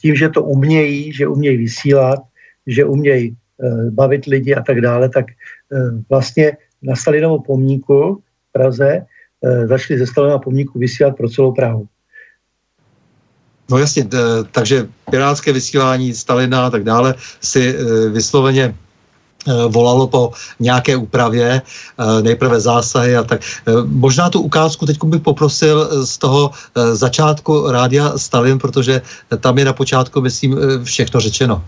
Tím, že to umějí, že umějí vysílat, že umějí Eh, bavit lidi a tak dále, tak eh, vlastně na Stalinovu pomníku v Praze začali ze Stalina pomníku vysílat pro celou Prahu. No jasně, takže pirátské vysílání Stalina a tak dále si vysloveně volalo po nějaké úpravě, nejprve zásahy a tak. Možná tu ukázku teď bych poprosil z toho začátku rádia Stalin, protože tam je na počátku, myslím, všechno řečeno.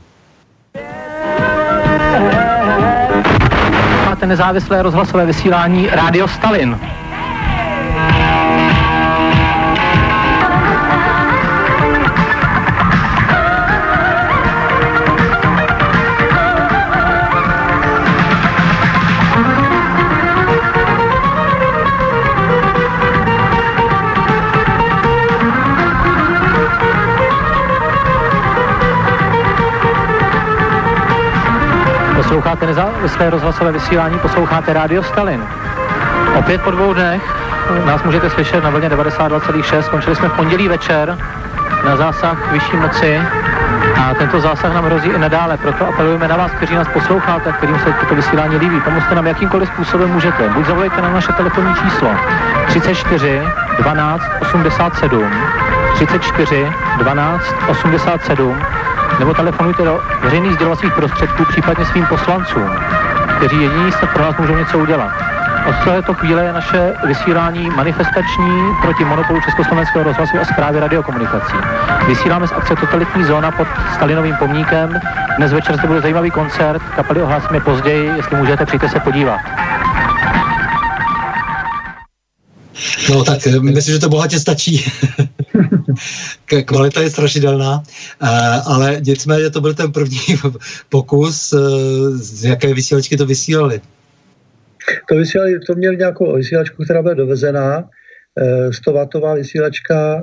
Máte nezávislé rozhlasové vysílání Rádio Stalin. Posloucháte nezávislé rozhlasové vysílání, posloucháte Radio Stalin. Opět po dvou dnech nás můžete slyšet na vlně 92,6. Skončili jsme v pondělí večer na zásah vyšší moci a tento zásah nám hrozí i nadále. Proto apelujeme na vás, kteří nás posloucháte, kterým se toto vysílání líbí. Pomozte nám jakýmkoliv způsobem můžete. Buď zavolejte na naše telefonní číslo 34 12 87 34 12 87 nebo telefonujte do veřejných sdělovacích prostředků, případně svým poslancům, kteří jediní se pro nás můžou něco udělat. Od této chvíle je naše vysílání manifestační proti monopolu Československého rozhlasu a zprávy radiokomunikací. Vysíláme z akce Totalitní zóna pod Stalinovým pomníkem. Dnes večer zde bude zajímavý koncert, kapely ohlásíme později, jestli můžete, přijďte se podívat. No tak eh, myslím, že to bohatě stačí. Kvalita je strašidelná, eh, ale nicméně to byl ten první pokus, eh, z jaké vysílačky to vysílali. To, vysílali, to měli nějakou vysílačku, která byla dovezená, 100 vysílačka,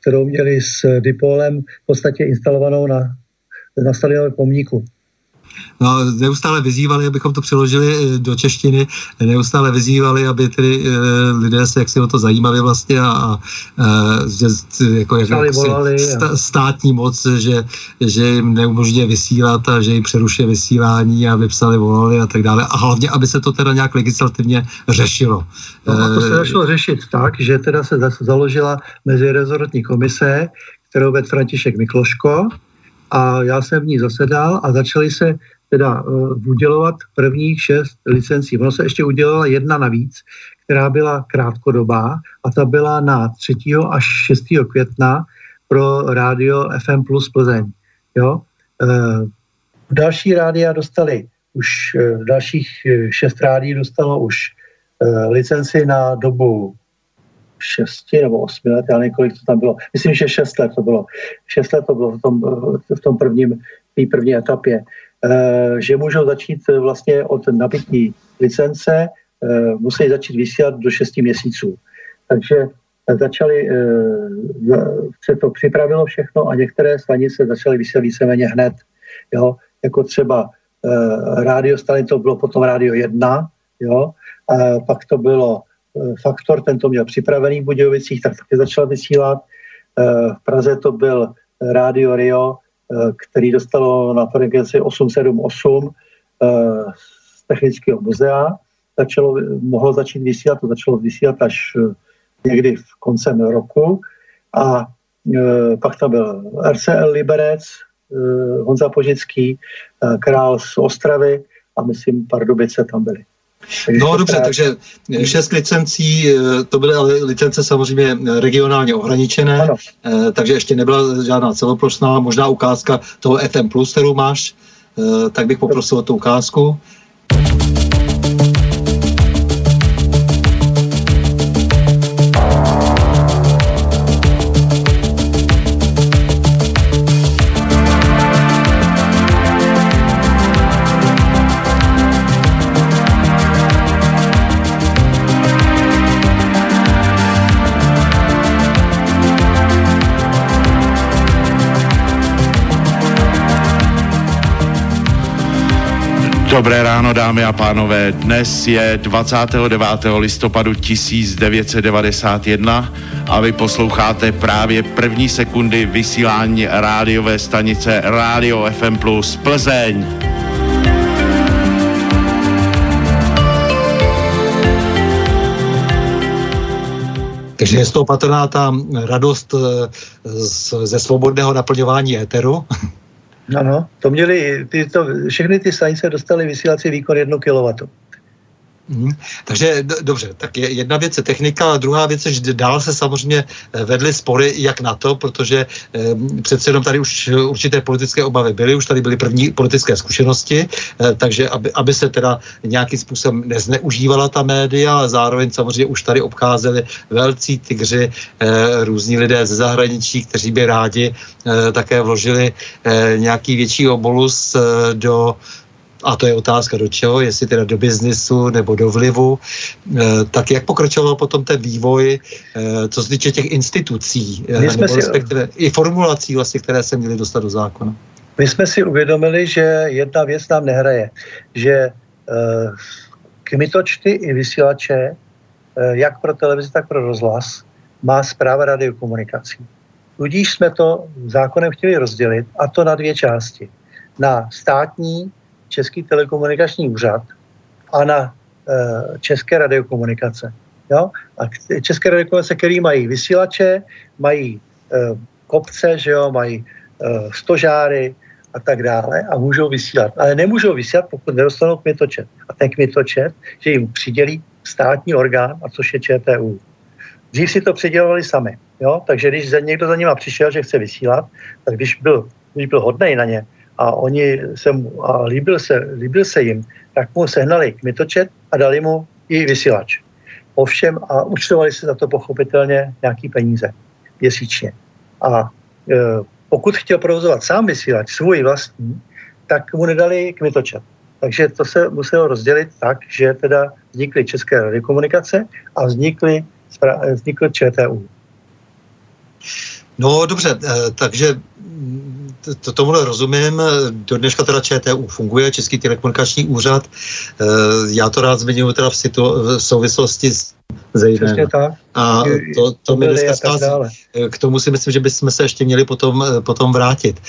kterou měli s dipolem v podstatě instalovanou na, na Stalinovém pomníku. No, neustále vyzývali, abychom to přeložili eh, do češtiny, neustále vyzývali, aby tedy e, lidé se jak si o to zajímali vlastně a, a eh, že jako, jak, jak si, sta, státní moc, že, že jim neumožňuje vysílat a že jim přerušuje vysílání a vypsali, volali a tak dále. A hlavně, aby se to teda nějak legislativně řešilo. No a to se začalo řešit tak, že teda se založila mezirezortní komise, kterou vedl František Mikloško, a já jsem v ní zasedal a začali se teda uh, udělovat prvních šest licencí. Ono se ještě udělala jedna navíc, která byla krátkodobá a ta byla na 3. až 6. května pro rádio FM plus Plzeň. Jo? Uh, další rádia dostali už, uh, dalších šest rádií dostalo už licenci na dobu šesti nebo osmi let, já nevím, kolik to tam bylo. Myslím, že šest let to bylo. Šest let to bylo v tom, v tom prvním, v první etapě. E, že můžou začít vlastně od nabití licence, e, musí začít vysílat do šesti měsíců. Takže začali, se to připravilo všechno a některé stanice začaly vysílat víceméně hned. Jo? Jako třeba rádio Stalin, to bylo potom rádio 1, jo? A pak to bylo Eh, faktor, ten to měl připravený v Budějovicích, tak taky začal vysílat. Eh, v Praze to byl Rádio Rio, eh, který dostalo na frekvenci 878 z Technického muzea. Začalo, mohlo začít vysílat, to začalo vysílat až někdy v koncem roku. A pak tam byl RCL Liberec, Honza Požický, král z Ostravy a myslím Pardubice tam byly. No dobře, takže šest licencí, eh, to byly ale licence samozřejmě regionálně ohraničené, ano. Eh, takže ještě nebyla žádná celoplošná, možná ukázka toho FM+, kterou máš, eh, tak bych poprosil o tu ukázku. Dobré ráno, dámy a pánové. Dnes je 29. listopadu 1991 a vy posloucháte právě první sekundy vysílání rádiové stanice Radio FM Plus Plzeň. Takže je z toho patrná ta radost ze svobodného naplňování éteru? Ano, to měli, ty, to, všechny ty stanice dostaly vysílací výkon 1 kW. Hmm. Takže d- dobře, tak je, jedna věc je technika, a druhá věc je, že dál se samozřejmě eh, vedly spory jak na to, protože eh, přece jenom tady už určité politické obavy byly, už tady byly první politické zkušenosti, eh, takže aby, aby se teda nějakým způsobem nezneužívala ta média, ale zároveň samozřejmě už tady obcházeli velcí tygři, eh, různí lidé ze zahraničí, kteří by rádi eh, také vložili eh, nějaký větší obolus eh, do a to je otázka do čeho, jestli teda do biznisu nebo do vlivu, eh, tak jak pokračoval potom ten vývoj, eh, co se týče těch institucí, eh, nebo si... respektive i formulací, vlastně, které se měly dostat do zákona? My jsme si uvědomili, že jedna věc nám nehraje, že kmitočty i vysílače, jak pro televizi, tak pro rozhlas, má zpráva radiokomunikací. Tudíž jsme to zákonem chtěli rozdělit, a to na dvě části. Na státní Český telekomunikační úřad a na e, České radiokomunikace. Jo? A České radiokomunikace, které mají vysílače, mají e, kopce, že jo? mají e, stožáry a tak dále a můžou vysílat. Ale nemůžou vysílat, pokud nedostanou kmitočet. A ten kmitočet, že jim přidělí státní orgán, a což je ČTU. Dřív si to přidělovali sami. Jo? Takže když někdo za nima přišel, že chce vysílat, tak když byl, když byl hodnej na ně, a oni se mu, a líbil se, líbil se jim, tak mu sehnali kmitočet a dali mu i vysílač. Ovšem a účtovali se za to pochopitelně nějaký peníze měsíčně. A e, pokud chtěl provozovat sám vysílač, svůj vlastní, tak mu nedali kmitočet. Takže to se muselo rozdělit tak, že teda vznikly České radiokomunikace a vznikly, vznikly ČTU. No dobře, e, takže to, tomu rozumím. Do dneška teda ČTU funguje, Český telekomunikační úřad. Eh, já to rád zmiňuji teda v, situ- v souvislosti s zejména. tak. A to, to mi dneska schází. K tomu si myslím, že bychom se ještě měli potom, potom vrátit.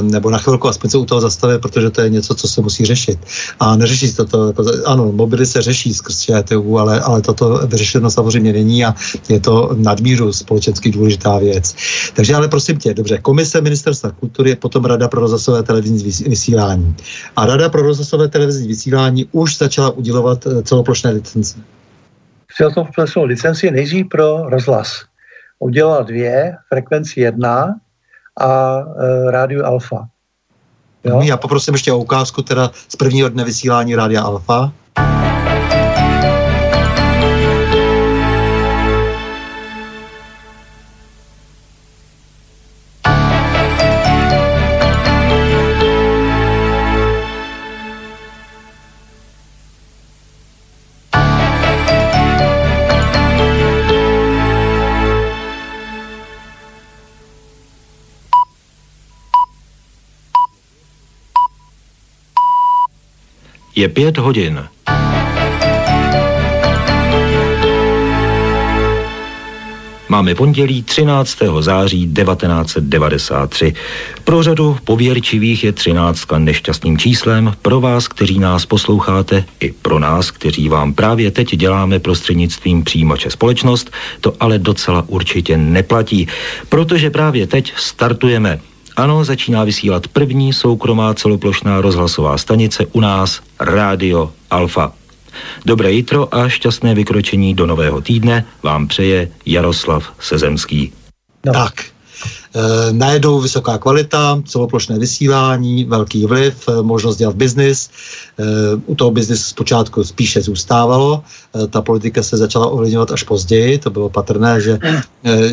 Nebo na chvilku aspoň se u toho zastavit, protože to je něco, co se musí řešit. A neřeší se to, jako, ano, mobily se řeší skrz ČTU, ale, ale toto vyřešeno samozřejmě není a je to nadmíru společensky důležitá věc. Takže ale prosím tě, dobře, komise ministerstva kultury je potom Rada pro rozhlasové televizní vysílání. A Rada pro rozhlasové televizní vysílání už začala udělovat eh, celoplošné licence přijal to profesionální licenci nejdřív pro rozhlas. Udělal dvě, frekvenci jedna a e, rádiu Alfa. Jo? Já poprosím ještě o ukázku teda z prvního dne vysílání Rádia Alfa. Je pět hodin. Máme pondělí 13. září 1993. Pro řadu pověrčivých je 13 nešťastným číslem. Pro vás, kteří nás posloucháte, i pro nás, kteří vám právě teď děláme prostřednictvím přijímače společnost, to ale docela určitě neplatí, protože právě teď startujeme ano, začíná vysílat první soukromá celoplošná rozhlasová stanice u nás, Rádio Alfa. Dobré jitro a šťastné vykročení do nového týdne vám přeje Jaroslav Sezemský. No. Tak, Eh, najednou vysoká kvalita, celoplošné vysílání, velký vliv, eh, možnost dělat biznis. Eh, u toho biznisu zpočátku spíše zůstávalo. Ta politika se začala ovlivňovat až později. To bylo patrné, že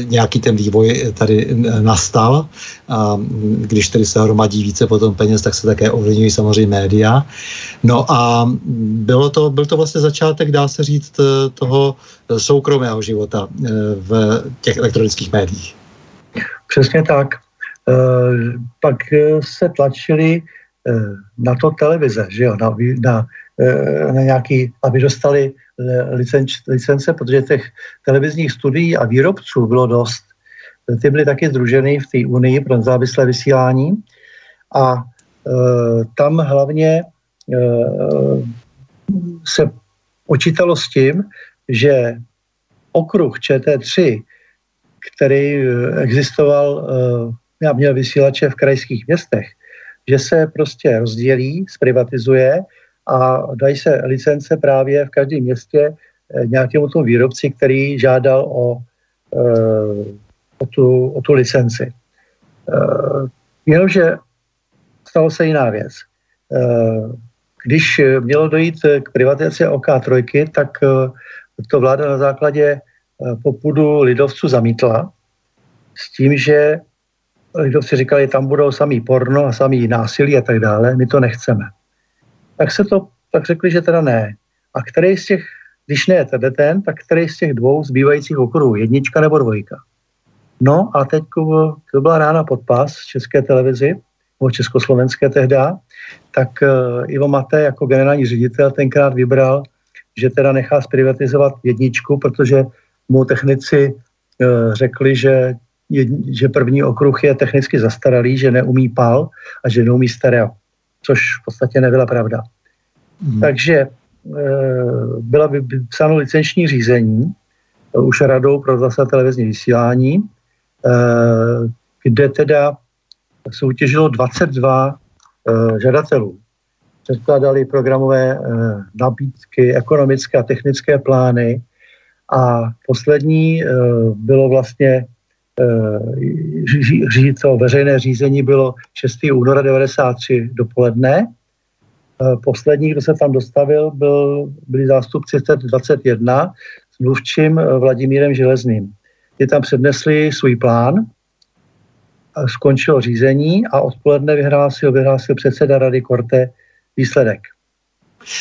nějaký ten vývoj tady nastal. A mm, když tedy se hromadí více potom peněz, tak se také ovlivňují samozřejmě média. No a bylo to, byl to vlastně začátek, dá se říct, toho soukromého života v těch elektronických médiích. Přesně tak. Eh, pak eh, se tlačili eh, na to televize, že jo, na, na, na nějaký, aby dostali licenč, licence, protože těch televizních studií a výrobců bylo dost. Ty byly taky združeny v té unii pro nezávislé vysílání a tam hlavně se počítalo s tím, že okruh ČT3, který eh, existoval, já měl vysílače v krajských městech, že se prostě rozdělí, zprivatizuje a dají se licence právě v každém městě nějakému tomu výrobci, který žádal o, o, tu, o tu licenci. Jenomže stalo se jiná věc. Když mělo dojít k privatizaci OK3, tak to vláda na základě popudu lidovců zamítla s tím, že lidovci říkali, tam budou samý porno a samý násilí a tak dále, my to nechceme. Tak se to, tak řekli, že teda ne. A který z těch, když ne tedy ten, tak který z těch dvou zbývajících okruhů, jednička nebo dvojka. No a teď to byla rána pod pás České televizi, nebo Československé tehda, tak uh, Ivo Mate jako generální ředitel tenkrát vybral, že teda nechá zprivatizovat jedničku, protože mu technici uh, řekli, že, že první okruh je technicky zastaralý, že neumí pal a že neumí stereo, což v podstatě nebyla pravda. Hmm. Takže uh, byla vypsáno licenční řízení už radou pro zase televizní vysílání, kde teda soutěžilo 22 uh, žadatelů. Předkládali programové nabídky, ekonomické a technické plány a poslední uh, bylo vlastně uh, to veřejné řízení bylo 6. února 93 dopoledne. Uh, poslední, kdo se tam dostavil, byl, byli zástupci 21 s mluvčím Vladimírem Železným. Ty tam přednesli svůj plán, skončilo řízení a odpoledne vyhlásil, vyhlásil předseda Rady Korte výsledek.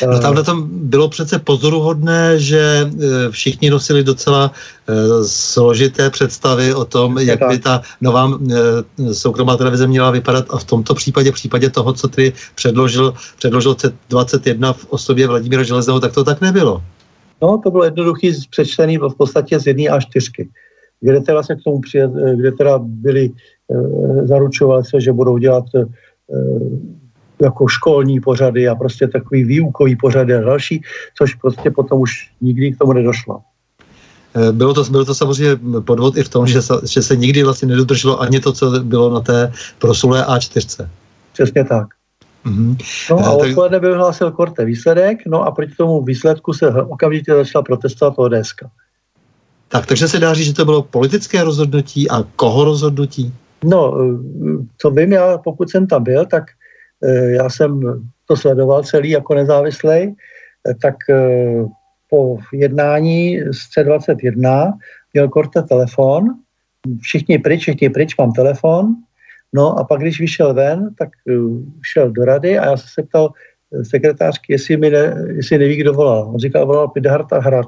No tam na tom bylo přece pozoruhodné, že e, všichni nosili docela e, složité představy o tom, jak by ta nová soukromá televize měla vypadat a v tomto případě, v případě toho, co ty předložil, předložil C21 v osobě Vladimíra Železného, tak to tak nebylo. No, to bylo jednoduchý přečtený v podstatě z jedné a čtyřky, kde teda se k tomu přijet, kde teda byly Eh, zaručovali se, že budou dělat eh, jako školní pořady a prostě takový výukový pořady a další, což prostě potom už nikdy k tomu nedošlo. Eh, bylo to, bylo to samozřejmě podvod i v tom, že se, že se nikdy vlastně nedodrželo ani to, co bylo na té prosulé A4. Přesně tak. Mm-hmm. No a tak... odpoledne by vyhlásil Korte výsledek, no a proti tomu výsledku se okamžitě začala protestovat ODS. Tak, takže se dá říct, že to bylo politické rozhodnutí a koho rozhodnutí? No, co vím, já pokud jsem tam byl, tak eh, já jsem to sledoval celý jako nezávislý, eh, tak eh, po jednání z C21 měl Korte telefon, všichni pryč, všichni pryč, mám telefon, no a pak, když vyšel ven, tak šel do rady a já jsem se ptal sekretářky, jestli, mi ne, jestli neví, kdo volal. On říkal, volal Pidhart a Hrad.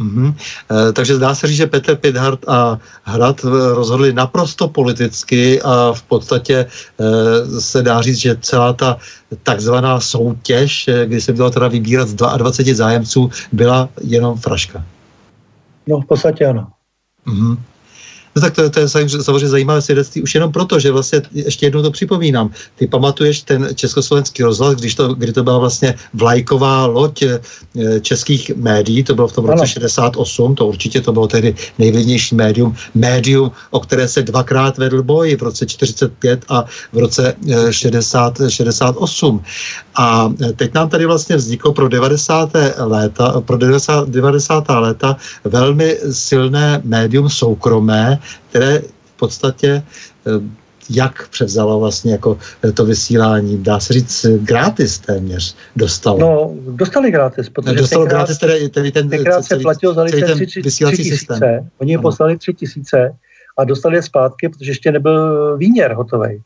Mm-hmm. E, takže zdá se říct, že Petr Pidhart a Hrad eh, rozhodli naprosto politicky a v podstatě e, se dá říct, že celá ta takzvaná soutěž, kdy se bylo teda vybírat z 22 zájemců, byla jenom fraška. No v podstatě ano. Mm-hmm. No tak to, to je samozřejmě zajímavé svědectví už jenom proto, že vlastně ještě jednou to připomínám. Ty pamatuješ ten československý rozhlas, když to, kdy to byla vlastně vlajková loď eh, českých médií, to bylo v tom roce ano. 68, to určitě to bylo tehdy nejvlivnější médium, médium, o které se dvakrát vedl boj v roce 45 a v roce 60, eh, 68. A eh, teď nám tady vlastně vzniklo pro 90. léta, pro 90. 90. léta velmi silné médium soukromé, které v podstatě eh, jak převzala vlastně jako eh, to vysílání, dá se říct, gratis téměř dostalo. No, dostali gratis, protože dostalo tenkrát, gratis tedy, tedy ten, tenkrát se platil za licenci tři, tři tisíce, oni je poslali tři tisíce a dostali je zpátky, protože ještě nebyl výměr hotový.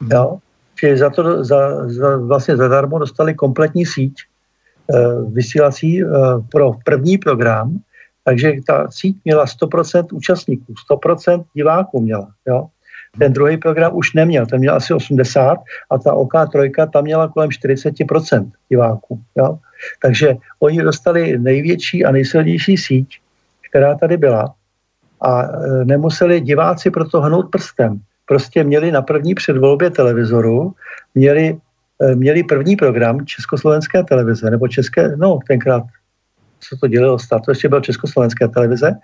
Hmm. Jo? Čili za to za, za, vlastně zadarmo dostali kompletní síť uh, vysílací uh, pro první program takže ta síť měla 100% účastníků, 100% diváků měla. Jo? Ten druhý program už neměl, ten měl asi 80 a ta OK3 tam měla kolem 40% diváků. Jo? Takže oni dostali největší a nejsilnější síť, která tady byla a e, nemuseli diváci proto hnout prstem. Prostě měli na první předvolbě televizoru, měli, e, měli první program Československé televize, nebo České, no tenkrát se to dělilo stát, to ještě byla Československé televize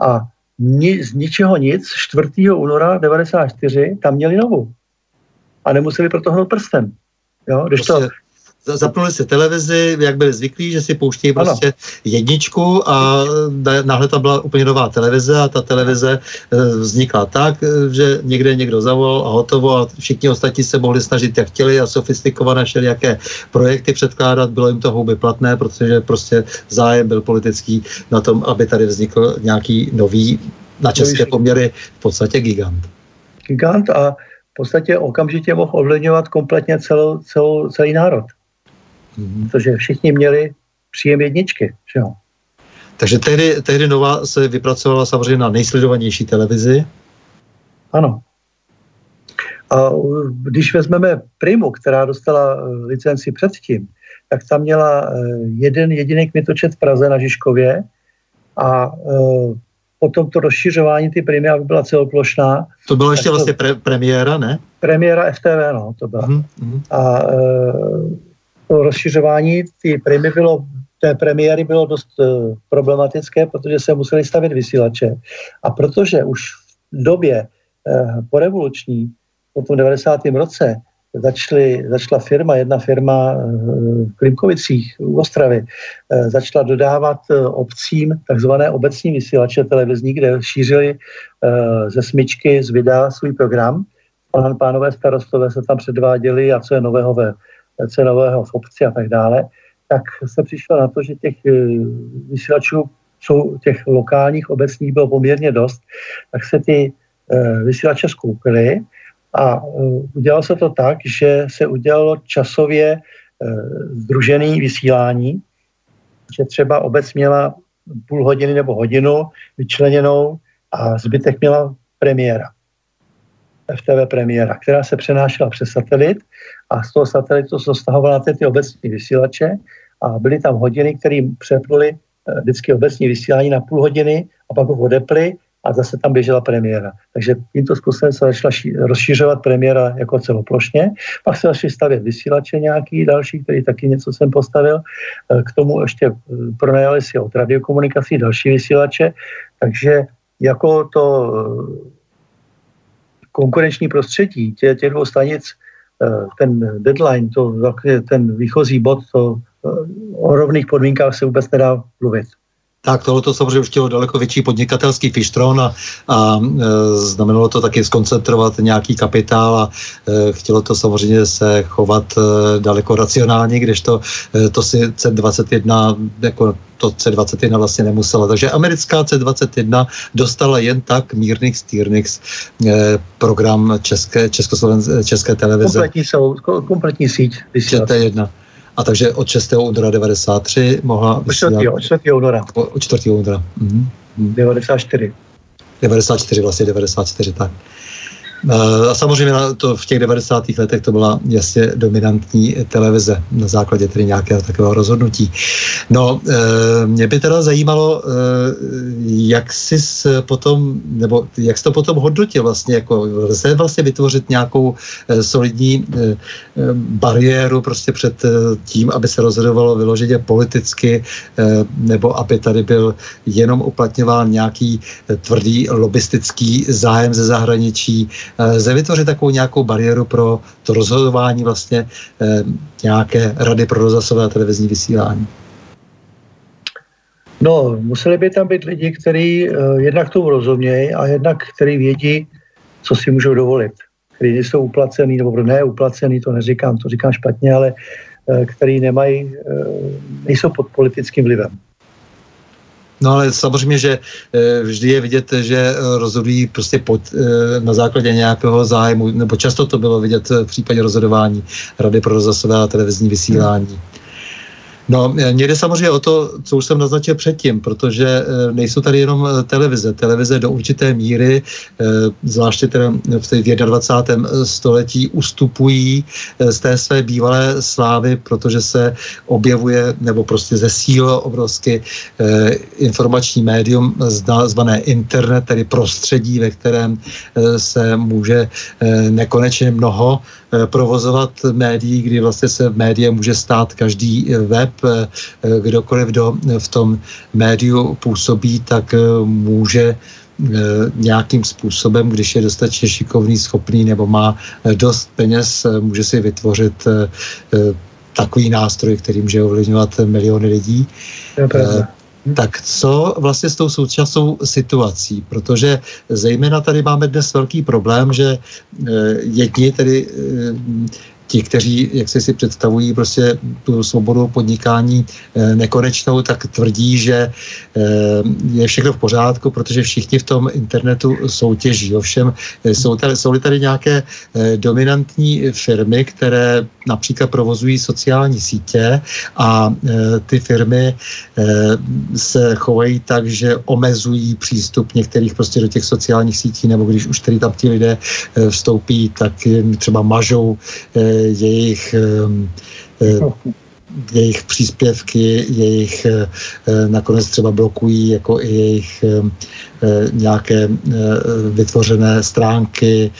a ni, z ničeho nic 4. února 94 tam měli novou. A nemuseli proto hnout prstem. Jo? Když to, Prostě zapnuli si televizi, jak byli zvyklí, že si pouštějí prostě jedničku a náhle tam byla úplně nová televize a ta televize eh, vznikla tak, eh, že někde někdo zavolal a hotovo a všichni ostatní se mohli snažit, jak chtěli a sofistikované všelijaké projekty předkládat, bylo jim to houby platné, protože prostě zájem byl politický na tom, aby tady vznikl nějaký nový na české poměry v podstatě gigant. gigant a v podstatě okamžitě mohl ovlivňovat kompletně celou, celou, celý národ. Mhm. Protože všichni měli příjem jedničky. Že jo? Takže tehdy, tehdy Nova se vypracovala samozřejmě na nejsledovanější televizi. Ano. A když vezmeme Primu, která dostala eh, licenci předtím, tak tam měla eh, jeden jediný kmitočet v Praze na Žižkově a eh, potom to rozšiřování ty Primy, aby byla celoplošná, To bylo ještě to- vlastně pre, premiéra, ne? premiéra FTV, no, to byla. Mhm. A e, to rozšiřování ty primy bylo, té premiéry bylo dost e, problematické, protože se museli stavět vysílače. A protože už v době e, porevoluční, po tom 90. roce, začali, začala firma, jedna firma e, v Klimkovicích u Ostravy, začala dodávat obcím takzvané obecní vysílače televizní, kde šířili ze smyčky, z videa svůj program. Pán, pánové starostové se tam předváděli a co je nového ve, co je nového v obci a tak dále, tak se přišlo na to, že těch eh, vysílačů jsou těch lokálních obecních bylo poměrně dost, tak se ty eh, vysílače skoupily a eh, udělalo se to tak, že se udělalo časově združený vysílání, že třeba obec měla půl hodiny nebo hodinu vyčleněnou a zbytek měla premiéra. FTV premiéra, která se přenášela přes satelit a z toho satelitu se stahovala na ty, obecní vysílače a byly tam hodiny, které přepnuly eh, vždycky obecní vysílání na půl hodiny a pak ho odeply a zase tam běžela premiéra. Takže tímto způsobem se začala ší- rozšiřovat premiéra jako celoplošně. Pak se začaly stavět vysílače nějaký další, který taky něco jsem postavil. Eh, K tomu ještě eh, pronajali si od radiokomunikací další vysílače. Takže jako to konkurenční prostředí tě, těch dvou stanic, eh, ten deadline, to, ten výchozí bod, to eh, o rovných podmínkách se vůbec nedá mluvit. Tak tohle to samozřejmě už chtělo daleko větší podnikatelský fištron a, a e, znamenalo to taky skoncentrovat nějaký kapitál a e, chtělo to samozřejmě se chovat e, daleko racionálně, kdežto e, to si C21 jako to C21 vlastně nemusela. Takže americká C21 dostala jen tak mírných stýrnix e, program České, Českosloven, České televize. Kompletní, jsou, ko- kompletní síť vysílací. ČT1. A takže od 6. února 93 mohla Od 4. od 4. února Od 4. února. Mhm. 94. 94, vlastně 94, tak. Eh, A samozřejmě to v těch 90. letech to byla jasně dominantní televize na základě tedy nějakého takového rozhodnutí. No, eh, mě by teda zajímalo, eh, jak jsi potom, nebo jak jsi to potom hodnotil vlastně, jako lze vlastně vytvořit nějakou solidní bariéru prostě před tím, aby se rozhodovalo vyloženě politicky, nebo aby tady byl jenom uplatňován nějaký tvrdý lobistický zájem ze zahraničí, lze vytvořit takovou nějakou bariéru pro to rozhodování vlastně eh, nějaké rady pro rozhlasové a televizní vysílání. No, museli by tam být lidi, kteří uh, jednak tomu rozumějí a jednak který vědí, co si můžou dovolit. Kteří jsou uplacený, nebo ne uplacený, to neříkám, to říkám špatně, ale uh, který nemají, uh, nejsou pod politickým vlivem. No ale samozřejmě, že eh, vždy je vidět, že eh, rozhodují prostě pod, eh, na základě nějakého zájmu, nebo často to bylo vidět v případě rozhodování Rady pro rozhlasové a televizní vysílání. No, jde samozřejmě o to, co už jsem naznačil předtím, protože eh, nejsou tady jenom eh, televize. Televize do určité míry, eh, zvláště teda v té 21. století, ustupují z té své bývalé slávy, protože se objevuje nebo prostě zesílilo obrovsky informační médium zvané internet, tedy prostředí, ve kterém se může nekonečně mnoho provozovat médií, kdy vlastně se v médie může stát každý eh, web, kdokoliv, kdo v tom médiu působí, tak může nějakým způsobem, když je dostatečně šikovný, schopný nebo má dost peněz, může si vytvořit takový nástroj, který může ovlivňovat miliony lidí. Tak co vlastně s tou současnou situací? Protože zejména tady máme dnes velký problém, že jedni tedy ti, kteří, jak si si představují prostě tu svobodu podnikání e, nekonečnou, tak tvrdí, že e, je všechno v pořádku, protože všichni v tom internetu soutěží. Ovšem jsou tady, jsou tady nějaké e, dominantní firmy, které například provozují sociální sítě a e, ty firmy e, se chovají tak, že omezují přístup některých prostě do těch sociálních sítí, nebo když už tady tam ti lidé e, vstoupí, tak jim třeba mažou e, jejich jejich příspěvky, jejich nakonec třeba blokují jako i jejich nějaké vytvořené stránky,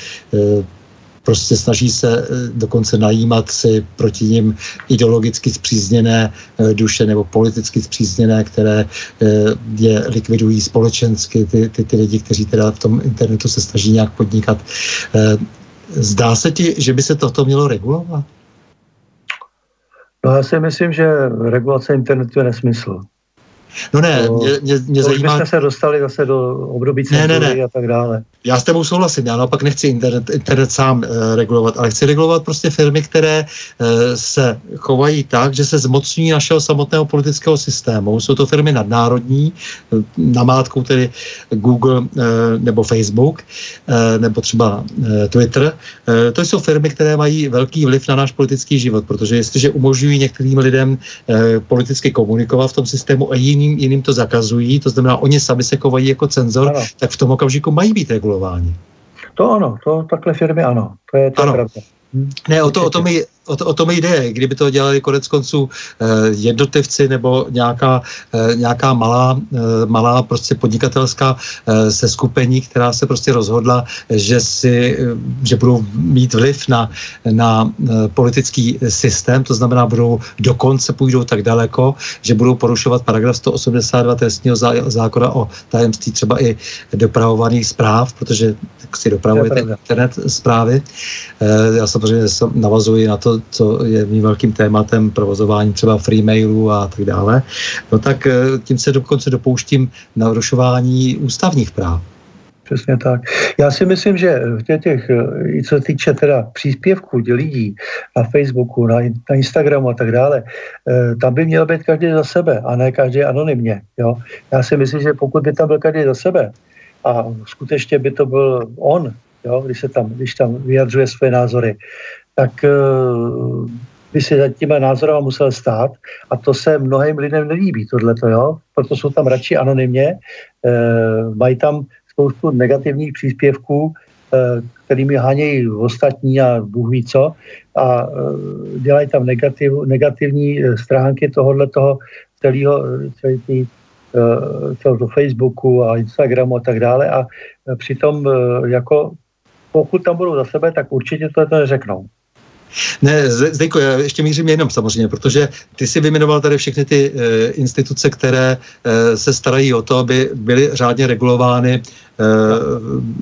prostě snaží se dokonce najímat si proti ním ideologicky zpřízněné duše nebo politicky zpřízněné, které je likvidují společensky, ty, ty, ty lidi, kteří teda v tom internetu se snaží nějak podnikat. Zdá se ti, že by se toto mělo regulovat? No já si myslím, že regulace internetu je nesmysl. No ne, mě, mě, mě to zajímá... jsme se dostali zase do období ne, ne, ne. a tak dále. Já s tebou souhlasím, já naopak nechci internet, internet sám e, regulovat, ale chci regulovat prostě firmy, které e, se chovají tak, že se zmocňují našeho samotného politického systému. Jsou to firmy nadnárodní, e, namátkou tedy Google e, nebo Facebook, e, nebo třeba e, Twitter. E, to jsou firmy, které mají velký vliv na náš politický život, protože jestliže umožňují některým lidem e, politicky komunikovat v tom systému a jiní jiným, jiným to zakazují, to znamená, oni sami se chovají jako cenzor, ano. tak v tom okamžiku mají být regulováni. To ano, to takhle firmy ano, to je, to ano. pravda. Ne, o to, o to mi o, to, o tom jde. Kdyby to dělali konec konců eh, jednotlivci nebo nějaká, eh, nějaká malá, eh, malá prostě podnikatelská eh, seskupení, která se prostě rozhodla, že, si, eh, že budou mít vliv na, na eh, politický systém, to znamená, budou dokonce půjdou tak daleko, že budou porušovat paragraf 182 trestního zákona o tajemství třeba i dopravovaných zpráv, protože si dopravujete internet zprávy. Eh, já samozřejmě navazuji na to, co je mým velkým tématem provozování třeba freemailů a tak dále, no tak eh, tím se dokonce dopouštím narušování ústavních práv. Přesně tak. Já si myslím, že v těch, eh, co se týče teda příspěvků lidí na Facebooku, na, na Instagramu a tak dále, eh, tam by měl být každý za sebe a ne každý anonymně. Jo? Já si myslím, že pokud by tam byl každý za sebe a skutečně by to byl on, jo? Když, se tam, když tam vyjadřuje své názory, tak eh, by si za těma názorama musel stát a to se mnohým lidem nelíbí, tohleto, jo? Proto jsou tam radši anonymně, e, mají tam spoustu negativních příspěvků, e, kterými hánějí ostatní a Bůh ví co a dělají tam negativ, negativní stránky tohohle toho celého, celý tý, celého Facebooku a Instagramu a tak dále a přitom jako pokud tam budou za sebe, tak určitě to neřeknou. Ne, Zdejko, já ještě mířím jenom samozřejmě, protože ty si vyjmenoval tady všechny ty e, instituce, které e, se starají o to, aby byly řádně regulovány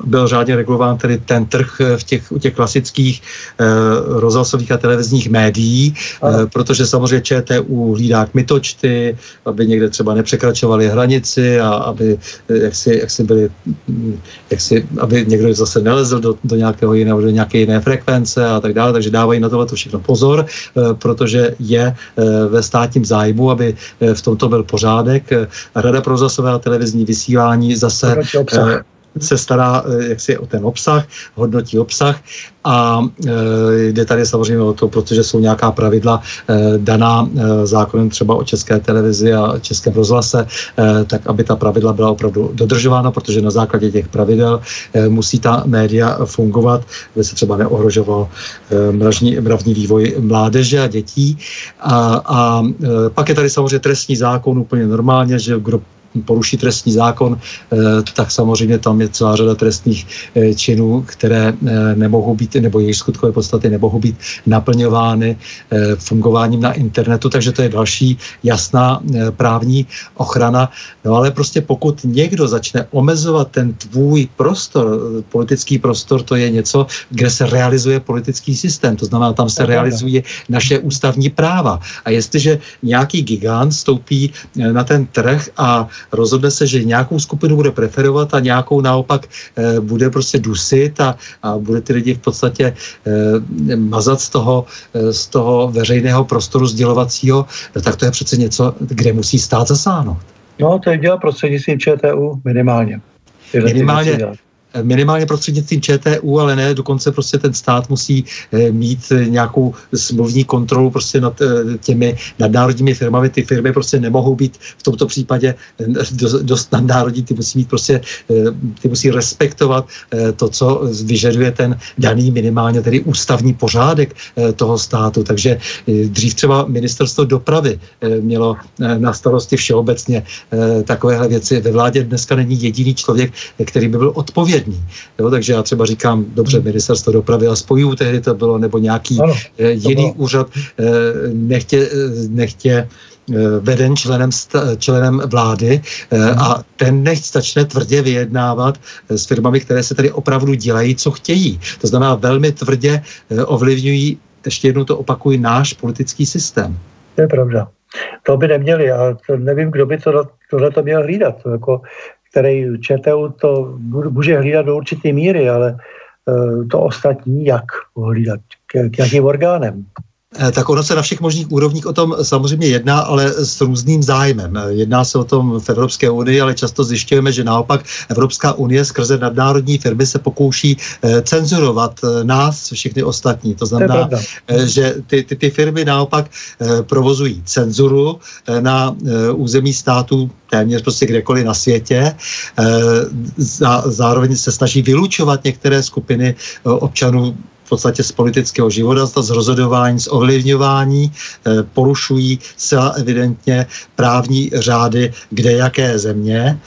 byl řádně regulován tedy ten trh v těch, u těch klasických eh, rozhlasových a televizních médií, eh, protože samozřejmě ČTU hlídá kmitočty, aby někde třeba nepřekračovali hranici a aby jak si, jak si byli, jak si, aby někdo zase nelezl do, do nějakého jiného, do nějaké jiné frekvence a tak dále, takže dávají na tohle to všechno pozor, protože je ve státním zájmu, aby v tomto byl pořádek. Rada pro rozhlasové a televizní vysílání zase se stará eh, jaksi o ten obsah, hodnotí obsah a e, jde tady samozřejmě o to, protože jsou nějaká pravidla e, daná zákonem třeba o české televizi a českém rozhlase, tak aby ta pravidla byla opravdu dodržována, protože na základě těch pravidel musí ta média fungovat, aby se třeba neohrožoval e, mravní, vývoj mládeže a dětí. A, a pak je tady samozřejmě trestní zákon úplně normálně, že kdo poruší trestní zákon, tak samozřejmě tam je celá řada trestných činů, které nemohou být, nebo jejich skutkové podstaty nemohou být naplňovány fungováním na internetu, takže to je další jasná právní ochrana. No ale prostě pokud někdo začne omezovat ten tvůj prostor, politický prostor, to je něco, kde se realizuje politický systém, to znamená, tam se realizuje naše ústavní práva. A jestliže nějaký gigant stoupí eh, na ten trh a rozhodne se, že nějakou skupinu bude preferovat a nějakou naopak e, bude prostě dusit a, a bude ty lidi v podstatě e, mazat z toho, e, z toho veřejného prostoru sdělovacího, no, tak to je přece něco, kde musí stát zasáhnout. No, to je dělat prostřednictvím ČTU minimálně. Minimálně, minimálně prostřednictvím ČTU, ale ne, dokonce prostě ten stát musí eh, mít eh, nějakou smluvní kontrolu prostě nad eh, těmi nadnárodními firmami. Ty firmy prostě nemohou být v tomto případě dost nadnárodní, ty musí mít prostě, ty musí respektovat to, co vyžaduje ten daný minimálně tedy ústavní pořádek toho státu. Takže dřív třeba ministerstvo dopravy mělo na starosti všeobecně takovéhle věci. Ve vládě dneska není jediný člověk, který by byl odpovědný ústřední. Jo, takže já třeba říkám, dobře, hmm. ministerstvo dopravy a spojů tehdy to bylo, nebo nějaký ano, eh, jiný bylo. úřad, eh, nechtě, eh, nechtě veden členem, členem vlády a ten nechť začne tvrdě vyjednávat s firmami, které se tady opravdu dělají, co chtějí. To znamená, velmi tvrdě ovlivňují, ještě jednou to opakuji, náš politický systém. To je pravda. To by neměli. A nevím, kdo by to, tohle to měl hlídat. To jako který ČTU to může hlídat do určité míry, ale eh, to ostatní jak hlídat, k, k jakým orgánem. Eh, tak ono se na všech možných úrovních o tom samozřejmě jedná, ale s různým zájmem. Eh, jedná se o tom v Evropské unii, ale často zjišťujeme, že naopak Evropská unie skrze nadnárodní firmy se pokouší eh, cenzurovat nás, všechny ostatní. To znamená, to že ty, ty, ty firmy naopak provozují cenzuru na území států téměř prostě kdekoliv na světě. Zároveň se snaží vylučovat některé skupiny občanů v podstatě z politického života, z rozhodování, z ovlivňování, eh, porušují zcela evidentně právní řády kde jaké země.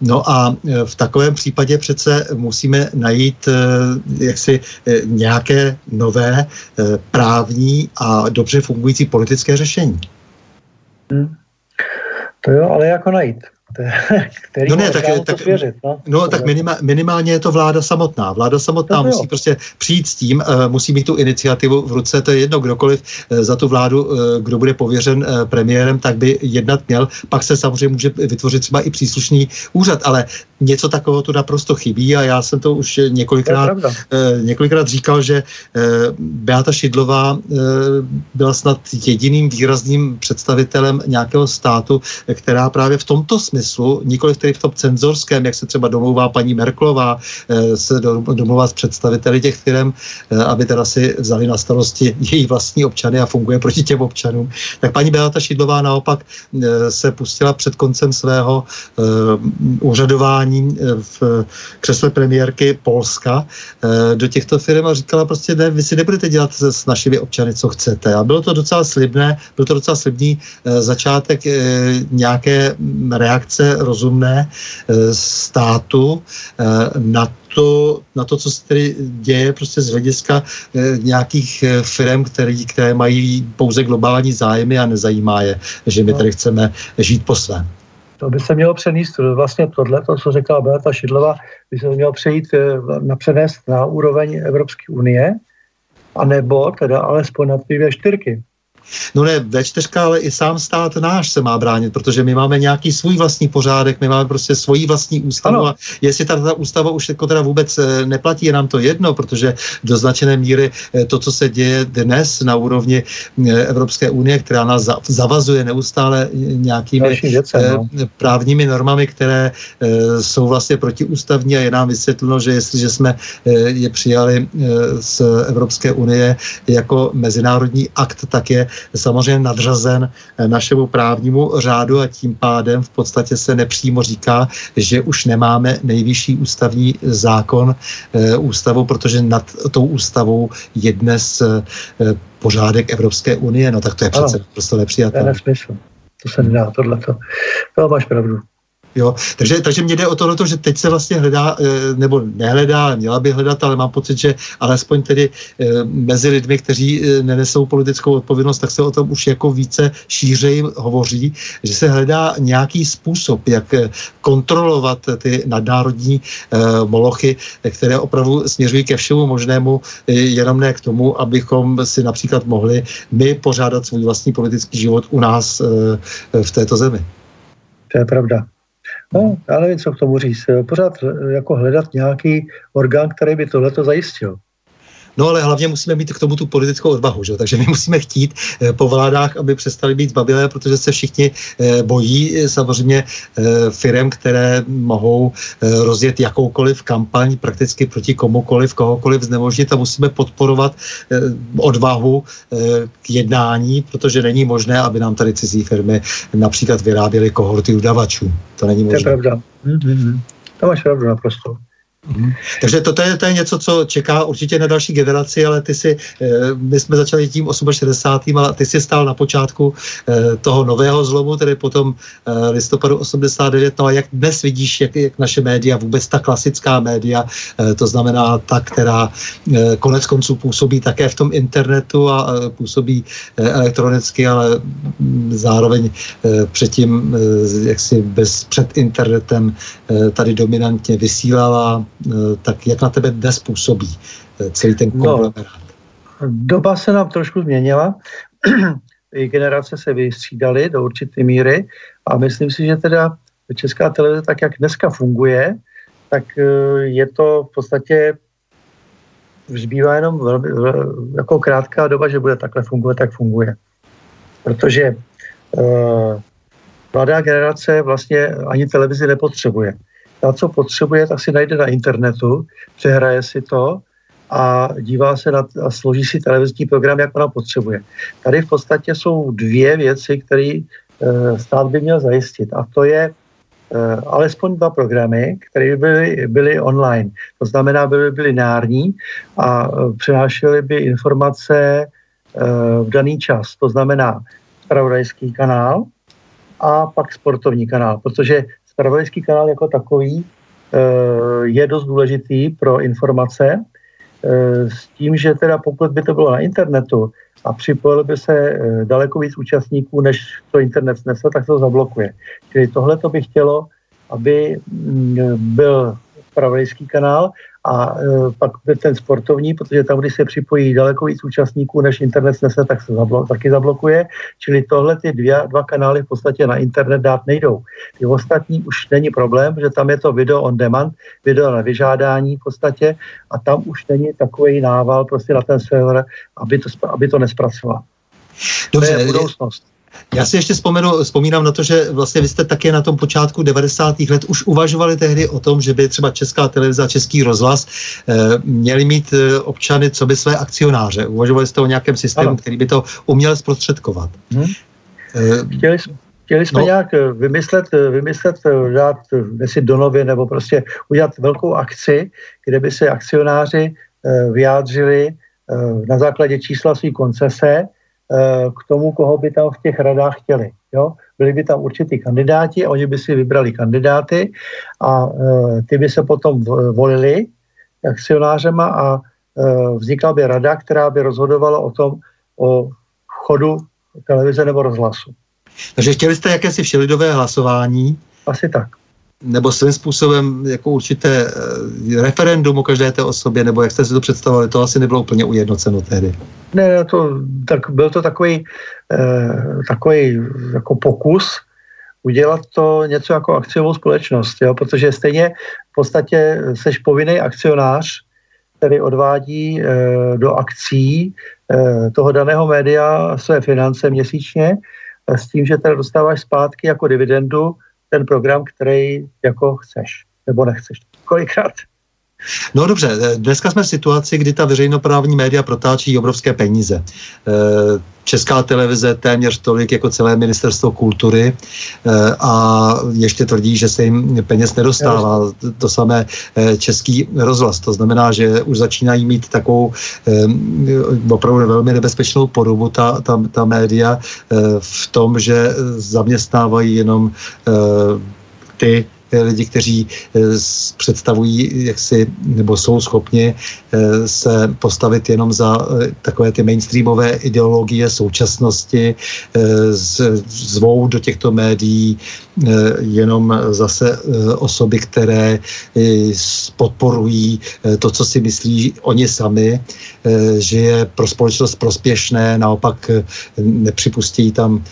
No a eh, v takovém případě přece musíme najít eh, jaksi nějaké nové právní a dobře fungující politické řešení. Hmm. To jo, ale jako najít? který no ne, tak, tak, věřit, no? no tak minima, minimálně je to vláda samotná. Vláda samotná no, musí jo. prostě přijít s tím, uh, musí mít tu iniciativu v ruce, to je jedno, kdokoliv uh, za tu vládu, uh, kdo bude pověřen uh, premiérem, tak by jednat měl. Pak se samozřejmě může vytvořit třeba i příslušný úřad, ale něco takového tu naprosto chybí a já jsem to už několikrát, uh, několikrát říkal, že uh, Beata Šidlová uh, byla snad jediným výrazným představitelem nějakého státu, která právě v tomto smyslu smyslu, nikoli tedy v tom cenzorském, jak se třeba domlouvá paní Merklová, eh, se domlouvá s představiteli těch firm, eh, aby teda si vzali na starosti její vlastní občany a funguje proti těm občanům. Tak paní Beata Šidlová naopak eh, se pustila před koncem svého úřadování v křesle premiérky Polska do těchto firm a říkala prostě ne, vy si nebudete dělat s našimi občany, co chcete. A bylo to docela slibné, byl to docela slibný začátek nějaké reakce reakce rozumné eh, státu eh, na to, na to, co se tedy děje prostě z hlediska eh, nějakých firm, které, které mají pouze globální zájmy a nezajímá je, že my tady chceme žít po svém. To by se mělo přenést, vlastně tohle, to, co řekla Beata Šidlova, by se mělo přejít na přenést na úroveň Evropské unie, anebo teda alespoň na ty čtyřky. No ne, V4, ale i sám stát náš se má bránit, protože my máme nějaký svůj vlastní pořádek, my máme prostě svoji vlastní ústavu ano. a jestli ta, ta ústava už jako teda vůbec eh, neplatí, je nám to jedno, protože do značené míry eh, to, co se děje dnes na úrovni eh, Evropské unie, která nás zavazuje neustále nějakými věcem, no. právními normami, které jsou vlastně protiústavní a je nám vysvětleno, že jestliže jsme je přijali z Evropské unie jako mezinárodní akt, tak je samozřejmě nadřazen eh, našemu právnímu řádu a tím pádem v podstatě se nepřímo říká, že už nemáme nejvyšší ústavní zákon eh, ústavu, protože nad tou ústavou je dnes eh, pořádek Evropské unie, no tak to je přece ano, prostě nepřijatelné. To je nesmysl. To se nedá, tohleto. To máš pravdu. Jo, takže, takže mě jde o to, že teď se vlastně hledá, eh, nebo nehledá, měla by hledat, ale mám pocit, že alespoň tedy eh, mezi lidmi, kteří eh, nenesou politickou odpovědnost, tak se o tom už jako více šířeji hovoří, že se hledá nějaký způsob, jak kontrolovat ty nadnárodní molochy, které opravdu směřují ke všemu možnému, jenom ne k tomu, abychom si například mohli my pořádat svůj vlastní politický život u nás v této zemi. To je pravda. No, já nevím, co k tomu říct. Pořád jako hledat nějaký orgán, který by tohleto zajistil. No ale hlavně musíme mít k tomu tu politickou odvahu, že? takže my musíme chtít eh, po vládách, aby přestali být zbabilé, protože se všichni eh, bojí eh, samozřejmě firm, které mohou rozjet jakoukoliv kampaň prakticky proti komukoliv, kohokoliv znemožnit a musíme podporovat odvahu k jednání, protože není možné, aby nám tady cizí firmy například vyráběly kohorty udavačů. To není možné. To je pravda. Mm-hmm. To máš pravdu naprosto. Hmm. Takže to, to, je, to je něco, co čeká určitě na další generaci, ale ty si, eh, my jsme začali tím 68. ale ty si stál na počátku eh, toho nového zlomu, tedy potom eh, listopadu 89. No a jak dnes vidíš, jak, jak naše média, vůbec ta klasická média, to znamená ta, která konec konců působí také v tom internetu a působí elektronicky, ale mm, zároveň předtím jaksi bez před internetem tady dominantně vysílala tak jak na tebe dnes působí eh, celý ten no, konglomerát? No, doba se nám trošku změnila, i generace se vystřídaly do určité míry a myslím si, že teda Česká televize, tak jak dneska funguje, tak eh, je to v podstatě zbývá jenom velmi, jako krátká doba, že bude takhle fungovat, tak funguje. Protože uh, mladá generace vlastně ani televizi nepotřebuje a co potřebuje, tak si najde na internetu, přehraje si to a dívá se na, a složí si televizní program, jak ona potřebuje. Tady v podstatě jsou dvě věci, které e, stát by měl zajistit a to je e, alespoň dva programy, které by byly, byly online. To znamená, by byly nární a e, přinášely by informace e, v daný čas. To znamená spravodajský kanál a pak sportovní kanál, protože Spravodajský kanál jako takový eh, je dost důležitý pro informace, eh, s tím, že teda pokud by to bylo na internetu a připojilo by se eh, daleko víc účastníků, než to internet snesl, tak to zablokuje. Čili tohle to by chtělo, aby mm, byl spravodajský kanál a e, pak ten sportovní, protože tam, když se připojí daleko víc účastníků, než internet snese, tak se zablo- taky zablokuje. Čili tohle ty dvě, dva kanály v podstatě na internet dát nejdou. Ty ostatní už není problém, že tam je to video on demand, video na vyžádání v podstatě a tam už není takový nával prostě na ten server, aby to, aby to nespracoval. Dobře, to je budoucnost. Já si ještě vzpomenu, vzpomínám na to, že vlastně vy jste také na tom počátku 90. let už uvažovali tehdy o tom, že by třeba Česká televize a Český rozhlas eh, měli mít eh, občany co by své akcionáře. Uvažovali jste o nějakém systému, ano. který by to uměl zprostředkovat. Hmm. Eh, chtěli jsme Chtěli jsme no. nějak vymyslet, vymyslet, dát si do nově nebo prostě udělat velkou akci, kde by se akcionáři vyjádřili na základě čísla své koncese k tomu, koho by tam v těch radách chtěli. Jo? Byli by tam určitý kandidáti, oni by si vybrali kandidáty a ty by se potom volili akcionářema a vznikla by rada, která by rozhodovala o tom, o chodu televize nebo rozhlasu. Takže chtěli jste jakési všelidové hlasování? Asi tak. Nebo svým způsobem jako určité uh, referendum o každé té osobě, nebo jak jste si to představovali, to asi nebylo úplně ujednoceno tehdy. Ne, to, tak byl to takový, uh, takový jako pokus udělat to něco jako akciovou společnost, jo? protože stejně v podstatě seš povinný akcionář, který odvádí uh, do akcí toho daného média své finance měsíčně s tím, že teda dostáváš zpátky jako dividendu ten program, který jako chceš, nebo nechceš. Kolikrát No dobře, dneska jsme v situaci, kdy ta veřejnoprávní média protáčí obrovské peníze. Eh, Česká televize téměř tolik jako celé ministerstvo kultury eh, a ještě tvrdí, že se jim peněz nedostává. To samé eh, český rozhlas. To znamená, že už začínají mít takovou opravdu velmi nebezpečnou podobu ta, ta, ta média v tom, že zaměstnávají jenom ty lidi, kteří představují, jak si, nebo jsou schopni se postavit jenom za takové ty mainstreamové ideologie současnosti, zvou do těchto médií jenom zase osoby, které podporují to, co si myslí oni sami, že je pro společnost prospěšné, naopak nepřipustí tam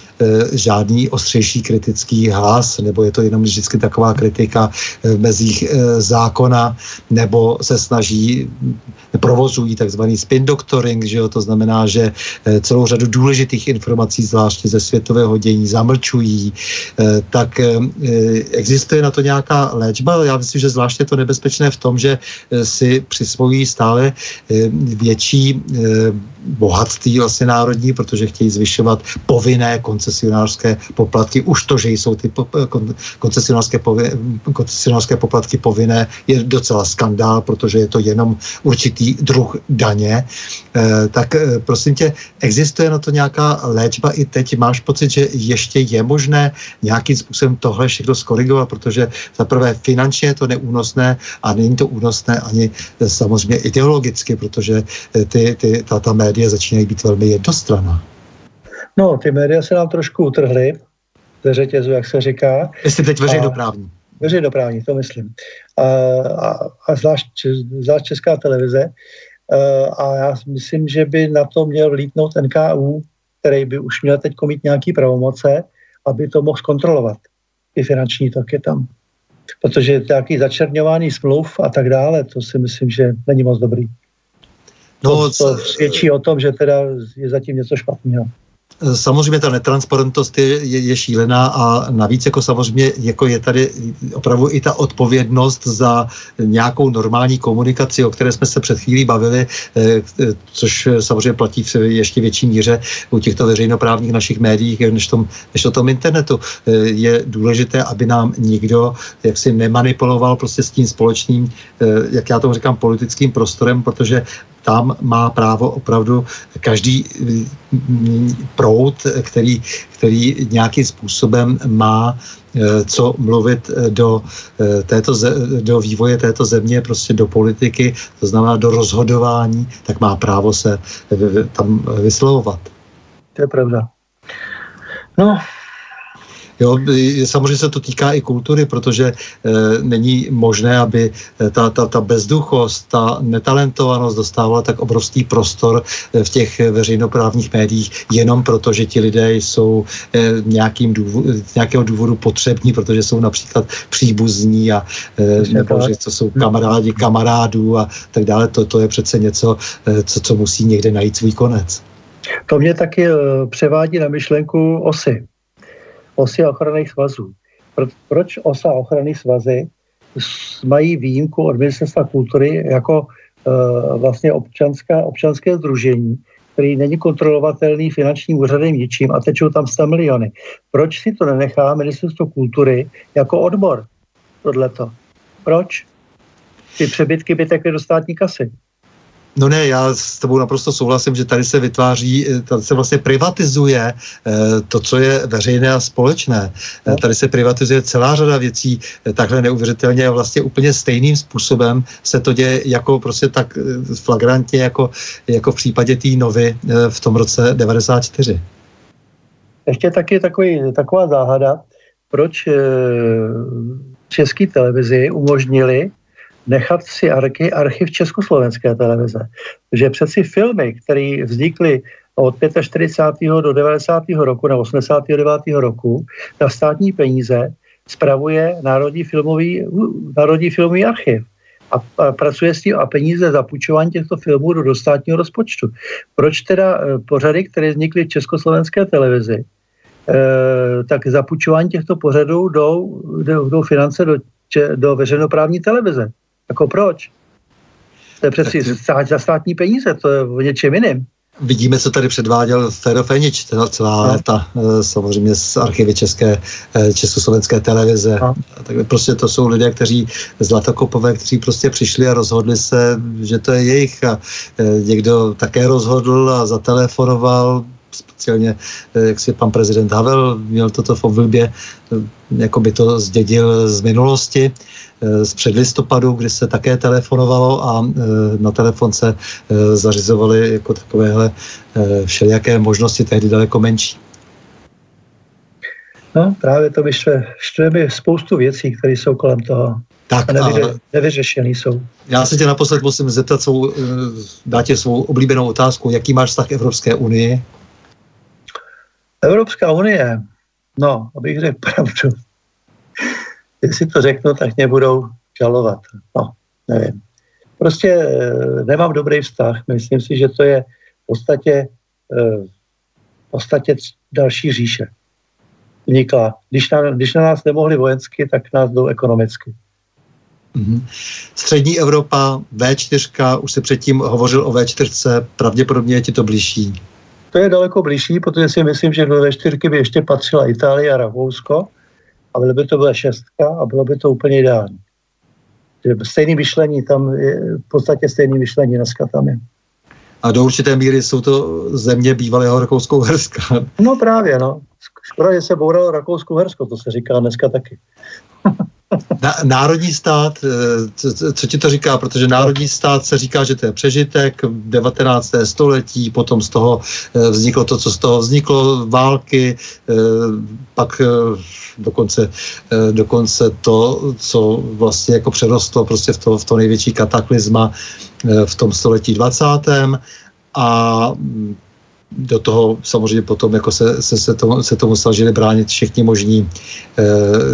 žádný ostřejší kritický hlas, nebo je to jenom vždycky taková kritika v mezích zákona, nebo se snaží provozují takzvaný spin doctoring, že jo, to znamená, že celou řadu důležitých informací, zvláště ze světového dění, zamlčují, tak existuje na to nějaká léčba. Já myslím, že zvláště to nebezpečné v tom, že si přisvojí stále větší bohatství vlastně národní, protože chtějí zvyšovat povinné koncesionářské poplatky. Už to, že jsou ty koncesionářské, koncesionářské poplatky povinné, je docela skandál, protože je to jenom určitý druh daně. E, tak e, prosím tě, existuje na to nějaká léčba i teď? Máš pocit, že ještě je možné nějakým způsobem tohle všechno skorigovat, protože za prvé finančně je to neúnosné a není to únosné ani samozřejmě ideologicky, protože ty, ty, ta, ta média začínají být velmi jednostranná. No, ty média se nám trošku utrhly ze řetězu, jak se říká. Jestli teď veřejnoprávní. Veřejnoprávní, to myslím. A, a, a zvlášť, zvlášť Česká televize. A já myslím, že by na to měl vlítnout NKU, který by už měl teď mít nějaký pravomoce, aby to mohl zkontrolovat. Ty finanční toky tam. Protože nějaký začerňování smluv a tak dále, to si myslím, že není moc dobrý. No, to, to svědčí o tom, že teda je zatím něco špatného. Samozřejmě ta netransparentnost je, je, je šílená a navíc jako samozřejmě jako je tady opravdu i ta odpovědnost za nějakou normální komunikaci, o které jsme se před chvílí bavili, eh, což samozřejmě platí v ještě větší míře u těchto veřejnoprávních našich médií, než, tom, než o tom internetu. Eh, je důležité, aby nám nikdo jaksi nemanipuloval prostě s tím společným, eh, jak já tomu říkám, politickým prostorem, protože tam má právo opravdu každý mm, proud, který, který nějakým způsobem má eh, co mluvit eh, do, eh, této, do vývoje této země, prostě do politiky, to znamená do rozhodování, tak má právo se tam vyslovovat. To je pravda. No, Jo, samozřejmě se to týká i kultury, protože e, není možné, aby eh, ta, ta, ta bezduchost, ta netalentovanost dostávala tak obrovský prostor eh, v těch veřejnoprávních médiích, jenom proto, že ti lidé jsou e, nějakým důvod, nějakého důvodu potřební, protože jsou například příbuzní a e, nebo že to jsou kamarádi kamarádů a tak dále. To, to je přece něco, co, co musí někde najít svůj konec. To mě taky převádí na myšlenku osy osy ochranných svazů. Proč osa ochrany svazy mají výjimku od ministerstva kultury jako uh, vlastně občanská, občanské združení, který není kontrolovatelný finančním úřadem ničím a tečou tam 100 miliony. Proč si to nenechá ministerstvo kultury jako odbor tohleto? Proč? Ty přebytky by tekly do státní kasy. No ne, já s tebou naprosto souhlasím, že tady se vytváří, eh, tady se vlastně privatizuje eh, to, co je veřejné a společné. No. Tady se privatizuje celá řada věcí takhle neuvěřitelně a vlastně úplně stejným způsobem se to děje jako prostě tak flagrantně jako, jako v případě té novy v tom roce 94. Ještě taky takový, taková záhada, proč české televizi umožnili nechat si archy, archiv Československé televize. Že přeci filmy, které vznikly od 45. do 90. roku, nebo 89. roku, na státní peníze spravuje Národní filmový, Národní filmový archiv a, a pracuje s tím a peníze za půjčování těchto filmů do, státního rozpočtu. Proč teda e, pořady, které vznikly v československé televizi, e, tak za půjčování těchto pořadů jdou, jdou finance do, do veřejnoprávní televize? Jako proč? To je přeci stát, za státní peníze, to je o něčem jiným. Vidíme, co tady předváděl Fero Fenič, celá no. léta, eh, samozřejmě z archivy České, eh, Československé televize. No. Tak prostě to jsou lidé, kteří zlatokopové, kteří prostě přišli a rozhodli se, že to je jejich a eh, někdo také rozhodl a zatelefonoval, speciálně jak si pan prezident Havel měl toto v oblibě, jako by to zdědil z minulosti z předlistopadu, kdy se také telefonovalo a na telefon se zařizovaly jako takovéhle všelijaké možnosti, tehdy daleko menší. No, právě to mi spoustu věcí, které jsou kolem toho. Tak, a nevyrě, a nevyřešený jsou. Já se tě naposled musím zeptat, svou, eh, dát tě svou oblíbenou otázku. Jaký máš vztah k Evropské unii? Evropská unie, no, abych řekl pravdu, jestli to řeknu, tak mě budou žalovat. No, nevím. Prostě eh, nemám dobrý vztah. Myslím si, že to je v podstatě, eh, v podstatě další říše vznikla. Když na, když na nás nemohli vojensky, tak nás jdou ekonomicky. Mm-hmm. Střední Evropa, V4, už se předtím hovořil o V4, pravděpodobně je ti to blížší. To je daleko blížší, protože si myslím, že do V4 by ještě patřila Itálie a Rakousko a bylo by to byla šestka a bylo by to úplně ideální. Stejný myšlení tam je, v podstatě stejný myšlení dneska tam je. A do určité míry jsou to země bývalého rakouskou herska. No právě, no. Škoda, že se bouralo Rakousko-Hersko, to se říká dneska taky. Na, národní stát, eh, co, co ti to říká? Protože národní stát se říká, že to je přežitek 19. století, potom z toho eh, vzniklo to, co z toho vzniklo, války, eh, pak dokonce, dokonce to, co vlastně jako přerostlo prostě v to, v to největší kataklizma v tom století 20. A do toho samozřejmě potom jako se, se, se, tomu, se tomu snažili bránit všichni možní,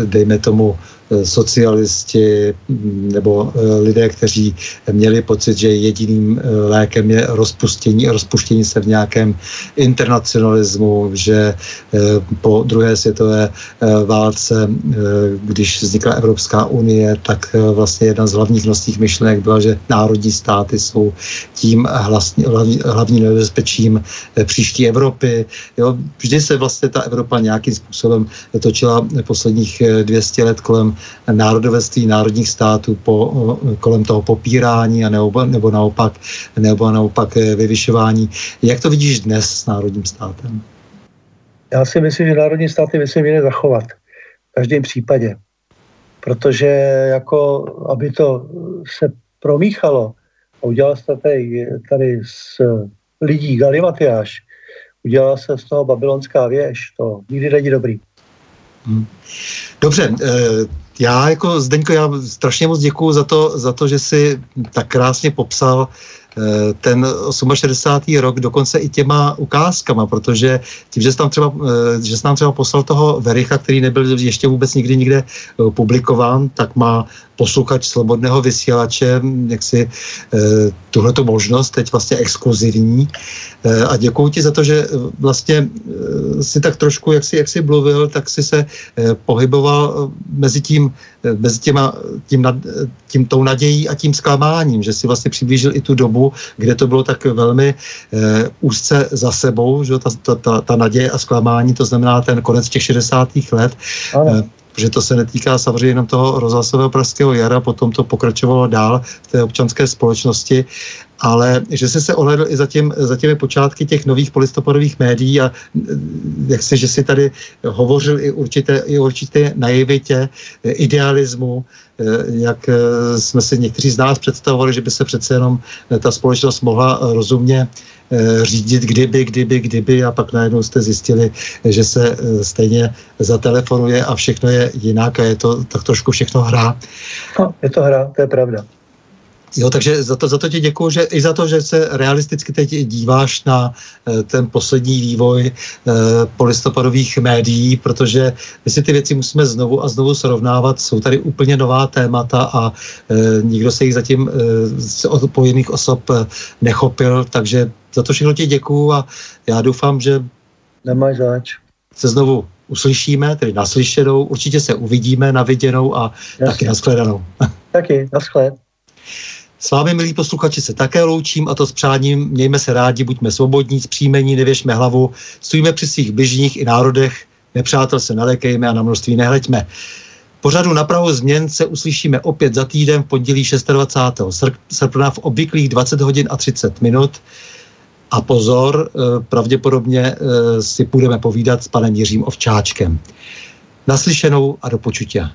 dejme tomu, socialisti mm, nebo eh, lidé, kteří měli pocit, že jediným eh, lékem je rozpustění, rozpuštění se v nějakém internacionalismu, že po druhé světové válce, když vznikla Evropská unie, tak vlastně jedna z hlavních nosných myšlenek byla, že národní státy jsou tím hlasní, hlavní, hlavním nebezpečím příští Evropy. Jo, vždy se vlastně ta Evropa nějakým způsobem točila posledních 200 let kolem národovectví národních států po, kolem toho popírání a nebo, nebo, naopak, nebo naopak eh, vyvyšování. Jak to vidíš dnes s národním státem? Já si myslím, že národní státy by se měly zachovat. V každém případě. Protože jako, aby to se promíchalo a udělal se tady, tady z lidí galimatiáš, udělala se z toho babylonská věž, to nikdy není dobrý. Hmm. Dobře, eh, já jako Zdeňko, já strašně moc děkuju za to, za to, že jsi tak krásně popsal ten 68. rok dokonce i těma ukázkama, protože tím, že jsi, tam třeba, eh, že jsi nám třeba poslal toho Vericha, který nebyl ještě vůbec nikdy nikde eh, publikován, tak má posluchač slobodného vysílače, jak si tuhleto možnost, teď vlastně exkluzivní. A děkuji ti za to, že vlastně si tak trošku, jak si, jak si mluvil, tak si se pohyboval mezi tím, mezi těma, tím, nad, tím tou nadějí a tím zklamáním, že si vlastně přiblížil i tu dobu, kde to bylo tak velmi eh, úzce za sebou, že ta, ta, ta, ta naděje a zklamání, to znamená ten konec těch 60. let. Ano. Eh, protože to se netýká samozřejmě jenom toho rozhlasového pražského jara, potom to pokračovalo dál v té občanské společnosti, ale že jsi se ohledl i za, tím, za těmi počátky těch nových polistopadových médií a eh, jak si, že si tady hovořil i určité, i určité naivitě, eh, idealismu, eh, jak jsme si někteří z nás představovali, že by se přece jenom ta společnost mohla rozumně řídit, kdyby, kdyby, kdyby a pak najednou jste zjistili, že se stejně zatelefonuje a všechno je jinak a je to tak trošku všechno hra. No, je to hra, to je pravda. Jo, takže za to, za to ti děkuji, že i za to, že se realisticky teď díváš na eh, ten poslední vývoj eh, polistopadových médií, protože my si ty věci musíme znovu a znovu srovnávat. Jsou tady úplně nová témata a eh, nikdo se jich zatím z odpojených osob nechopil, takže za to všechno ti děkuji a já doufám, že Nemáš zač. se znovu uslyšíme, tedy naslyšenou, určitě se uvidíme na viděnou a Jasně. taky nashledanou. Taky, naschled. S vámi, milí posluchači, se také loučím a to s přáním mějme se rádi, buďme svobodní, zpříjmení, nevěšme hlavu, stojíme při svých bližních i národech, nepřátel se nelekejme a na množství nehleďme. Pořadu na Prahu změn se uslyšíme opět za týden v pondělí 26. srpna v obvyklých 20 hodin a 30 minut A pozor, pravděpodobně si budeme povídat s panem Jiřím Ovčáčkem. Naslyšenou a do počutě.